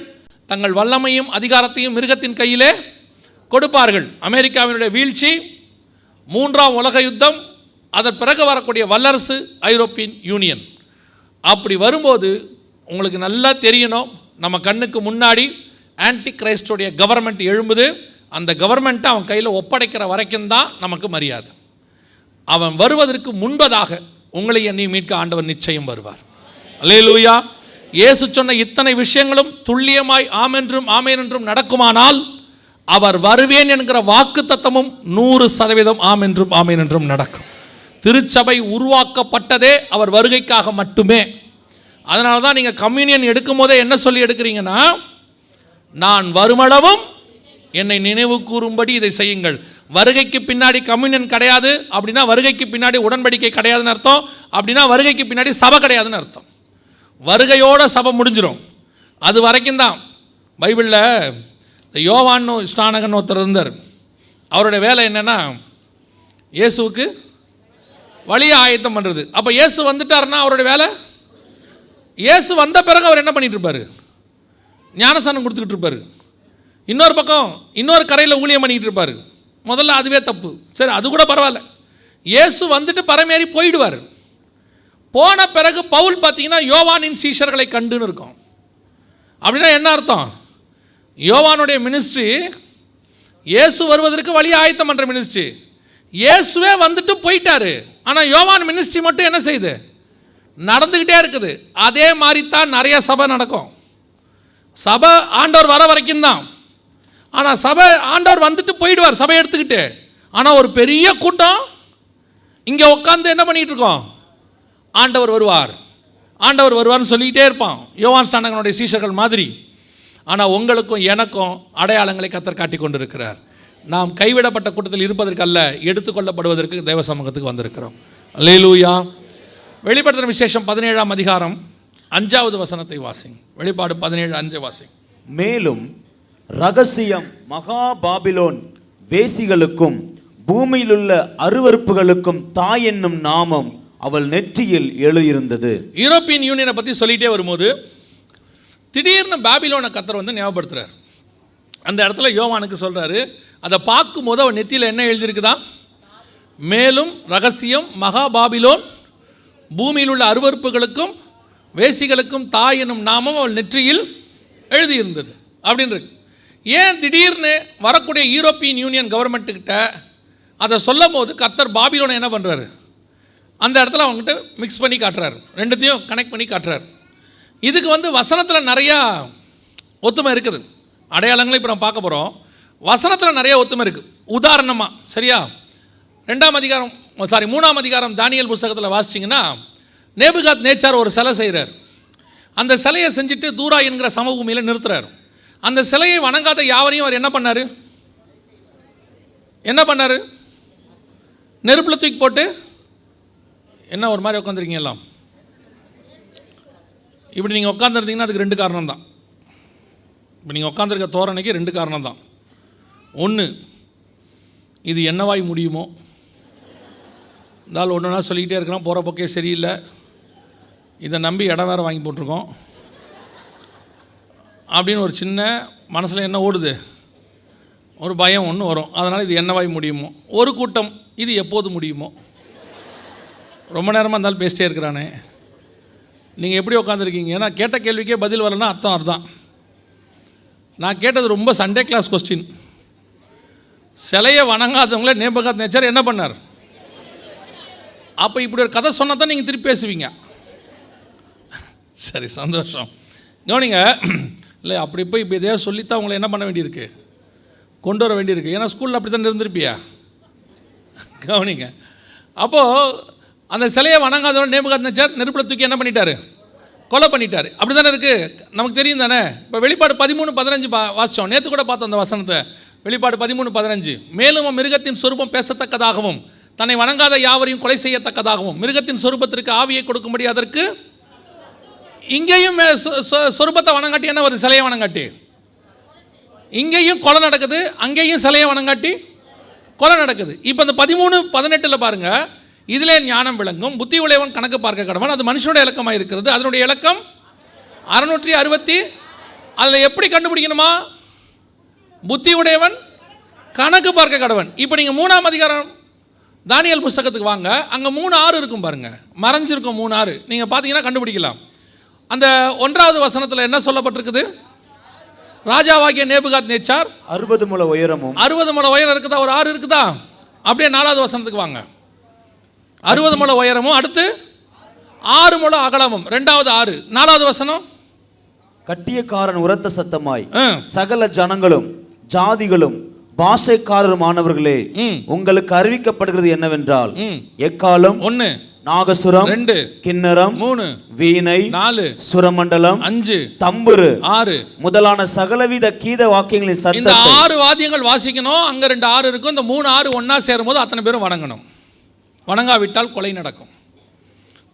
தங்கள் வல்லமையும் அதிகாரத்தையும் மிருகத்தின் கையிலே கொடுப்பார்கள். அமெரிக்காவினுடைய வீழ்ச்சி மூன்றாம் உலக யுத்தம் அதன் பிறகு வரக்கூடிய வல்லரசு ஐரோப்பியன் யூனியன். அப்படி வரும்போது உங்களுக்கு நல்லா தெரியணும் நம்ம கண்ணுக்கு முன்னாடி ஆன்டி கிரைஸ்டோடைய கவர்மெண்ட் எழும்புது. அந்த கவர்மெண்ட்டை அவன் கையில் ஒப்படைக்கிற வரைக்கும் தான் நமக்கு மரியாதை. அவன் வருவதற்கு முன்பதாக உங்களை என்னை மீட்க ஆண்டவர் நிச்சயம் வருவார். அல்லேலூயா. இயேசு சொன்ன இத்தனை விஷயங்களும் துல்லியமாய் ஆமென்றும் ஆமேன் என்றும் நடக்குமானால் அவர் வருவேன் என்கிற வாக்கு தத்தமும் நூறு சதவீதம் ஆம் என்றும் ஆமேன் என்றும் நடக்கும். திருச்சபை உருவாக்கப்பட்டதே அவர் வருகைக்காக மட்டுமே. அதனால தான் நீங்கள் கம்யூனியன் எடுக்கும் போதே என்ன சொல்லி எடுக்கிறீங்கன்னா நான் வருமளவும் என்னை நினைவு கூறும்படி இதை செய்யுங்கள். வருகைக்கு பின்னாடி கம்யூனியன் கிடையாது அப்படின்னா வருகைக்கு பின்னாடி உடன்படிக்கை கிடையாதுன்னு அர்த்தம். அப்படின்னா வருகைக்கு பின்னாடி சபை கிடையாதுன்னு அர்த்தம். வருகையோட சபை முடிஞ்சிடும் அது வரைக்கும் தான். பைபிளில் இந்த யோவான்னு ஸ்நானகன் ஒருத்தர் இருந்தார். அவருடைய வேலை என்னென்னா இயேசுவுக்கு வழியை ஆயத்தம் பண்ணுறது அப்போ இயேசு வந்துட்டாருன்னா அவருடைய வேலை? இயேசு வந்த பிறகு அவர் என்ன பண்ணிகிட்டு இருப்பார்? ஞானசானம் கொடுத்துக்கிட்டு இருப்பார். இன்னொரு பக்கம் இன்னொரு கரையில் ஊழியம் பண்ணிக்கிட்டு இருப்பார். முதல்ல அதுவே தப்பு. சரி அது கூட பரவாயில்ல. இயேசு வந்துட்டு பரமேறி போயிடுவார். போன பிறகு பவுல் பார்த்தீங்கன்னா யோவானின் சீஷர்களை கண்டுன்னு இருக்கும். அப்படின்னா என்ன அர்த்தம்? யோவானுடைய மினிஸ்ட்ரி இயேசு வருவதற்கு வழி ஆயத்தம் பண்ணுற மினிஸ்ட்ரி இயேசுவே வந்துட்டு போயிட்டாரு. ஆனால் யோவான் மினிஸ்ட்ரி மட்டும் என்ன செய்யுது நடந்துக்கிட்டே இருக்குது. அதே மாதிரி தான் நிறைய சபை நடக்கும். சபை ஆண்டவர் வர வரைக்கும் தான். ஆனால் சபை ஆண்டவர் வந்துட்டு போயிடுவார் சபை எடுத்துக்கிட்டு. ஆனால் ஒரு பெரிய கூட்டம் இங்கே உட்காந்து என்ன பண்ணிகிட்டு இருக்கோம்? ஆண்டவர் வருவார். ஆண்டவர் வருவார்னு சொல்லிக்கிட்டே இருப்பான். யோவான் ஸ்டானகனுடைய சீசர்கள் மாதிரி. ஆனால் உங்களுக்கும் எனக்கும் அடையாளங்களை கத்தர் காட்டி கொண்டிருக்கிறார். நாம் கைவிடப்பட்ட கூட்டத்தில் இருப்பதற்கு அல்ல எடுத்துக்கொள்ளப்படுவதற்கு தேவ சமூகத்துக்கு வந்திருக்கிறோம். லேலூயா வெளிப்படுத்துகிற விசேஷம் பதினேழாம் அதிகாரம் அஞ்சாவது வசனத்தை வாசிங் வெளிப்பாடு பதினேழு அஞ்சு வாசிங் மேலும் ரகசியம் மகா பாபிலோன் வேசிகளுக்கும் பூமியிலுள்ள அருவருப்புகளுக்கும் தாய் என்னும் நாமம் அவள் நெற்றியில் எழுதியிருந்தது. யூரோப்பியன் யூனியனை பற்றி சொல்லிகிட்டே வரும்போது திடீர்னு பாபிலோனை கத்தர் வந்து ஞாபகப்படுத்துறார். அந்த இடத்துல யோவானுக்கு சொல்கிறாரு அதை பார்க்கும்போது அவன் நெத்தியில் என்ன எழுதியிருக்குதா? மேலும் ரகசியம் மகா பாபிலோன் பூமியில் உள்ள அருவருப்புகளுக்கும் வேசிகளுக்கும் தாய் என்னும் நாமம் அவள் நெற்றியில் எழுதியிருந்தது. அப்படின்னு ஏன் திடீர்னு வரக்கூடிய யூரோப்பியன் யூனியன் கவர்மெண்ட்டுக்கிட்ட அதை சொல்லும் போது கர்த்தர் பாபிலோனை என்ன பண்ணுறாரு அந்த இடத்துல அவங்ககிட்ட மிக்ஸ் பண்ணி காட்டுறாரு. ரெண்டுத்தையும் கனெக்ட் பண்ணி காட்டுறாரு. இதுக்கு வந்து வசனத்தில் நிறையா ஒத்துமை இருக்குது. அடையாளங்களை இப்போ நம்ம பார்க்க போகிறோம் வசனத்தில் நிறைய ஒத்துமை இருக்குது உதாரணமாக சரியா? ரெண்டாம் அதிகாரம் சாரி மூணாம் அதிகாரம் தானியல் புஸ்தகத்தில் வாசிச்சிங்கன்னா நேபுகாத் நேச்சார் ஒரு சிலை செய்கிறார் அந்த சிலையை செஞ்சுட்டு தூரா என்கிற சமபூமியில் நிறுத்துறாரு. அந்த சிலையை வணங்காத யாவரையும் அவர் என்ன பண்ணார்? என்ன பண்ணார்? நெருப்பில் தூக்கி போட்டு என்ன ஒரு மாதிரி உட்காந்துருக்கீங்க எல்லாம்? இப்படி நீங்கள் உட்காந்துருந்தீங்கன்னா அதுக்கு ரெண்டு காரணம் தான் இப்போ நீங்கள் உட்காந்துருக்க தோரணைக்கு ரெண்டு காரணம் தான் ஒன்று இது என்னவாய் முடியுமோ? இருந்தாலும் ஒன்று சொல்லிக்கிட்டே இருக்கிறோம் போகிற போக்கே சரியில்லை. இதை நம்பி இடம் வேறு வாங்கி போட்டிருக்கோம். அப்படின்னு ஒரு சின்ன மனசில் என்ன ஓடுது? ஒரு பயம் ஒன்று வரும். அதனால் இது என்னவாய் முடியுமோ? ஒரு கூட்டம் இது எப்போது முடியுமோ? ரொம்ப நேரமாக இருந்தாலும் பேசிட்டே இருக்கிறானே. நீங்கள் எப்படி உட்காந்துருக்கீங்க ஏன்னா கேட்ட கேள்விக்கே பதில் வரலன்னா அர்த்தம் அர்த்தம் நான் கேட்டது ரொம்ப சண்டே கிளாஸ் கொஸ்டின் சிலையை வணங்காதவங்கள நேபகாத் நேச்சர் என்ன பண்ணார்? அப்போ இப்படி ஒரு கதை சொன்னால் தான் நீங்கள் திருப்பி பேசுவீங்க. சரி சந்தோஷம். கவனிங்க இல்லை அப்படி போய் இப்போ இதே சொல்லித்தான் உங்களை என்ன பண்ண வேண்டியிருக்கு? கொண்டு வர வேண்டியிருக்கு. ஏன்னா ஸ்கூலில் அப்படி தானே இருந்திருப்பியா? கவனிங்க. அப்போது அந்த சிலையை வணங்காதவன் நேபுகாத்னச்சார் நெருப்பில் தூக்கி என்ன பண்ணிட்டாரு? கொலை பண்ணிட்டார். அப்படி தானே இருக்குது நமக்கு தெரியும் தானே? இப்போ வெளிப்பாடு பதிமூணு பதினஞ்சு பா வாசித்தோம் நேற்று கூட பார்த்தோம் அந்த வசனத்தை. வெளிப்பாடு பதிமூணு பதினஞ்சு. மேலும் மிருகத்தின் சொரூபம் பேசத்தக்கதாகவும் தன்னை வணங்காத யாவரையும் கொலை செய்யத்தக்கதாகவும் மிருகத்தின் சொரூபத்திற்கு ஆவியை கொடுக்கும்படி அதற்கு இங்கேயும் சொ- சொ- சொரூபத்தை வணங்காட்டி என்ன வருது? சிலையை வணங்காட்டி. இங்கேயும் கொலை நடக்குது அங்கேயும் சிலையை வணங்காட்டி கொலை நடக்குது. இப்போ இந்த பதிமூணு பதினெட்டில் பாருங்கள் இதிலே ஞானம் விளங்கும். புத்தி உடையவன் கணக்கு பார்க்க கடவன். அது மனுஷனுடைய இலக்கமாக இருக்கிறது. அதனுடைய இலக்கம் அறுநூற்றி அறுபத்தி அதில் எப்படி கண்டுபிடிக்கணுமா? புத்தி உடையவன் கணக்கு பார்க்க கடவன். இப்போ நீங்கள் மூணாம் அதிகாரம் தானியல் புஸ்தகத்துக்கு வாங்க. அங்கே மூணு ஆறு இருக்கும் பாருங்க. மறைஞ்சிருக்கும் மூணு ஆறு. நீங்கள் பார்த்தீங்கன்னா கண்டுபிடிக்கலாம். அந்த ஒன்றாவது வசனத்தில் என்ன சொல்லப்பட்டிருக்குது? ராஜாவாகிய நேபுகாத் நேச்சார் அறுபது முழ உயரமும். அறுபது முழ உயரம் இருக்குதா? ஒரு ஆறு இருக்குதா? அப்படியே நாலாவது வசனத்துக்கு வாங்க. அறுபது முழ உயரமும் அடுத்து ஆறு முழ அகலமும். ரெண்டாவது ஆறு. நாலாவது வசனம். கட்டியக்காரன் உரத்த சத்தமாய். சகல ஜனங்களும் ஜாதிகளும் பாஷைக்காரருமானவர்களே ம். உங்களுக்கு அறிவிக்கப்படுகிறது என்னவென்றால் எக்காலம்? ஒன்று நாகசுரம். ரெண்டு. கிண்ணறம் மூணு. வீணை. நாலு. சுரமண்டலம். அஞ்சு. தம்புரு. ஆறு. முதலான சகலவித கீத வாக்கியங்களின் இந்த சத்தத்தை ஆறு வாத்தியங்கள் வாசிக்கணும். அங்கே ரெண்டு ஆறு இருக்கும். இந்த மூணு ஆறு ஒன்றா சேரும்போது அத்தனை பேரும் வணங்கணும். வணங்காவிட்டால் கொலை நடக்கும்.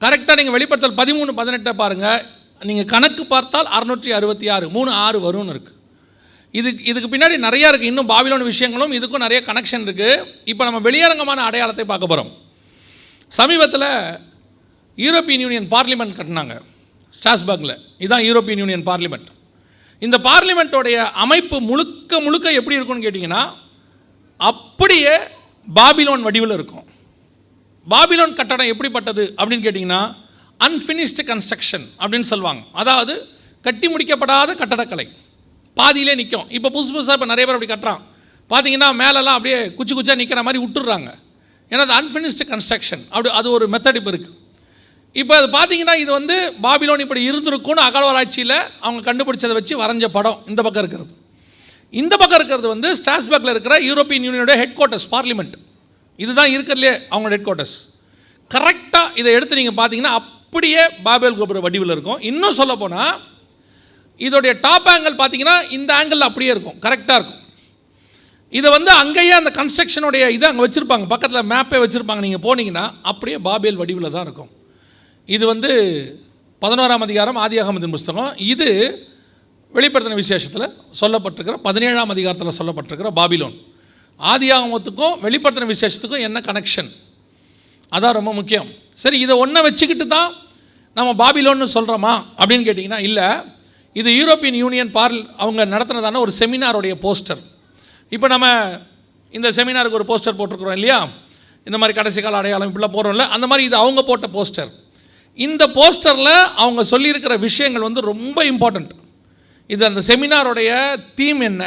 கரெக்டாக நீங்கள் வெளிப்படுத்தல் பதிமூணு பதினெட்டை பாருங்கள் நீங்கள் கணக்கு பார்த்தால் அறுநூற்றி அறுபத்தி ஆறு மூணு ஆறு வரும்னு இருக்குது இதுக்கு இதுக்கு பின்னாடி நிறையா இருக்குது இன்னும் பாபிலோன் விஷயங்களும் இதுக்கும் நிறைய கனெக்ஷன் இருக்குது இப்போ நம்ம வெளியரங்கமான அடையாளத்தை பார்க்க போகிறோம் சமீபத்தில் யூரோப்பியன் யூனியன் பார்லிமெண்ட் கட்டினாங்க. ஸ்டாஸ்பர்கில் இதுதான் யூரோப்பியன் யூனியன் பார்லிமெண்ட் இந்த பார்லிமெண்ட்டோடைய அமைப்பு முழுக்க முழுக்க எப்படி இருக்கும்னு கேட்டிங்கன்னா அப்படியே பாபிலோன் வடிவில் இருக்கும். பாபிலோன் கட்டடம் எப்படிப்பட்டது அப்படின்னு கேட்டிங்கன்னா அன்ஃபினிஷ்டு கன்ஸ்ட்ரக்ஷன் அப்படின்னு சொல்லுவாங்க. அதாவது கட்டி முடிக்கப்படாத கட்டடக்கலை. பாதியிலே நிற்கும் இப்போ புதுசு புதுசாக இப்போ நிறைய பேர் அப்படி கட்டுறான். பார்த்தீங்கன்னா மேலெல்லாம் அப்படியே குச்சி குச்சியாக நிற்கிற மாதிரி விட்டுடுறாங்க. ஏன்னா அது அன்ஃபினிஷ்டு கன்ஸ்ட்ரக்ஷன் அப்படி அது ஒரு மெத்தட் இப்போ இருக்குது இப்போ அது பார்த்தீங்கன்னா இது வந்து பாபிலோன் இப்படி இருந்திருக்கும்னு அகழ்வாராய்ச்சியில் அவங்க கண்டுபிடிச்சதை வச்சு வரைஞ்ச படம். இந்த பக்கம் இருக்கிறது. இந்த பக்கம் இருக்கிறது வந்து ஸ்டாஸ்பர்க்கில் இருக்கிற யூரோப்பியன் யூனியனோட ஹெட் குவார்ட்டர்ஸ் பார்லிமெண்ட் இதுதான் இருக்கிறதுலே அவங்களோட ஹெட் குவார்ட்டர்ஸ் கரெக்டாக இதை எடுத்து நீங்கள் பார்த்தீங்கன்னா அப்படியே பாபேல் கோபுர வடிவில் இருக்கும். இன்னும் சொல்ல போனால் இதோடைய டாப் ஆங்கிள் பார்த்தீங்கன்னா இந்த ஆங்கிள் அப்படியே இருக்கும். கரெக்டாக இருக்கும். இதை வந்து அங்கேயே அந்த கன்ஸ்ட்ரக்ஷனுடைய இதை அங்கே வச்சுருப்பாங்க. பக்கத்தில் மேப்பே வச்சுருப்பாங்க. நீங்கள் போனீங்கன்னா அப்படியே பாபேல் வடிவில் தான் இருக்கும். இது வந்து பதினோராம் அதிகாரம் ஆதியாகமத்தின் புஸ்தகம். இது வெளிப்படுத்தின விசேஷத்தில் சொல்லப்பட்டிருக்கிற பதினேழாம் அதிகாரத்தில் சொல்லப்பட்டிருக்கிற பாபிலோன் ஆதியாகமத்துக்கும் வெளிப்படுத்தின விசேஷத்துக்கும் என்ன கனெக்ஷன் அதான் ரொம்ப முக்கியம். சரி இதை ஒன்றை வச்சுக்கிட்டு தான் நம்ம பாபிலோன்னு சொல்கிறோமா அப்படின்னு கேட்டிங்கன்னா இல்லை. இது யூரோப்பியன் யூனியன் பார்ல் அவங்க நடத்துனதான ஒரு செமினாருடைய போஸ்டர். இப்போ நம்ம இந்த செமினாருக்கு ஒரு போஸ்டர் போட்டிருக்கிறோம் இல்லையா? இந்த மாதிரி கடைசி கால அடையாளம் இப்படிலாம் போகிறோம்ல அந்த மாதிரி இது அவங்க போட்ட போஸ்டர். இந்த போஸ்டரில் அவங்க சொல்லியிருக்கிற விஷயங்கள் வந்து ரொம்ப இம்பார்ட்டண்ட் இது அந்த செமினாருடைய தீம் என்ன?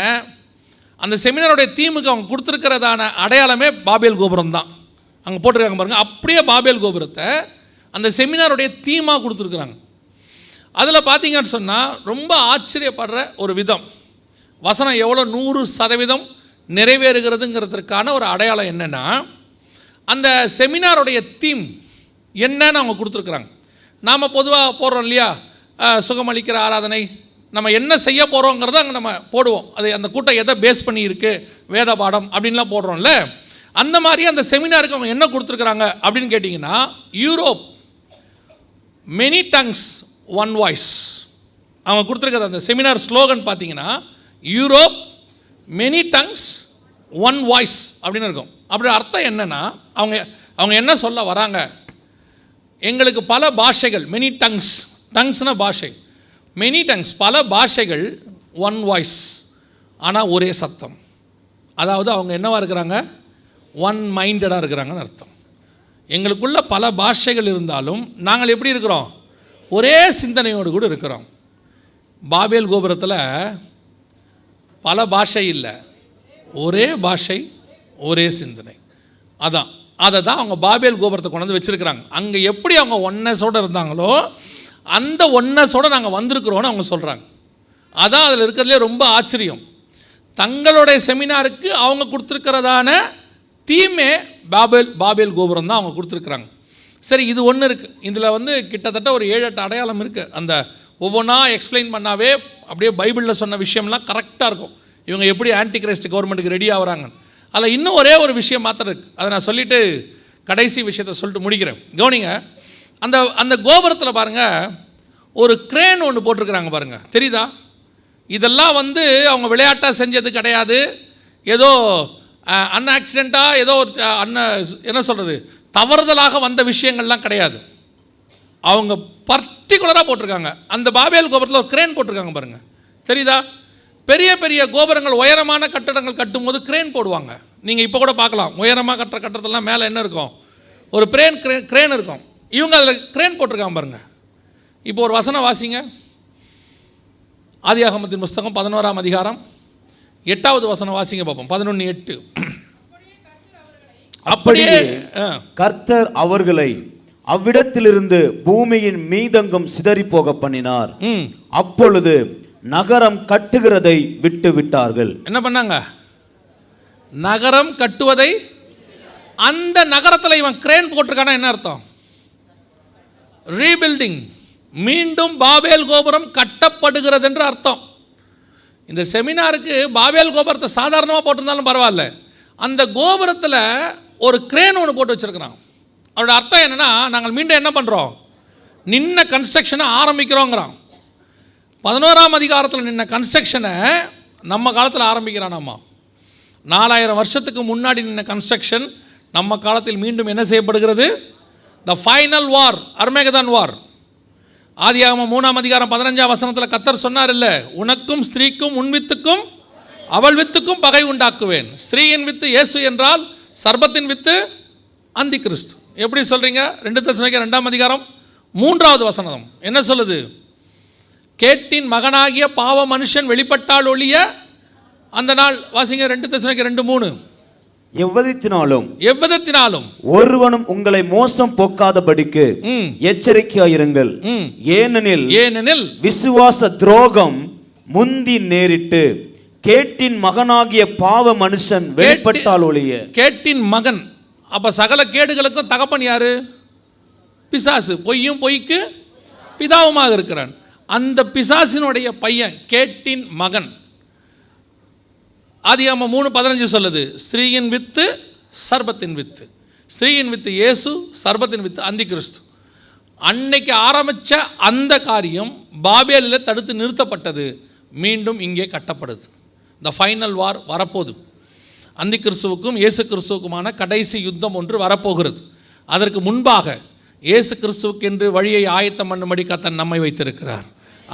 அந்த செமினாருடைய தீமுக்கு அவங்க கொடுத்துருக்கிறதான அடையாளமே பாபேல் கோபுரம் தான் அங்கே போட்டிருக்காங்க பாருங்கள் அப்படியே பாபேல் கோபுரத்தை அந்த செமினாருடைய தீமாக கொடுத்துருக்குறாங்க. அதில் பார்த்தீங்கன்னு சொன்னால் ரொம்ப ஆச்சரியப்படுற ஒரு விதம். வசனம் எவ்வளோ நூறு சதவீதம் நிறைவேறுகிறதுங்கிறதுக்கான ஒரு அடையாளம் என்னென்னா அந்த செமினாருடைய தீம் என்னன்னு அவங்க கொடுத்துருக்குறாங்க. நாம் பொதுவாக போடுறோம் இல்லையா? சுகமளிக்கிற ஆராதனை நம்ம என்ன செய்ய போகிறோங்கிறத அங்கே நம்ம போடுவோம். அது அந்த கூட்டம் எதை பேஸ் பண்ணி இருக்குது வேத பாடம் அப்படின்லாம் போடுறோம்ல. அந்த மாதிரி அந்த செமினாருக்கு அவங்க என்ன கொடுத்துருக்குறாங்க அப்படின்னு கேட்டிங்கன்னா Europe many tongues one voice அவங்க கொடுத்துருக்கிறது அந்த செமினார் ஸ்லோகன் பார்த்தீங்கன்னா Europe many tongues one voice அப்படின்னு இருக்கும். அப்படி அர்த்தம் என்னென்னா அவங்க அவங்க என்ன சொல்ல வராங்க? எங்களுக்கு பல பாஷைகள் மெனி டங்ஸ் டங்ஸ்னா பாஷை. மெனி டங்ஸ் பல பாஷைகள் ஒன் வாய்ஸ் ஆனால் ஒரே சத்தம். அதாவது அவங்க என்னவாக இருக்கிறாங்க? ஒன் மைண்டடாக இருக்கிறாங்கன்னு அர்த்தம். எங்களுக்குள்ள பல பாஷைகள் இருந்தாலும் நாங்கள் எப்படி இருக்கிறோம்? ஒரே சிந்தனையோடு கூட இருக்கிறோம். பாபேல் கோபுரத்தில் பல பாஷை இல்லை. ஒரே பாஷை ஒரே சிந்தனை. அதான். அதை தான் அவங்க பாபேல் கோபுரத்தை கொண்டு வந்து வச்சுருக்கிறாங்க. அங்கே எப்படி அவங்க ஒன்னஸோடு இருந்தாங்களோ அந்த ஒன்னஸோடு நாங்கள் வந்திருக்கிறோன்னு அவங்க சொல்கிறாங்க அதான் அதில் இருக்கிறதுலே ரொம்ப ஆச்சரியம். தங்களுடைய செமினாருக்கு அவங்க கொடுத்துருக்கிறதான தீமே பாபேல் பாபேல் கோபுரம் தான் அவங்க கொடுத்துருக்குறாங்க. சரி இது ஒன்று இருக்குது இதில் வந்து கிட்டத்தட்ட ஒரு ஏழு எட்டு அடையாளம் இருக்குது அந்த ஒவ்வொன்றா எக்ஸ்பிளைன் பண்ணாவே அப்படியே பைபிளில் சொன்ன விஷயம்லாம் கரெக்டாக இருக்கும். இவங்க எப்படி ஆன்டி கிரைஸ்ட் கவர்மெண்ட்டுக்கு ரெடி ஆகுறாங்க. அதில் இன்னும் ஒரே ஒரு விஷயம் மாத்திரம் இருக்குது அதை நான் சொல்லிவிட்டு கடைசி விஷயத்தை சொல்லிட்டு முடிக்கிறேன். கவனிங்க அந்த அந்த கோபுரத்தில் பாருங்கள் ஒரு க்ரேன் ஒன்று போட்டிருக்கிறாங்க பாருங்கள் தெரியுதா? இதெல்லாம் வந்து அவங்க விளையாட்டாக செஞ்சது கிடையாது. ஏதோ அன் ஆக்சிடெண்ட்டாக ஏதோ ஒரு அன்ன என்ன சொல்கிறது தவறுதலாக வந்த விஷயங்கள்லாம் கிடையாது. அவங்க பர்டிகுலராக போட்டிருக்காங்க. அந்த பாபேல் கோபுரத்தில் ஒரு க்ரேன் போட்டிருக்காங்க பாருங்கள் தெரியுதா? பெரிய பெரிய கோபுரங்கள் உயரமான கட்டடங்கள் கட்டும்போது க்ரேன் போடுவாங்க. நீங்கள் இப்போ கூட பார்க்கலாம். உயரமாக கட்டுற கட்டடத்தெல்லாம் மேலே என்ன இருக்கும்? ஒரு பிரேன் க்ரே க்ரேன் இருக்கும். இவங்க அதில் கிரேன் போட்டிருக்காங்க பாருங்கள் இப்போ ஒரு வசனம் வாசிங்க. ஆதியாகமத்தின் புஸ்தகம் பதினோராம் அதிகாரம் எட்டாவது வசனம் வாசிங்க பார்ப்போம் பதினொன்று எட்டு. அப்படியே கர்த்தர் அவர்களை அவ்விடத்திலிருந்து பூமியின் மீதங்கும் சிதறி போக பண்ணினார். அப்பொழுது நகரம் கட்டுகிறதை விட்டு விட்டார்கள். என்ன பண்ணாங்க? நகரம் கட்டுவதை அந்த நகரத்தில் இவன் கிரேன் போட்டிருக்கானா என்ன அர்த்தம்? ரீபில்டிங் மீண்டும் பாபேல் கோபுரம் கட்டப்படுகிறது என்று அர்த்தம். இந்த செமினாருக்கு பாபேல் கோபுரத்தை சாதாரணமாக போட்டிருந்தாலும் பரவாயில்ல. அந்த கோபுரத்தில் ஒரு கிரேன் ஒன்று போட்டு வச்சுருக்கிறான். அதோட அர்த்தம் என்னன்னா நாங்கள் மீண்டும் என்ன பண்ணுறோம் நின்ன கன்ஸ்ட்ரக்ஷனை ஆரம்பிக்கிறோங்கிறான். பதினோராம் அதிகாரத்தில் நின்ன கன்ஸ்ட்ரக்ஷனை நம்ம காலத்தில் ஆரம்பிக்கிறான் நம்ம நாலாயிரம் வருஷத்துக்கு முன்னாடி நின்ன கன்ஸ்ட்ரக்ஷன் நம்ம காலத்தில் மீண்டும் என்ன செய்யப்படுகிறது? த ஃபைனல் வார் அர்மேகதான் வார் ஆதியாகமம் மூணாம் அதிகாரம் பதினஞ்சாம் வசனத்தில் கத்தர் சொன்னார் இல்லை உனக்கும் ஸ்திரீக்கும் உன் வித்துக்கும் அவள் வித்துக்கும் பகை உண்டாக்குவேன். ஸ்ரீயின் வித்து இயேசு என்றால் சர்பத்தின் வித்து அந்தி கிறிஸ்து எப்படி சொல்கிறீங்க ரெண்டு தசனிக்க ரெண்டாம் அதிகாரம் மூன்றாவது வசனம். என்ன சொல்லுது? கேட்டின் மகனாகிய பாவ மனுஷன் வெளிப்பட்டால் ஒழிய அந்த நாள் வாசிங்க ரெண்டு தசனிக்க ரெண்டு மூணு. எவ்வளத்தினாலும் எவ்விதத்தினாலும் ஒருவனும் உங்களை மோசம் போக்காதபடிக்கு எச்சரிக்கையாயிருங்கள் ஏனெனில் ஏனெனில் விசுவாச துரோகம் முந்தி நேரிட்டு கேட்டின் மகனாகிய பாவ மனுஷன் வெளிப்பட்டால் ஒழிய. கேட்டின் மகன். அப்போ சகல கேடுகளுக்கும் தகப்பன் யாரு? பிசாசு. பொய்யும் பொய்க்கு பிதாவுமாக இருக்கிறான். அந்த பிசாசினுடைய பையன் கேட்டின் மகன். ஆதியாம மூணு பதினஞ்சு சொல்லுது ஸ்திரீயின் வித்து சர்பத்தின் வித்து. ஸ்திரீயின் வித்து இயேசு சர்பத்தின் வித்து அந்தி கிறிஸ்து அன்னைக்கு ஆரம்பித்த அந்த காரியம் பாபேலில் தடுத்து நிறுத்தப்பட்டது. மீண்டும் இங்கே கட்டப்படுது. த ஃபைனல் வார் வரப்போகுது. அந்தி கிறிஸ்துவுக்கும் இயேசு கிறிஸ்துவுக்குமான கடைசி யுத்தம் ஒன்று வரப்போகிறது. அதற்கு முன்பாக இயேசு கிறிஸ்துவுக்கென்று வழியை ஆயத்தம் பண்ணும்படி கத்தன் நம்மை வைத்திருக்கிறார்.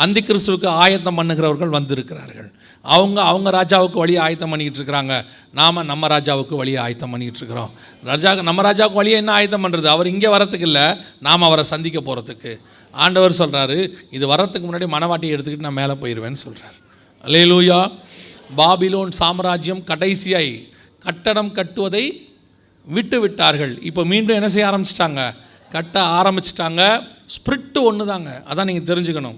அந்தி கிறிஸ்துவுக்கு ஆயத்தம் பண்ணுகிறவர்கள் வந்திருக்கிறார்கள். அவங்க அவங்க ராஜாவுக்கு வழியை ஆயத்தம் பண்ணிக்கிட்டு இருக்கிறாங்க. நாம் நம்ம ராஜாவுக்கு வழியை ஆயத்தம் பண்ணிக்கிட்டு இருக்கிறோம். ராஜா நம்ம ராஜாவுக்கு வழியை என்ன ஆயத்தம் பண்ணுறது அவர் இங்கே வரத்துக்கு இல்லை. நாம் அவரை சந்திக்க போகிறதுக்கு ஆண்டவர் சொல்கிறாரு இது வர்றதுக்கு முன்னாடி மனவாட்டியை எடுத்துக்கிட்டு நான் மேலே போயிடுவேன்னு சொல்கிறார் அலேலூயா பாபிலோன் சாம்ராஜ்யம் கடைசியாய் கட்டடம் கட்டுவதை விட்டு விட்டார்கள். இப்போ மீண்டும் என்ன செய்ய ஆரம்பிச்சிட்டாங்க? கட்ட ஆரம்பிச்சிட்டாங்க. ஸ்பிரிட்டு ஒன்று தாங்க அதான் நீங்கள் தெரிஞ்சுக்கணும்.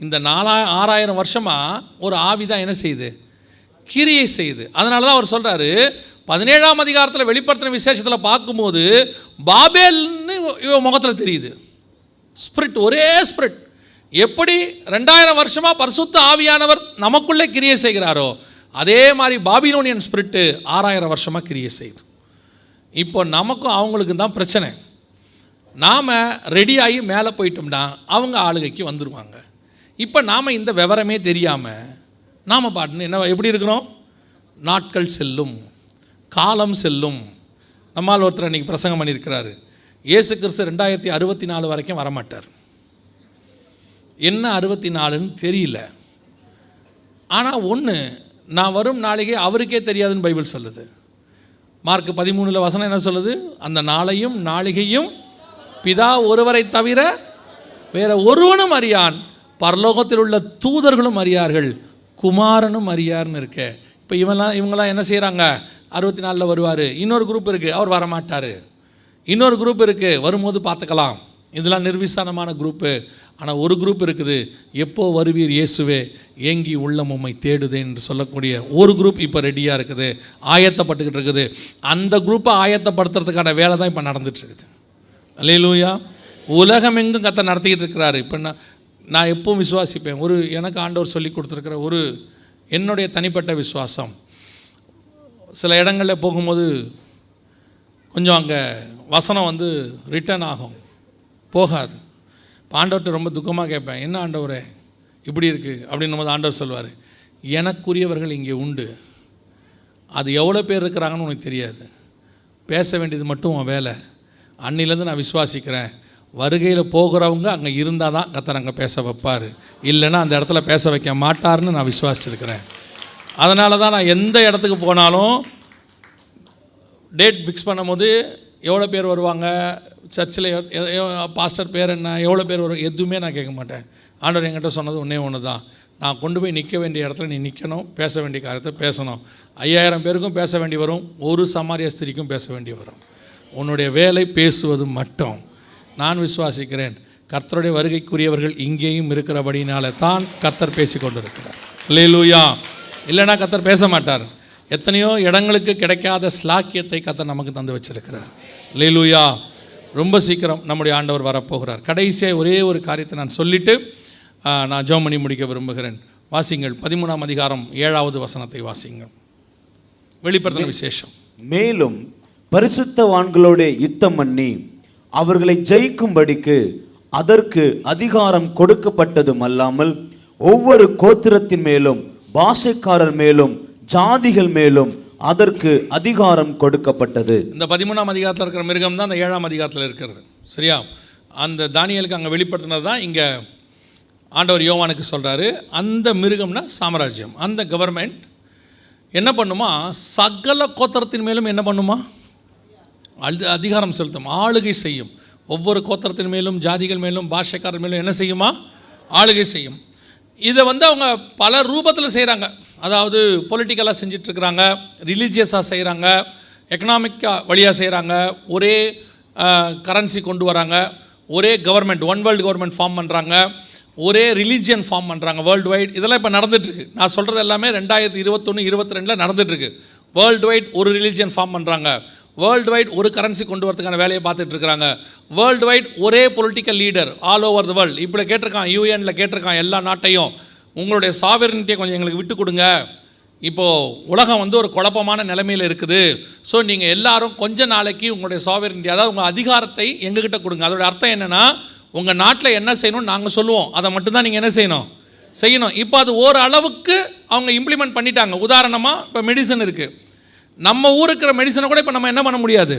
இந்த நாலா ஆறாயிரம் வருஷமாக ஒரு ஆவி தான் என்ன செய்யுது கிரியை செய்யுது அதனால தான் அவர் சொல்கிறாரு பதினேழாம் அதிகாரத்தில் வெளிப்படுத்தின விசேஷத்தில் பார்க்கும்போது பாபேல்னு இவன் முகத்தில் தெரியுது. ஸ்பிரிட் ஒரே ஸ்பிரிட் எப்படி ரெண்டாயிரம் வருஷமாக பரிசுத்த ஆவியானவர் நமக்குள்ளே கிரியை செய்கிறாரோ அதே மாதிரி பாபிலோனியன் ஸ்பிரிட்டு ஆறாயிரம் வருஷமாக கிரியை செய்யுது இப்போ நமக்கும் அவங்களுக்கும் தான் பிரச்சனை. நாம் ரெடியாகி மேலே போயிட்டோம்னா அவங்க ஆளுகைக்கு வந்துடுவாங்க இப்போ நாம் இந்த விவரமே தெரியாமல் நாம் பாட்டுன்னு என்ன எப்படி இருக்கிறோம்? நாட்கள் செல்லும் காலம் செல்லும். நம்மால் ஒருத்தர் அன்றைக்கி பிரசங்கம் பண்ணியிருக்கிறாரு. இயேசு கிறிஸ்து ரெண்டாயிரத்தி அறுபத்தி நாலு வரைக்கும் வரமாட்டார். என்ன அறுபத்தி நாலுன்னு தெரியல. ஆனால் ஒன்று நான் வரும் நாளைக்கே அவருக்கே தெரியாதுன்னு பைபிள் சொல்லுது. மார்க் பதிமூணில் வசனம் என்ன சொல்லுது? அந்த நாளையும் நாளிகையும் பிதா ஒருவரை தவிர வேற ஒருவனும் அறியான். பரலோகத்தில் உள்ள தூதர்களும் அறியார்கள் குமாரனும் அறியார்னு இருக்க. இப்போ இவெல்லாம் இவங்கெல்லாம் என்ன செய்கிறாங்க அறுபத்தி நாலில் வருவார். இன்னொரு குரூப் இருக்குது அவர் வரமாட்டார். இன்னொரு குரூப் இருக்குது வரும்போது பார்த்துக்கலாம். இதெல்லாம் நிர்விசானமான குரூப்பு ஆனால் ஒரு குரூப் இருக்குது எப்போ வருவீர் இயேசுவே? ஏங்கி உள்ளம் உம்மை தேடுதே என்று சொல்லக்கூடிய ஒரு குரூப் இப்போ ரெடியாக இருக்குது ஆயத்தப்பட்டுக்கிட்டு இருக்குது. அந்த குரூப்பை ஆயத்தப்படுத்துறதுக்கான வேலை தான் இப்போ நடந்துகிட்ருக்குது அல்லையிலூயா உலகம் எங்கும் கத்தை நடத்திக்கிட்டு இருக்கிறாரு. இப்போ நான் நான் எப்பவும் விசுவாசிப்பேன். ஒரு எனக்கு ஆண்டவர் சொல்லி கொடுத்துருக்கிற ஒரு என்னுடைய தனிப்பட்ட விசுவாசம். சில இடங்களில் போகும்போது கொஞ்சம் அங்கே வசனம் வந்து ரிட்டர்ன் ஆகும். போகாது. இப்போ ஆண்டவர்கிட்ட ரொம்ப துக்கமாக கேட்பேன் என்ன ஆண்டவரே இப்படி இருக்குது அப்படின்னும் போது ஆண்டவர் சொல்வார் எனக்குரியவர்கள் இங்கே உண்டு. அது எவ்வளோ பேர் இருக்கிறாங்கன்னு உனக்கு தெரியாது. பேச வேண்டியது மட்டும் உன் வேலை. அன்னிலேருந்து நான் விசுவாசிக்கிறேன். வருகையில் போகிறவங்க அங்கே இருந்தால் தான் கத்தர் அங்கே பேச வைப்பார். இல்லைன்னா அந்த இடத்துல பேச வைக்க மாட்டார்னு நான் விசுவாசிச்சிருக்கிறேன். அதனால தான் நான் எந்த இடத்துக்கு போனாலும் டேட் ஃபிக்ஸ் பண்ணும்போது எவ்வளோ பேர் வருவாங்க? சர்ச்சில் பாஸ்டர் பேர் என்ன? எவ்வளோ பேர் வரும் எதுவுமே நான் கேட்க மாட்டேன். ஆண்டவர் என்கிட்ட சொன்னது ஒன்றே ஒன்று தான் நான் கொண்டு போய் நிற்க வேண்டிய இடத்துல நீ நிற்கணும் பேச வேண்டிய காரியத்தை பேசணும். ஐயாயிரம் பேருக்கும் பேச வேண்டி வரும் ஒரு சமாரிய ஸ்திரிக்கும் பேச வேண்டி வரும். உன்னுடைய வேலை பேசுவது மட்டும். நான் விசுவாசிக்கிறேன். கர்த்தருடைய வருகைக்குரியவர்கள் இங்கேயும் இருக்கிறபடினால தான் கர்த்தர் பேசி கொண்டிருக்கிறார் லேலூயா இல்லைன்னா கர்த்தர் பேச மாட்டார் எத்தனையோ இடங்களுக்கு கிடைக்காத ஸ்லாக்கியத்தை கர்த்தர் நமக்கு தந்து வச்சிருக்கிறார். லேலூயா ரொம்ப சீக்கிரம் நம்முடைய ஆண்டவர் வரப்போகிறார். கடைசியாக ஒரே ஒரு காரியத்தை நான் சொல்லிவிட்டு நான் ஜெபம் பண்ணி முடிக்க விரும்புகிறேன். வாசிங்கள் பதிமூணாம் அதிகாரம் ஏழாவது வசனத்தை வாசிங்கள். வெளிப்படுத்தின விசேஷம். மேலும் பரிசுத்தவான்களோட யுத்தம் பண்ணி அவர்களை ஜெயிக்கும்படிக்கு அதற்கு அதிகாரம் கொடுக்கப்பட்டதும் அல்லாமல் ஒவ்வொரு கோத்திரத்தின் மேலும் பாஷைக்காரர் மேலும் ஜாதிகள் மேலும் அதற்கு அதிகாரம் கொடுக்கப்பட்டது. இந்த பதிமூணாம் அதிகாரத்தில் இருக்கிற மிருகம் தான் அந்த ஏழாம் அதிகாரத்தில் இருக்கிறது. சரியா? அந்த தானியலுக்கு அங்கே வெளிப்படுத்தினது தான் இங்கே ஆண்டவர் யோவானுக்கு சொல்கிறாரு அந்த மிருகம்னா சாம்ராஜ்யம். அந்த கவர்மெண்ட் என்ன பண்ணுமா? சகல கோத்திரத்தின் மேலும் என்ன பண்ணுமா? அது அதிகாரம் செலுத்தும் ஆளுகை செய்யும். ஒவ்வொரு கோத்திரத்தின் மேலும் ஜாதிகள் மேலும் பாஷைக்காரர் மேலும் என்ன செய்யுமா? ஆளுகை செய்யும். இதை வந்து அவங்க பல ரூபத்தில் செய்கிறாங்க அதாவது பொலிட்டிக்கலாக செஞ்சிட்ருக்கிறாங்க ரிலீஜியஸாக செய்கிறாங்க எக்கனாமிக்காக வழியாக செய்கிறாங்க ஒரே கரன்சி கொண்டு வராங்க ஒரே government one world government form பண்ணுறாங்க ஒரே ரிலீஜியன் ஃபார்ம் பண்ணுறாங்க வேர்ல்டு வைட் இதெல்லாம் இப்போ நடந்துட்டுருக்கு நான் சொல்கிறது எல்லாமே ரெண்டாயிரத்தி இருபத்தொன்று இருபத்தி ரெண்டில் நடந்துட்டுருக்கு வேர்ல்டு வைட் ஒரு ரிலீஜியன் ஃபார்ம் பண்ணுறாங்க வேர்ல்டு வைட் ஒரு கரன்சி கொண்டு வரதுக்கான வேலையை பார்த்துட்டு இருக்கிறாங்க. வேர்ல்டு வைட் ஒரே political leader all over the world இப்படி கேட்டிருக்கான் யூஎனில் கேட்டிருக்கான் எல்லா நாட்டையும். உங்களுடைய சாவரனிட்டியை கொஞ்சம் எங்களுக்கு விட்டு கொடுங்க. இப்போது உலகம் வந்து ஒரு குழப்பமான நிலைமையில் இருக்குது. ஸோ நீங்கள் எல்லாரும் கொஞ்ச நாளைக்கு உங்களுடைய சாவரனிட்டி அதாவது உங்கள் அதிகாரத்தை எங்ககிட்ட கொடுங்க. அதோட அர்த்தம் என்னென்னா உங்கள் நாட்டில் என்ன செய்யணும்னு நாங்கள் சொல்லுவோம். அதை மட்டும்தான் நீங்கள் என்ன செய்யணும்? செய்யணும். இப்போ அது ஓரளவுக்கு அவங்க இம்ப்ளிமெண்ட் பண்ணிட்டாங்க. உதாரணமாக இப்போ மெடிசன் இருக்குது நம்ம ஊருக்கு இருக்கிற மெடிசனை கூட இப்போ நம்ம என்ன பண்ண முடியாது?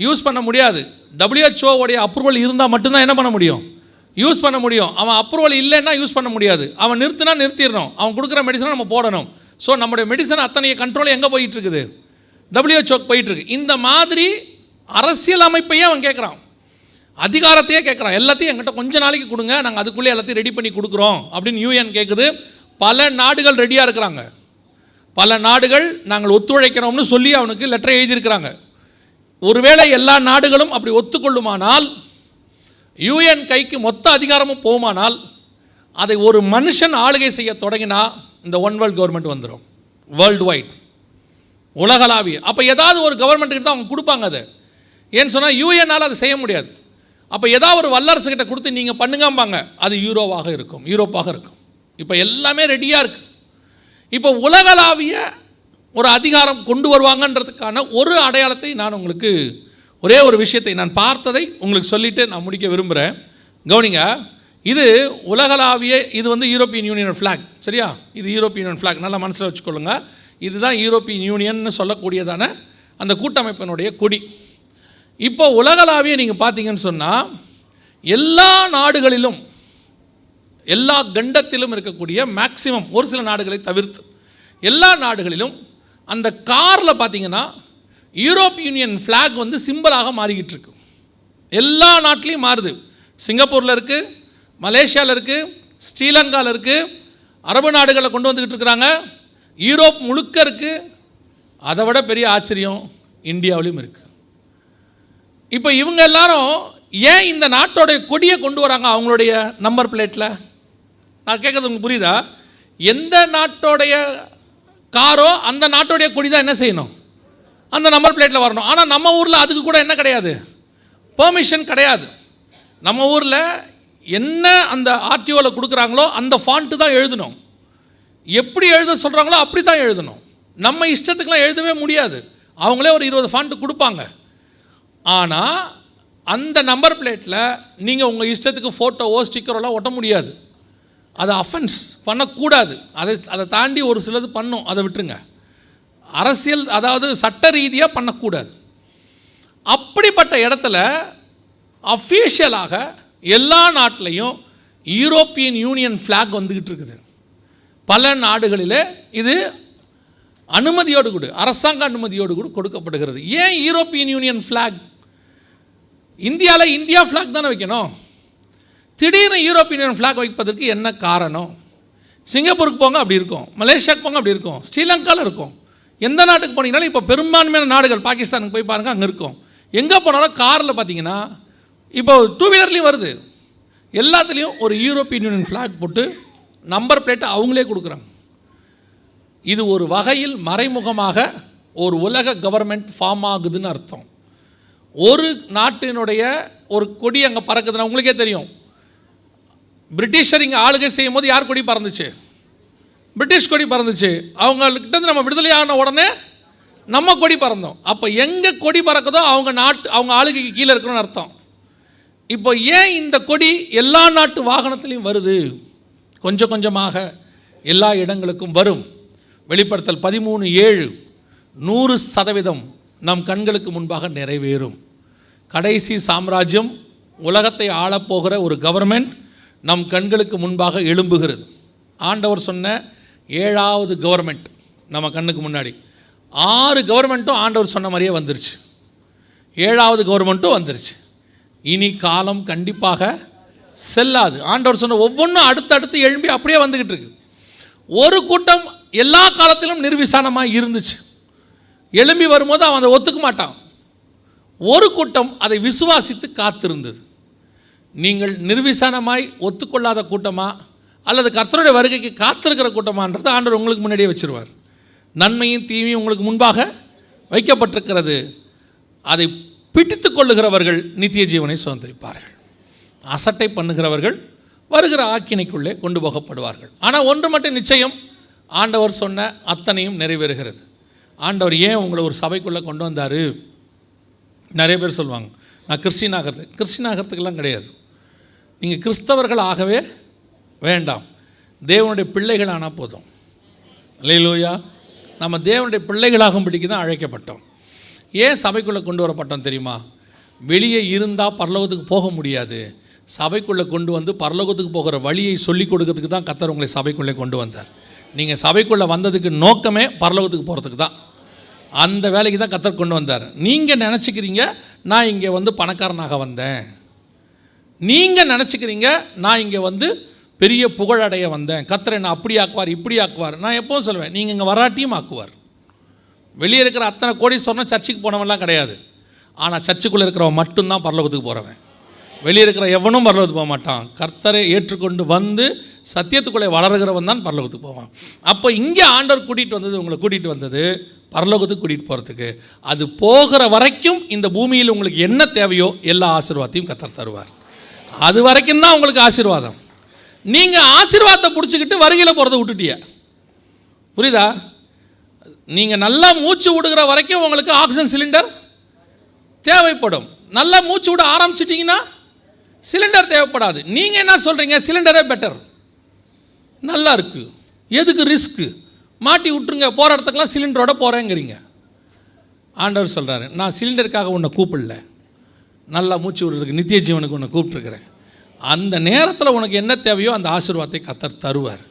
யூஸ் பண்ண முடியாது. WHO அப்ரூவல் இருந்தால் மட்டும்தான் என்ன பண்ண முடியும்? யூஸ் பண்ண முடியும். அவன் அப்ரூவல் இல்லைன்னா யூஸ் பண்ண முடியாது. அவன் நிறுத்தினா நிறுத்திடணும். அவன் கொடுக்குற மெடிசனை நம்ம போடணும். ஸோ நம்முடைய மெடிசன் அத்தனை கண்ட்ரோல் எங்கே போயிட்டுருக்குது? டபிள்யூஹெச்ஓக்கு போயிட்டுருக்கு. இந்த மாதிரி அரசியல் அமைப்பையே அவன் கேட்குறான் அதிகாரத்தையே கேட்குறான் எல்லாத்தையும் எங்கிட்ட கொஞ்ச நாளைக்கு கொடுங்க. நாங்கள் அதுக்குள்ளே எல்லாத்தையும் ரெடி பண்ணி கொடுக்குறோம் அப்படின்னு யூஎன் கேட்குது பல நாடுகள் ரெடியாக இருக்கிறாங்க. பல நாடுகள் நாங்கள் ஒத்துழைக்கிறோம்னு சொல்லி அவனுக்கு லெட்டர் எழுதியிருக்கிறாங்க. ஒருவேளை எல்லா நாடுகளும் அப்படி ஒத்துக்கொள்ளுமானால் யூஎன் கைக்கு மொத்த அதிகாரமும் போகுமானால் அதை ஒரு மனுஷன் ஆளுகை செய்ய தொடங்கினா இந்த ஒன் வேர்ல்ட் கவர்மெண்ட் வந்துடும் வேர்ல்டு வைட் உலகளாவிய. அப்போ ஏதாவது ஒரு கவர்மெண்ட்டுக்கு தான் அவங்க கொடுப்பாங்க அதை. ஏன்னு சொன்னால் யூஎன்னால் அதை செய்ய முடியாது. அப்போ ஏதாவது ஒரு வல்லரசுக்கிட்ட கொடுத்து நீங்கள் பண்ணுங்கம்பாங்க. அது யூரோவாக இருக்கும். யூரோப்பாக இருக்கும். இப்போ எல்லாமே ரெடியாக இருக்குது இப்போ உலகளாவிய ஒரு அதிகாரம் கொண்டு வருவாங்கன்றதுக்கான ஒரு அடையாளத்தை நான் உங்களுக்கு ஒரே ஒரு விஷயத்தை நான் பார்த்ததை உங்களுக்கு சொல்லிட்டு நான் முடிக்க விரும்புகிறேன் கவனிங்க இது உலகளாவிய இது வந்து யூரோப்பியன் யூனியன் ஃப்ளாக் சரியா? இது யூரோப்பியன் யூனியன் ஃப்ளாக் நல்லா மனசில் வச்சுக்கொள்ளுங்க. இதுதான் யூரோப்பியன் யூனியன்னு சொல்லக்கூடியதான அந்த கூட்டமைப்பினுடைய கொடி. இப்போ உலகளாவிய நீங்கள் பார்த்தீங்கன்னு சொன்னால் எல்லா நாடுகளிலும் எல்லா கண்டத்திலும் இருக்கக்கூடிய மேக்சிமம் ஒரு சில நாடுகளை தவிர்த்து. எல்லா நாடுகளிலும் அந்த காரில் பார்த்தீங்கன்னா யூரோப் யூனியன் ஃப்ளாக் வந்து சிம்பிளாக மாறிக்கிட்டு இருக்கு. எல்லா நாட்டிலையும் மாறுது. சிங்கப்பூரில் இருக்குது மலேசியாவில் இருக்குது ஸ்ரீலங்காவில் இருக்குது அரபு நாடுகளை கொண்டு வந்துக்கிட்டு இருக்கிறாங்க. யூரோப் முழுக்க இருக்குது அதை விட பெரிய ஆச்சரியம் இந்தியாவிலையும் இருக்குது இப்போ இவங்க எல்லாரும் ஏன் இந்த நாட்டோடைய கொடியை கொண்டு வராங்க அவங்களுடைய நம்பர் பிளேட்டில் நான் கேட்குறது உங்களுக்கு புரியுதா? எந்த நாட்டோடைய காரோ அந்த நாட்டோடைய கொடி தான் என்ன செய்யணும்? அந்த நம்பர் பிளேட்டில் வரணும். ஆனால் நம்ம ஊரில் அதுக்கு கூட என்ன கிடையாது? பெர்மிஷன் கிடையாது. நம்ம ஊரில் என்ன அந்த ஆர்டிஓவில் கொடுக்குறாங்களோ அந்த ஃபாண்ட்டு தான் எழுதணும். எப்படி எழுத சொல்கிறாங்களோ அப்படி தான் எழுதணும். நம்ம இஷ்டத்துக்கெலாம் எழுதவே முடியாது. அவங்களே ஒரு இருபது ஃபாண்ட்டு கொடுப்பாங்க. ஆனால் அந்த நம்பர் பிளேட்டில் நீங்கள் உங்கள் இஷ்டத்துக்கு ஃபோட்டோவோ ஸ்டிக்கரோலாம் ஒட்ட முடியாது. அது அஃபென்ஸ் பண்ணக்கூடாது. அதை அதை தாண்டி ஒரு சிலது பண்ணும். அதை விட்டுருங்க. அரசியல் அதாவது சட்ட ரீதியாக பண்ணக்கூடாது. அப்படிப்பட்ட இடத்துல அஃபீஷியலாக எல்லா நாட்டிலையும் யூரோப்பியன் யூனியன் ஃப்ளாக் வந்துக்கிட்டு இருக்குது. பல நாடுகளில் இது அனுமதியோடு கூட அரசாங்க அனுமதியோடு கூட கொடுக்கப்படுகிறது. ஏன் யூரோப்பியன் யூனியன் ஃப்ளாக் இந்தியாவில் இந்தியா ஃப்ளாக் தானே வைக்கணும்? திடீர்னு யூரோப்பியன் ஃப்ளாக் வைப்பதற்கு என்ன காரணம்? சிங்கப்பூருக்கு போங்க அப்படி இருக்கும். மலேசியாவுக்கு போங்க அப்படி இருக்கும். ஸ்ரீலங்காவில் இருக்கும். எந்த நாட்டுக்கு போனீங்கனாலும் இப்போ பெரும்பான்மையான நாடுகள் பாகிஸ்தானுக்கு போய் பாருங்கள் அங்கே இருக்கும். எங்கே போனாலும் காரில் பார்த்தீங்கன்னா இப்போ டூ வீலர்லேயும் வருது. எல்லாத்துலேயும் ஒரு யூரோப்பியன் யூனியன் ஃப்ளாக் போட்டு நம்பர் பிளேட்டை அவங்களே கொடுக்குறாங்க. இது ஒரு வகையில் மறைமுகமாக ஒரு உலக கவர்மெண்ட் ஃபார்ம் ஆகுதுன்னு அர்த்தம். ஒரு நாட்டினுடைய ஒரு கொடி அங்கே பறக்குதுன்னா உங்களுக்கே தெரியும். பிரிட்டிஷர் இங்கே ஆளுகை செய்யும் போது யார் கொடி பறந்துச்சு? பிரிட்டிஷ் கொடி பறந்துச்சு. அவங்கக்கிட்ட நம்ம விடுதலை ஆன உடனே நம்ம கொடி பறந்தோம். அப்போ எங்கே கொடி பறக்குதோ அவங்க நாட்டு அவங்க ஆளுகைக்கு கீழே இருக்கணும்னு அர்த்தம். இப்போ ஏன் இந்த கொடி எல்லா நாட்டு வாகனத்திலையும் வருது? கொஞ்சம் கொஞ்சமாக எல்லா இடங்களுக்கும் வரும். வெளிப்படுத்தல் பதிமூணு ஏழு. நூறு சதவீதம் நம் கண்களுக்கு முன்பாக நிறைவேறும். கடைசி சாம்ராஜ்யம் உலகத்தை ஆளப்போகிற ஒரு கவர்மெண்ட் நம் கண்களுக்கு முன்பாக எழும்புகிறது. ஆண்டவர் சொன்ன ஏழாவது கவர்மெண்ட் நம்ம கண்ணுக்கு முன்னாடி. ஆறு கவர்மெண்ட்டும் ஆண்டவர் சொன்ன மாதிரியே வந்துருச்சு. ஏழாவது கவர்மெண்ட்டும் வந்துருச்சு. இனி காலம் கண்டிப்பாக செல்லாது. ஆண்டவர் சொன்ன ஒவ்வொன்றும் அடுத்தடுத்து எழும்பி அப்படியே வந்துக்கிட்டு இருக்கு. ஒரு கூட்டம் எல்லா காலத்திலும் நிர்விசானமாக இருந்துச்சு. எழும்பி வரும்போது அவன் அதை ஒத்துக்க மாட்டான். ஒரு கூட்டம் அதை விசுவாசித்து காத்திருந்தது. நீங்கள் நிர்விசானமாய் ஒத்துக்கொள்ளாத கூட்டமா? அல்லது கர்த்தருடைய வருகைக்கு காத்திருக்கிற கூட்டமான்றதை ஆண்டவர் உங்களுக்கு முன்னாடியே வச்சிருவார். நன்மையும் தீமையும் உங்களுக்கு முன்பாக வைக்கப்பட்டிருக்கிறது. அதை பிடித்து கொள்ளுகிறவர்கள் நித்திய ஜீவனை சுதந்திரிப்பார்கள். அசட்டை பண்ணுகிறவர்கள் வருகிற ஆக்கினைக்குள்ளே கொண்டு போகப்படுவார்கள். ஆனால் ஒன்று மட்டும் நிச்சயம் ஆண்டவர் சொன்ன அத்தனையும் நிறைவேறுகிறது. ஆண்டவர் ஏன் உங்களை ஒரு சபைக்குள்ளே கொண்டு வந்தார்? நிறைய பேர் சொல்லுவாங்க நான் கிறிஸ்டின் ஆகிறது கிறிஸ்டின் ஆகிறதுக்கெல்லாம் கிடையாது. நீங்கள் கிறிஸ்தவர்கள் ஆகவே வேண்டாம். தேவனுடைய பிள்ளைகள் ஆனால் போதும். இல்லையிலோயா நம்ம தேவனுடைய பிள்ளைகளாகும்படிக்கு தான் அழைக்கப்பட்டோம். ஏன் சபைக்குள்ளே கொண்டு வரப்பட்டோம் தெரியுமா? வெளியே இருந்தால் பரலோகத்துக்கு போக முடியாது. சபைக்குள்ளே கொண்டு வந்து பரலோகத்துக்கு போகிற வழியை சொல்லிக் கொடுக்கறதுக்கு தான் கத்தர் உங்களை சபைக்குள்ளே கொண்டு வந்தார். நீங்கள் சபைக்குள்ளே வந்ததுக்கு நோக்கமே பரலோகத்துக்கு போகிறதுக்கு தான். அந்த வேலைக்கு தான் கத்தர் கொண்டு வந்தார். நீங்கள் நினச்சிக்கிறீங்க நான் இங்கே வந்து பணக்காரனாக வந்தேன். நீங்கள் நினச்சிக்கிறீங்க நான் இங்கே வந்து பெரிய புகழடைய வந்தேன். கத்தரை நான் அப்படி ஆக்குவார் இப்படி ஆக்குவார். நான் எப்போவும் சொல்லுவேன் நீங்கள் இங்கே வராட்டியும் ஆக்குவார். வெளியே இருக்கிற அத்தனை கோடி சொன்னால் சர்ச்சுக்கு போனவன்லாம் கிடையாது. ஆனால் சர்ச்சுக்குள்ளே இருக்கிறவன் மட்டும்தான் பரலோகத்துக்கு போகிறவன் வெளியே இருக்கிற எவனும் பரலோகத்துக்கு போக மாட்டான். கர்த்தரை ஏற்றுக்கொண்டு வந்து சத்தியத்துக்குள்ளே வளருகிறவன் தான் பரலோகத்துக்கு போவான். அப்போ இங்கே ஆண்டவர் கூட்டிகிட்டு வந்தது உங்களை கூட்டிகிட்டு வந்தது பரலோகத்துக்கு கூட்டிகிட்டு போகிறதுக்கு அது போகிற வரைக்கும் இந்த பூமியில் உங்களுக்கு என்ன தேவையோ எல்லா ஆசீர்வாதத்தையும் கத்தர் தருவார். அது வரைக்கும் தான் உங்களுக்கு ஆசீர்வாதம். நீங்கள் ஆசீர்வாதத்தை பிடிச்சிக்கிட்டு வருகையில் போகிறத விட்டுட்டிய. புரியுதா? நீங்கள் நல்லா மூச்சு விடுகிற வரைக்கும் உங்களுக்கு ஆக்சிஜன் சிலிண்டர் தேவைப்படும். நல்லா மூச்சு விட ஆரம்பிச்சிட்டிங்கன்னா சிலிண்டர் தேவைப்படாது. நீங்கள் என்ன சொல்கிறீங்க சிலிண்டரே பெட்டர் நல்லா இருக்குது எதுக்கு ரிஸ்க்கு மாட்டி விட்டுருங்க. போகிற இடத்துக்குலாம் சிலிண்டரோட போகிறேங்கிறீங்க ஆண்டவர் சொல்கிறாரு நான் சிலிண்டருக்காக உன்னை கூப்பிடல. நல்லா மூச்சு விடுறதுக்கு நித்திய ஜீவனுக்கு உன்னை கூப்பிட்ருக்குறேன் அந்த நேரத்தில் உனக்கு என்ன தேவையோ அந்த ஆசீர்வாதத்தை கத்தர் தருவார்.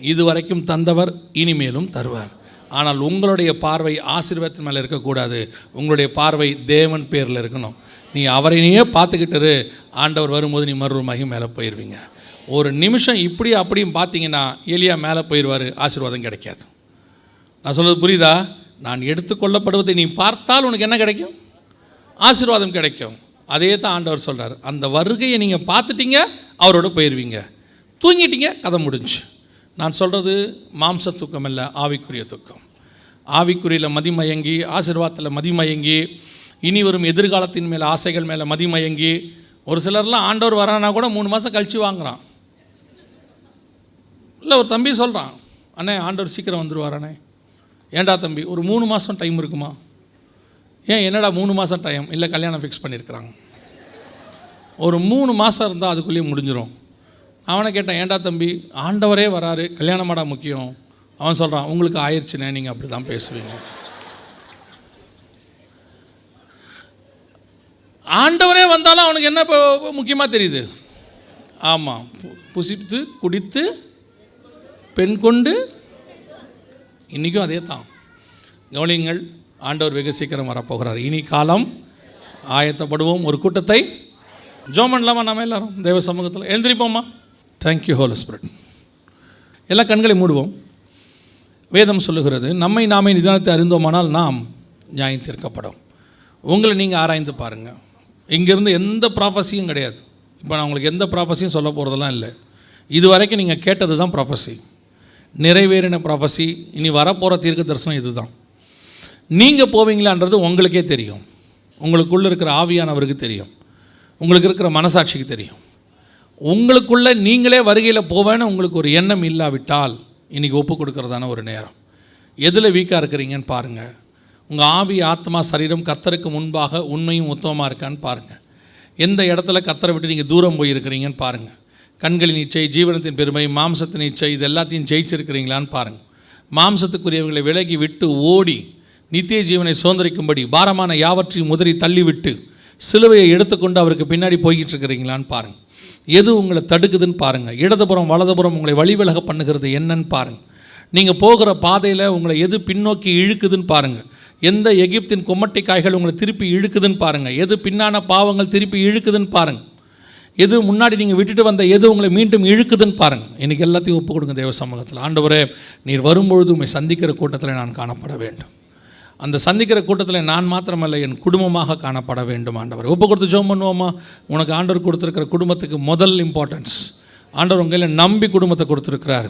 இது வரைக்கும் தந்தவர் இனிமேலும் தருவார். ஆனால் உங்களுடைய பார்வை ஆசீர்வாதத்தின் மேலே இருக்கக்கூடாது. உங்களுடைய பார்வை தேவன் பேரில் இருக்கணும். நீ அவரையே பார்த்துக்கிட்டு ஆண்டவர் வரும்போது நீ மறுபடியும் மேலே போயிடுவீங்க ஒரு நிமிஷம் இப்படி அப்படியும் பார்த்தீங்கன்னா எலியா மேலே போயிடுவார் ஆசீர்வாதம் கிடைக்காது. நான் சொல்கிறது புரியுதா? நான் எடுத்துக்கொள்ளப்படுவதை நீ பார்த்தால் உனக்கு என்ன கிடைக்கும்? ஆசீர்வாதம் கிடைக்கும். அதே தான் ஆண்டவர் சொல்கிறார் அந்த வருகையை நீங்கள் பார்த்துட்டீங்க அவரோட போயிடுவீங்க தூங்கிட்டீங்க கதை முடிஞ்சு. நான் சொல்கிறது மாம்ச தூக்கம் இல்லை ஆவிக்குரிய தூக்கம். ஆவிக்குரியில் மதிமயங்கி ஆசீர்வாதத்தில் மதிமயங்கி இனி வரும் எதிர்காலத்தின் மேலே ஆசைகள் மேலே மதிமயங்கி ஒரு சிலர்லாம் ஆண்டவர் வரானா கூட மூணு மாதம் கழித்து வாங்குறான். இல்லை ஒரு தம்பி சொல்கிறான் அண்ணே ஆண்டவர் சீக்கிரம் வந்துடுவாரானே ஏண்டா தம்பி ஒரு மூணு மாதம் டைம் இருக்குமா? ஏன் என்னடா மூணு மாதம் டைம் இல்லை கல்யாணம் ஃபிக்ஸ் பண்ணியிருக்கிறாங்க ஒரு மூணு மாதம் இருந்தால் அதுக்குள்ளேயே முடிஞ்சிடும் அவனை கேட்டேன் ஏன்டா தம்பி? ஆண்டவரே வராரு. கல்யாணமாடா முக்கியம். அவன் சொல்கிறான் உங்களுக்கு ஆயிடுச்சுண்ணே நீங்கள் அப்படி தான் பேசுவீங்க. ஆண்டவரே வந்தாலும் அவனுக்கு என்ன இப்போ முக்கியமாக தெரியுது? ஆமாம் பு- புசித்து குடித்து பெண் கொண்டு இன்றைக்கும் அதே தான் கவனியுங்கள் ஆண்டவர் வெகு சீக்கிரம் வரப்போகிறார். இனி காலம் ஆயத்தப்படுவோம். ஒரு கூட்டத்தை ஜோம் பண்ணலாமா நம்ம எல்லாரும் தேவ சமூகத்தில் எழுந்திரிப்போம்மா. தேங்க்யூ ஹோல் ஸ்பிரிட் எல்லா கண்களை மூடுவோம். வேதம் சொல்லுகிறது நம்மை நாமே நிதானத்தை அறிந்தோமானால் நாம் நியாயம் தீர்க்கப்படும். உங்களை நீங்கள் ஆராய்ந்து பாருங்கள் இங்கேருந்து எந்த ப்ராஃபஸியும் கிடையாது. இப்போ நான் உங்களுக்கு எந்த ப்ராஃபஸியும் சொல்ல போகிறதெல்லாம் இல்லை. இது வரைக்கும் நீங்கள் கேட்டது தான் ப்ராஃபஸி நிறைவேறின ப்ராஃபஸி இனி வரப்போகிற தீர்க்க தரிசனம் இதுதான். நீங்கள் போவீங்களான்றது உங்களுக்கே தெரியும். உங்களுக்குள்ளே இருக்கிற ஆவியானவருக்கு தெரியும். உங்களுக்கு இருக்கிற மனசாட்சிக்கு தெரியும். உங்களுக்குள்ளே நீங்களே வருகையில் போவேன்னு உங்களுக்கு ஒரு எண்ணம் இல்லாவிட்டால் இன்றைக்கி ஒப்பு கொடுக்குறதான ஒரு நேரம். எதில் வீக்காக இருக்கிறீங்கன்னு பாருங்கள் உங்கள் ஆவி ஆத்மா சரீரம் கத்தருக்கு முன்பாக உண்மையும் உத்தமமாக இருக்கான்னு பாருங்கள் எந்த இடத்துல கத்தரை விட்டு நீங்கள் தூரம் போயிருக்கிறீங்கன்னு பாருங்கள் கண்களின் இச்சை ஜீவனத்தின் பெருமை மாம்சத்தின் இச்சை இது எல்லாத்தையும் ஜெயிச்சிருக்கிறீங்களான்னு பாருங்கள் மாம்சத்துக்குரியவர்களை விலகி விட்டு ஓடி நித்திய ஜீவனை சுதந்திரிக்கும்படி பாரமான யாவற்றையும் முதறி தள்ளிவிட்டு சிலுவையை எடுத்துக்கொண்டு அவருக்கு பின்னாடி போய்கிட்டு இருக்கிறீங்களான்னு பாருங்கள் எது உங்களை தடுக்குதுன்னு பாருங்கள் இடதுபுறம் வலதுபுறம் உங்களை வழிவிலக பண்ணுகிறது என்னன்னு பாருங்கள் நீங்கள் போகிற பாதையில் உங்களை எது பின்னோக்கி இழுக்குதுன்னு பாருங்கள் எந்த எகிப்தின் கொம்மட்டை காய்கள் உங்களை திருப்பி இழுக்குதுன்னு பாருங்கள் எது பின்னான பாவங்கள் திருப்பி இழுக்குதுன்னு பாருங்கள் எது முன்னாடி நீங்கள் விட்டுட்டு வந்த எது உங்களை மீண்டும் இழுக்குதுன்னு பாருங்கள் எனக்கு எல்லாத்தையும் ஒப்பு கொடுங்க தேவ சமூகத்தில். ஆண்டவரே நீர் வரும்பொழுது உண்மை சந்திக்கிற கூட்டத்தில் நான் காணப்பட வேண்டும். அந்த சந்திக்கிற கூட்டத்தில் நான் மாத்திரமல்ல என் குடும்பமாக காணப்பட வேண்டும் ஆண்டவர். ஒப்பு கொடுத்து ஜோம் பண்ணுவோமா? உனக்கு ஆண்டவர் கொடுத்துருக்கிற குடும்பத்துக்கு முதல் இம்பார்ட்டன்ஸ் ஆண்டவர் உங்கள் நம்பி குடும்பத்தை கொடுத்துருக்கிறார்.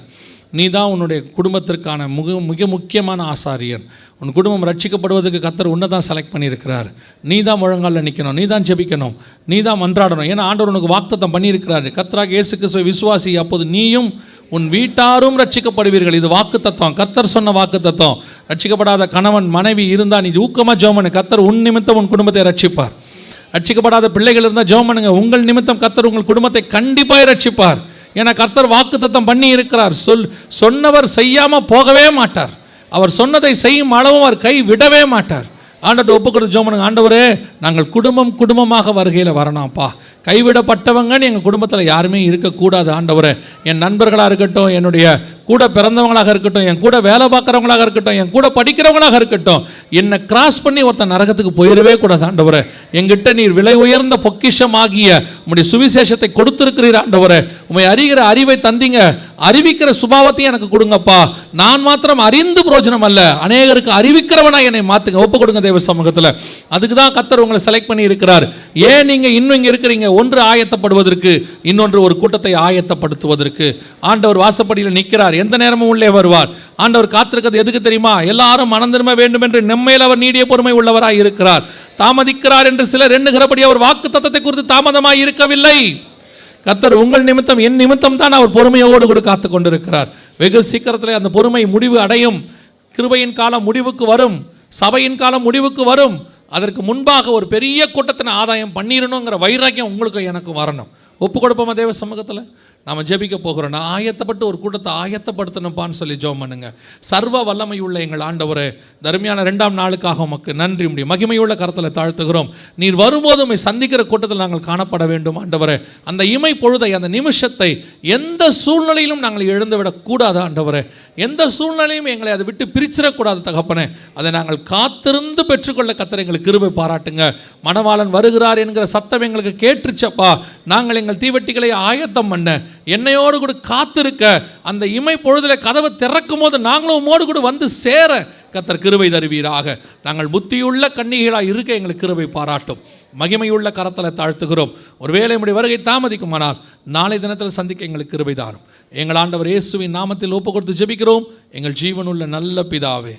நீ தான் உன்னுடைய குடும்பத்திற்கான மிக மிக முக்கியமான ஆசாரியன். உன் குடும்பம் ரட்சிக்கப்படுவதற்கு கத்தர் உன்னை தான் செலக்ட் பண்ணியிருக்கிறார். நீ தான் முழங்காலில் நிற்கணும் நீ தான் ஜெபிக்கணும் நீ தான் மன்றாடணும். ஏன்னா ஆண்டவர் உனக்கு வாக்தத்தம் பண்ணியிருக்கிறாரு. கத்தராக இயேசு கிறிஸ்துவை விசுவாசி அப்போது நீயும் உன் வீட்டாரும் ரட்சிக்கப்படுவீர்கள். இது வாக்கு தத்துவம் கத்தர் சொன்ன வாக்கு தத்துவம் ரட்சிக்கப்படாத கணவன் மனைவி இருந்தால் நீ ஊக்கமாக ஜோமனு கத்தர் உன் நிமித்தம் உன் குடும்பத்தை ரட்சிப்பார். ரட்சிக்கப்படாத பிள்ளைகள் இருந்தால் ஜோமனுங்க உங்கள் நிமித்தம் கத்தர் உங்கள் குடும்பத்தை கண்டிப்பாக ரட்சிப்பார். ஏன்னா கர்த்தர் வாக்குத்தத்தம் பண்ணி இருக்கிறார். சொல் சொன்னவர் செய்யாமல் போகவே மாட்டார். அவர் சொன்னதை செய்யும் அளவும் அவர் கை விடவே மாட்டார். ஆண்டவர் ஒப்பு கொடுத்து பண்ணுங்க. ஆண்டவரே நாங்கள் குடும்பம் குடும்பமாக வருகையில் வரணும்ப்பா. கைவிடப்பட்டவங்கன்னு எங்கள் குடும்பத்தில் யாருமே இருக்கக்கூடாது ஆண்டவரே. என் நண்பர்களாக இருக்கட்டும் என்னுடைய கூட பிறந்தவங்களாக இருக்கட்டும் என் கூட வேலை பார்க்குறவங்களாக இருக்கட்டும் என் கூட படிக்கிறவங்களாக இருக்கட்டும் என்னை கிராஸ் பண்ணி ஒருத்தன் நரகத்துக்கு போயிடவே கூடாது ஆண்டவரே. எங்கிட்ட நீர் விலை உயர்ந்த பொக்கிஷமாகிய உங்களுடைய சுவிசேஷத்தை கொடுத்துருக்கிறீர் ஆண்டவரே. உண்மை அறிகிற அறிவை தந்தீங்க. அறிவிக்கிற சுபாவத்தையும் எனக்கு கொடுங்கப்பா. நான் மாத்திரம் அறிந்து பிரயோஜனம் அல்ல. அநேகருக்கு அறிவிக்கிறவனா என்னை மாற்றுங்க ஒப்பு கொடுங்க தேவ சமூகத்தில். அதுக்கு தான் கத்தர் உங்களை செலக்ட் பண்ணி இருக்கிறார். ஏன் நீங்க இன்னும் இங்க இருக்கிறீங்க? ஒன்று ஆயத்தப்படுவதற்கு இன்னொன்று ஒரு கூட்டத்தை ஆயத்தப்படுத்துவதற்கு. ஆண்டவர் வாசப்படியில் நிற்கிறார். எந்த நேரமும் உள்ளே வருவார். ஆண்டவர் காத்திருக்கிறது எதுக்கு தெரியுமா? எல்லாரும் மனம் வேண்டும் என்று நம்மையில் அவர் நீடிய பொறுமை உள்ளவராய் இருக்கிறார். தாமதிக்கிறார் என்று சிலர் எண்ணுகிறபடி அவர் வாக்கு தத்தத்தை குறித்து தாமதமாய் இருக்கவில்லை. கத்தர் உங்கள் நிமித்தம் என் நிமித்தம் தான் அவர் பொறுமையோடு கூட காத்து கொண்டிருக்கிறார் வெகு சீக்கிரத்தில் அந்த பொறுமை முடிவு அடையும். கிருபையின் காலம் முடிவுக்கு வரும். சபையின் காலம் முடிவுக்கு வரும். அதற்கு முன்பாக ஒரு பெரிய கூட்டத்தின் ஆதாயம் பண்ணிடணுங்கிற வைராக்கியம் உங்களுக்கு எனக்கு வரணும். ஒப்பு கொடுப்போமா தேவ சமூகத்தில்? நாம் ஜெபிக்க போகிறோம். நான் ஆயத்தப்பட்டு ஒரு கூட்டத்தை ஆயத்தப்படுத்தணும்ப்பான்னு சொல்லி ஜோம் பண்ணுங்க. சர்வ வல்லமை உள்ள எங்கள் ஆண்டவர் தருமையான ரெண்டாம் நாளுக்காக உமக்கு நன்றி முடியும் மகிமையுள்ள கரத்தில் தாழ்த்துகிறோம். நீர் வரும்போது உண்மை சந்திக்கிற கூட்டத்தில் நாங்கள் காணப்பட வேண்டும் ஆண்டவரே. அந்த இமை பொழுதை அந்த நிமிஷத்தை எந்த சூழ்நிலையிலும் நாங்கள் இழந்துவிடக்கூடாது ஆண்டவரே. எந்த சூழ்நிலையும் எங்களை அதை விட்டு பிரிச்சிடக்கூடாது தகப்பனே. அதை நாங்கள் காத்திருந்து பெற்றுக்கொள்ள கத்திர எங்களுக்கு கிருபை பாராட்டுங்க. மணவாளன் வருகிறார் என்கிற சத்தம் எங்களுக்கு கேட்டுருச்சப்பா நாங்கள் எங்கள் தீவெட்டிகளை ஆயத்தம் பண்ண என்னையோடு கூட காத்திருக்க அந்த இமை பொழுதில் கதவை திறக்கும் போது நாங்களும் உமோடு கூட வந்து சேர கத்தர் கிருவை தருவீராக. நாங்கள் புத்தியுள்ள கன்னிகளாக இருக்க எங்களுக்கு கிருவை பாராட்டும். மகிமையுள்ள கரத்தில் தாழ்த்துகிறோம். ஒருவேளை நம்முடைய வருகை தாமதிக்குமானால் நாளை தினத்தில் சந்திக்க எங்களுக்கு கிருவை தாரும். எங்கள் ஆண்டவர் இயேசுவின் நாமத்தில் ஒப்பு கொடுத்து ஜெபிக்கிறோம். எங்கள் ஜீவனுள்ள நல்ல பிதாவே.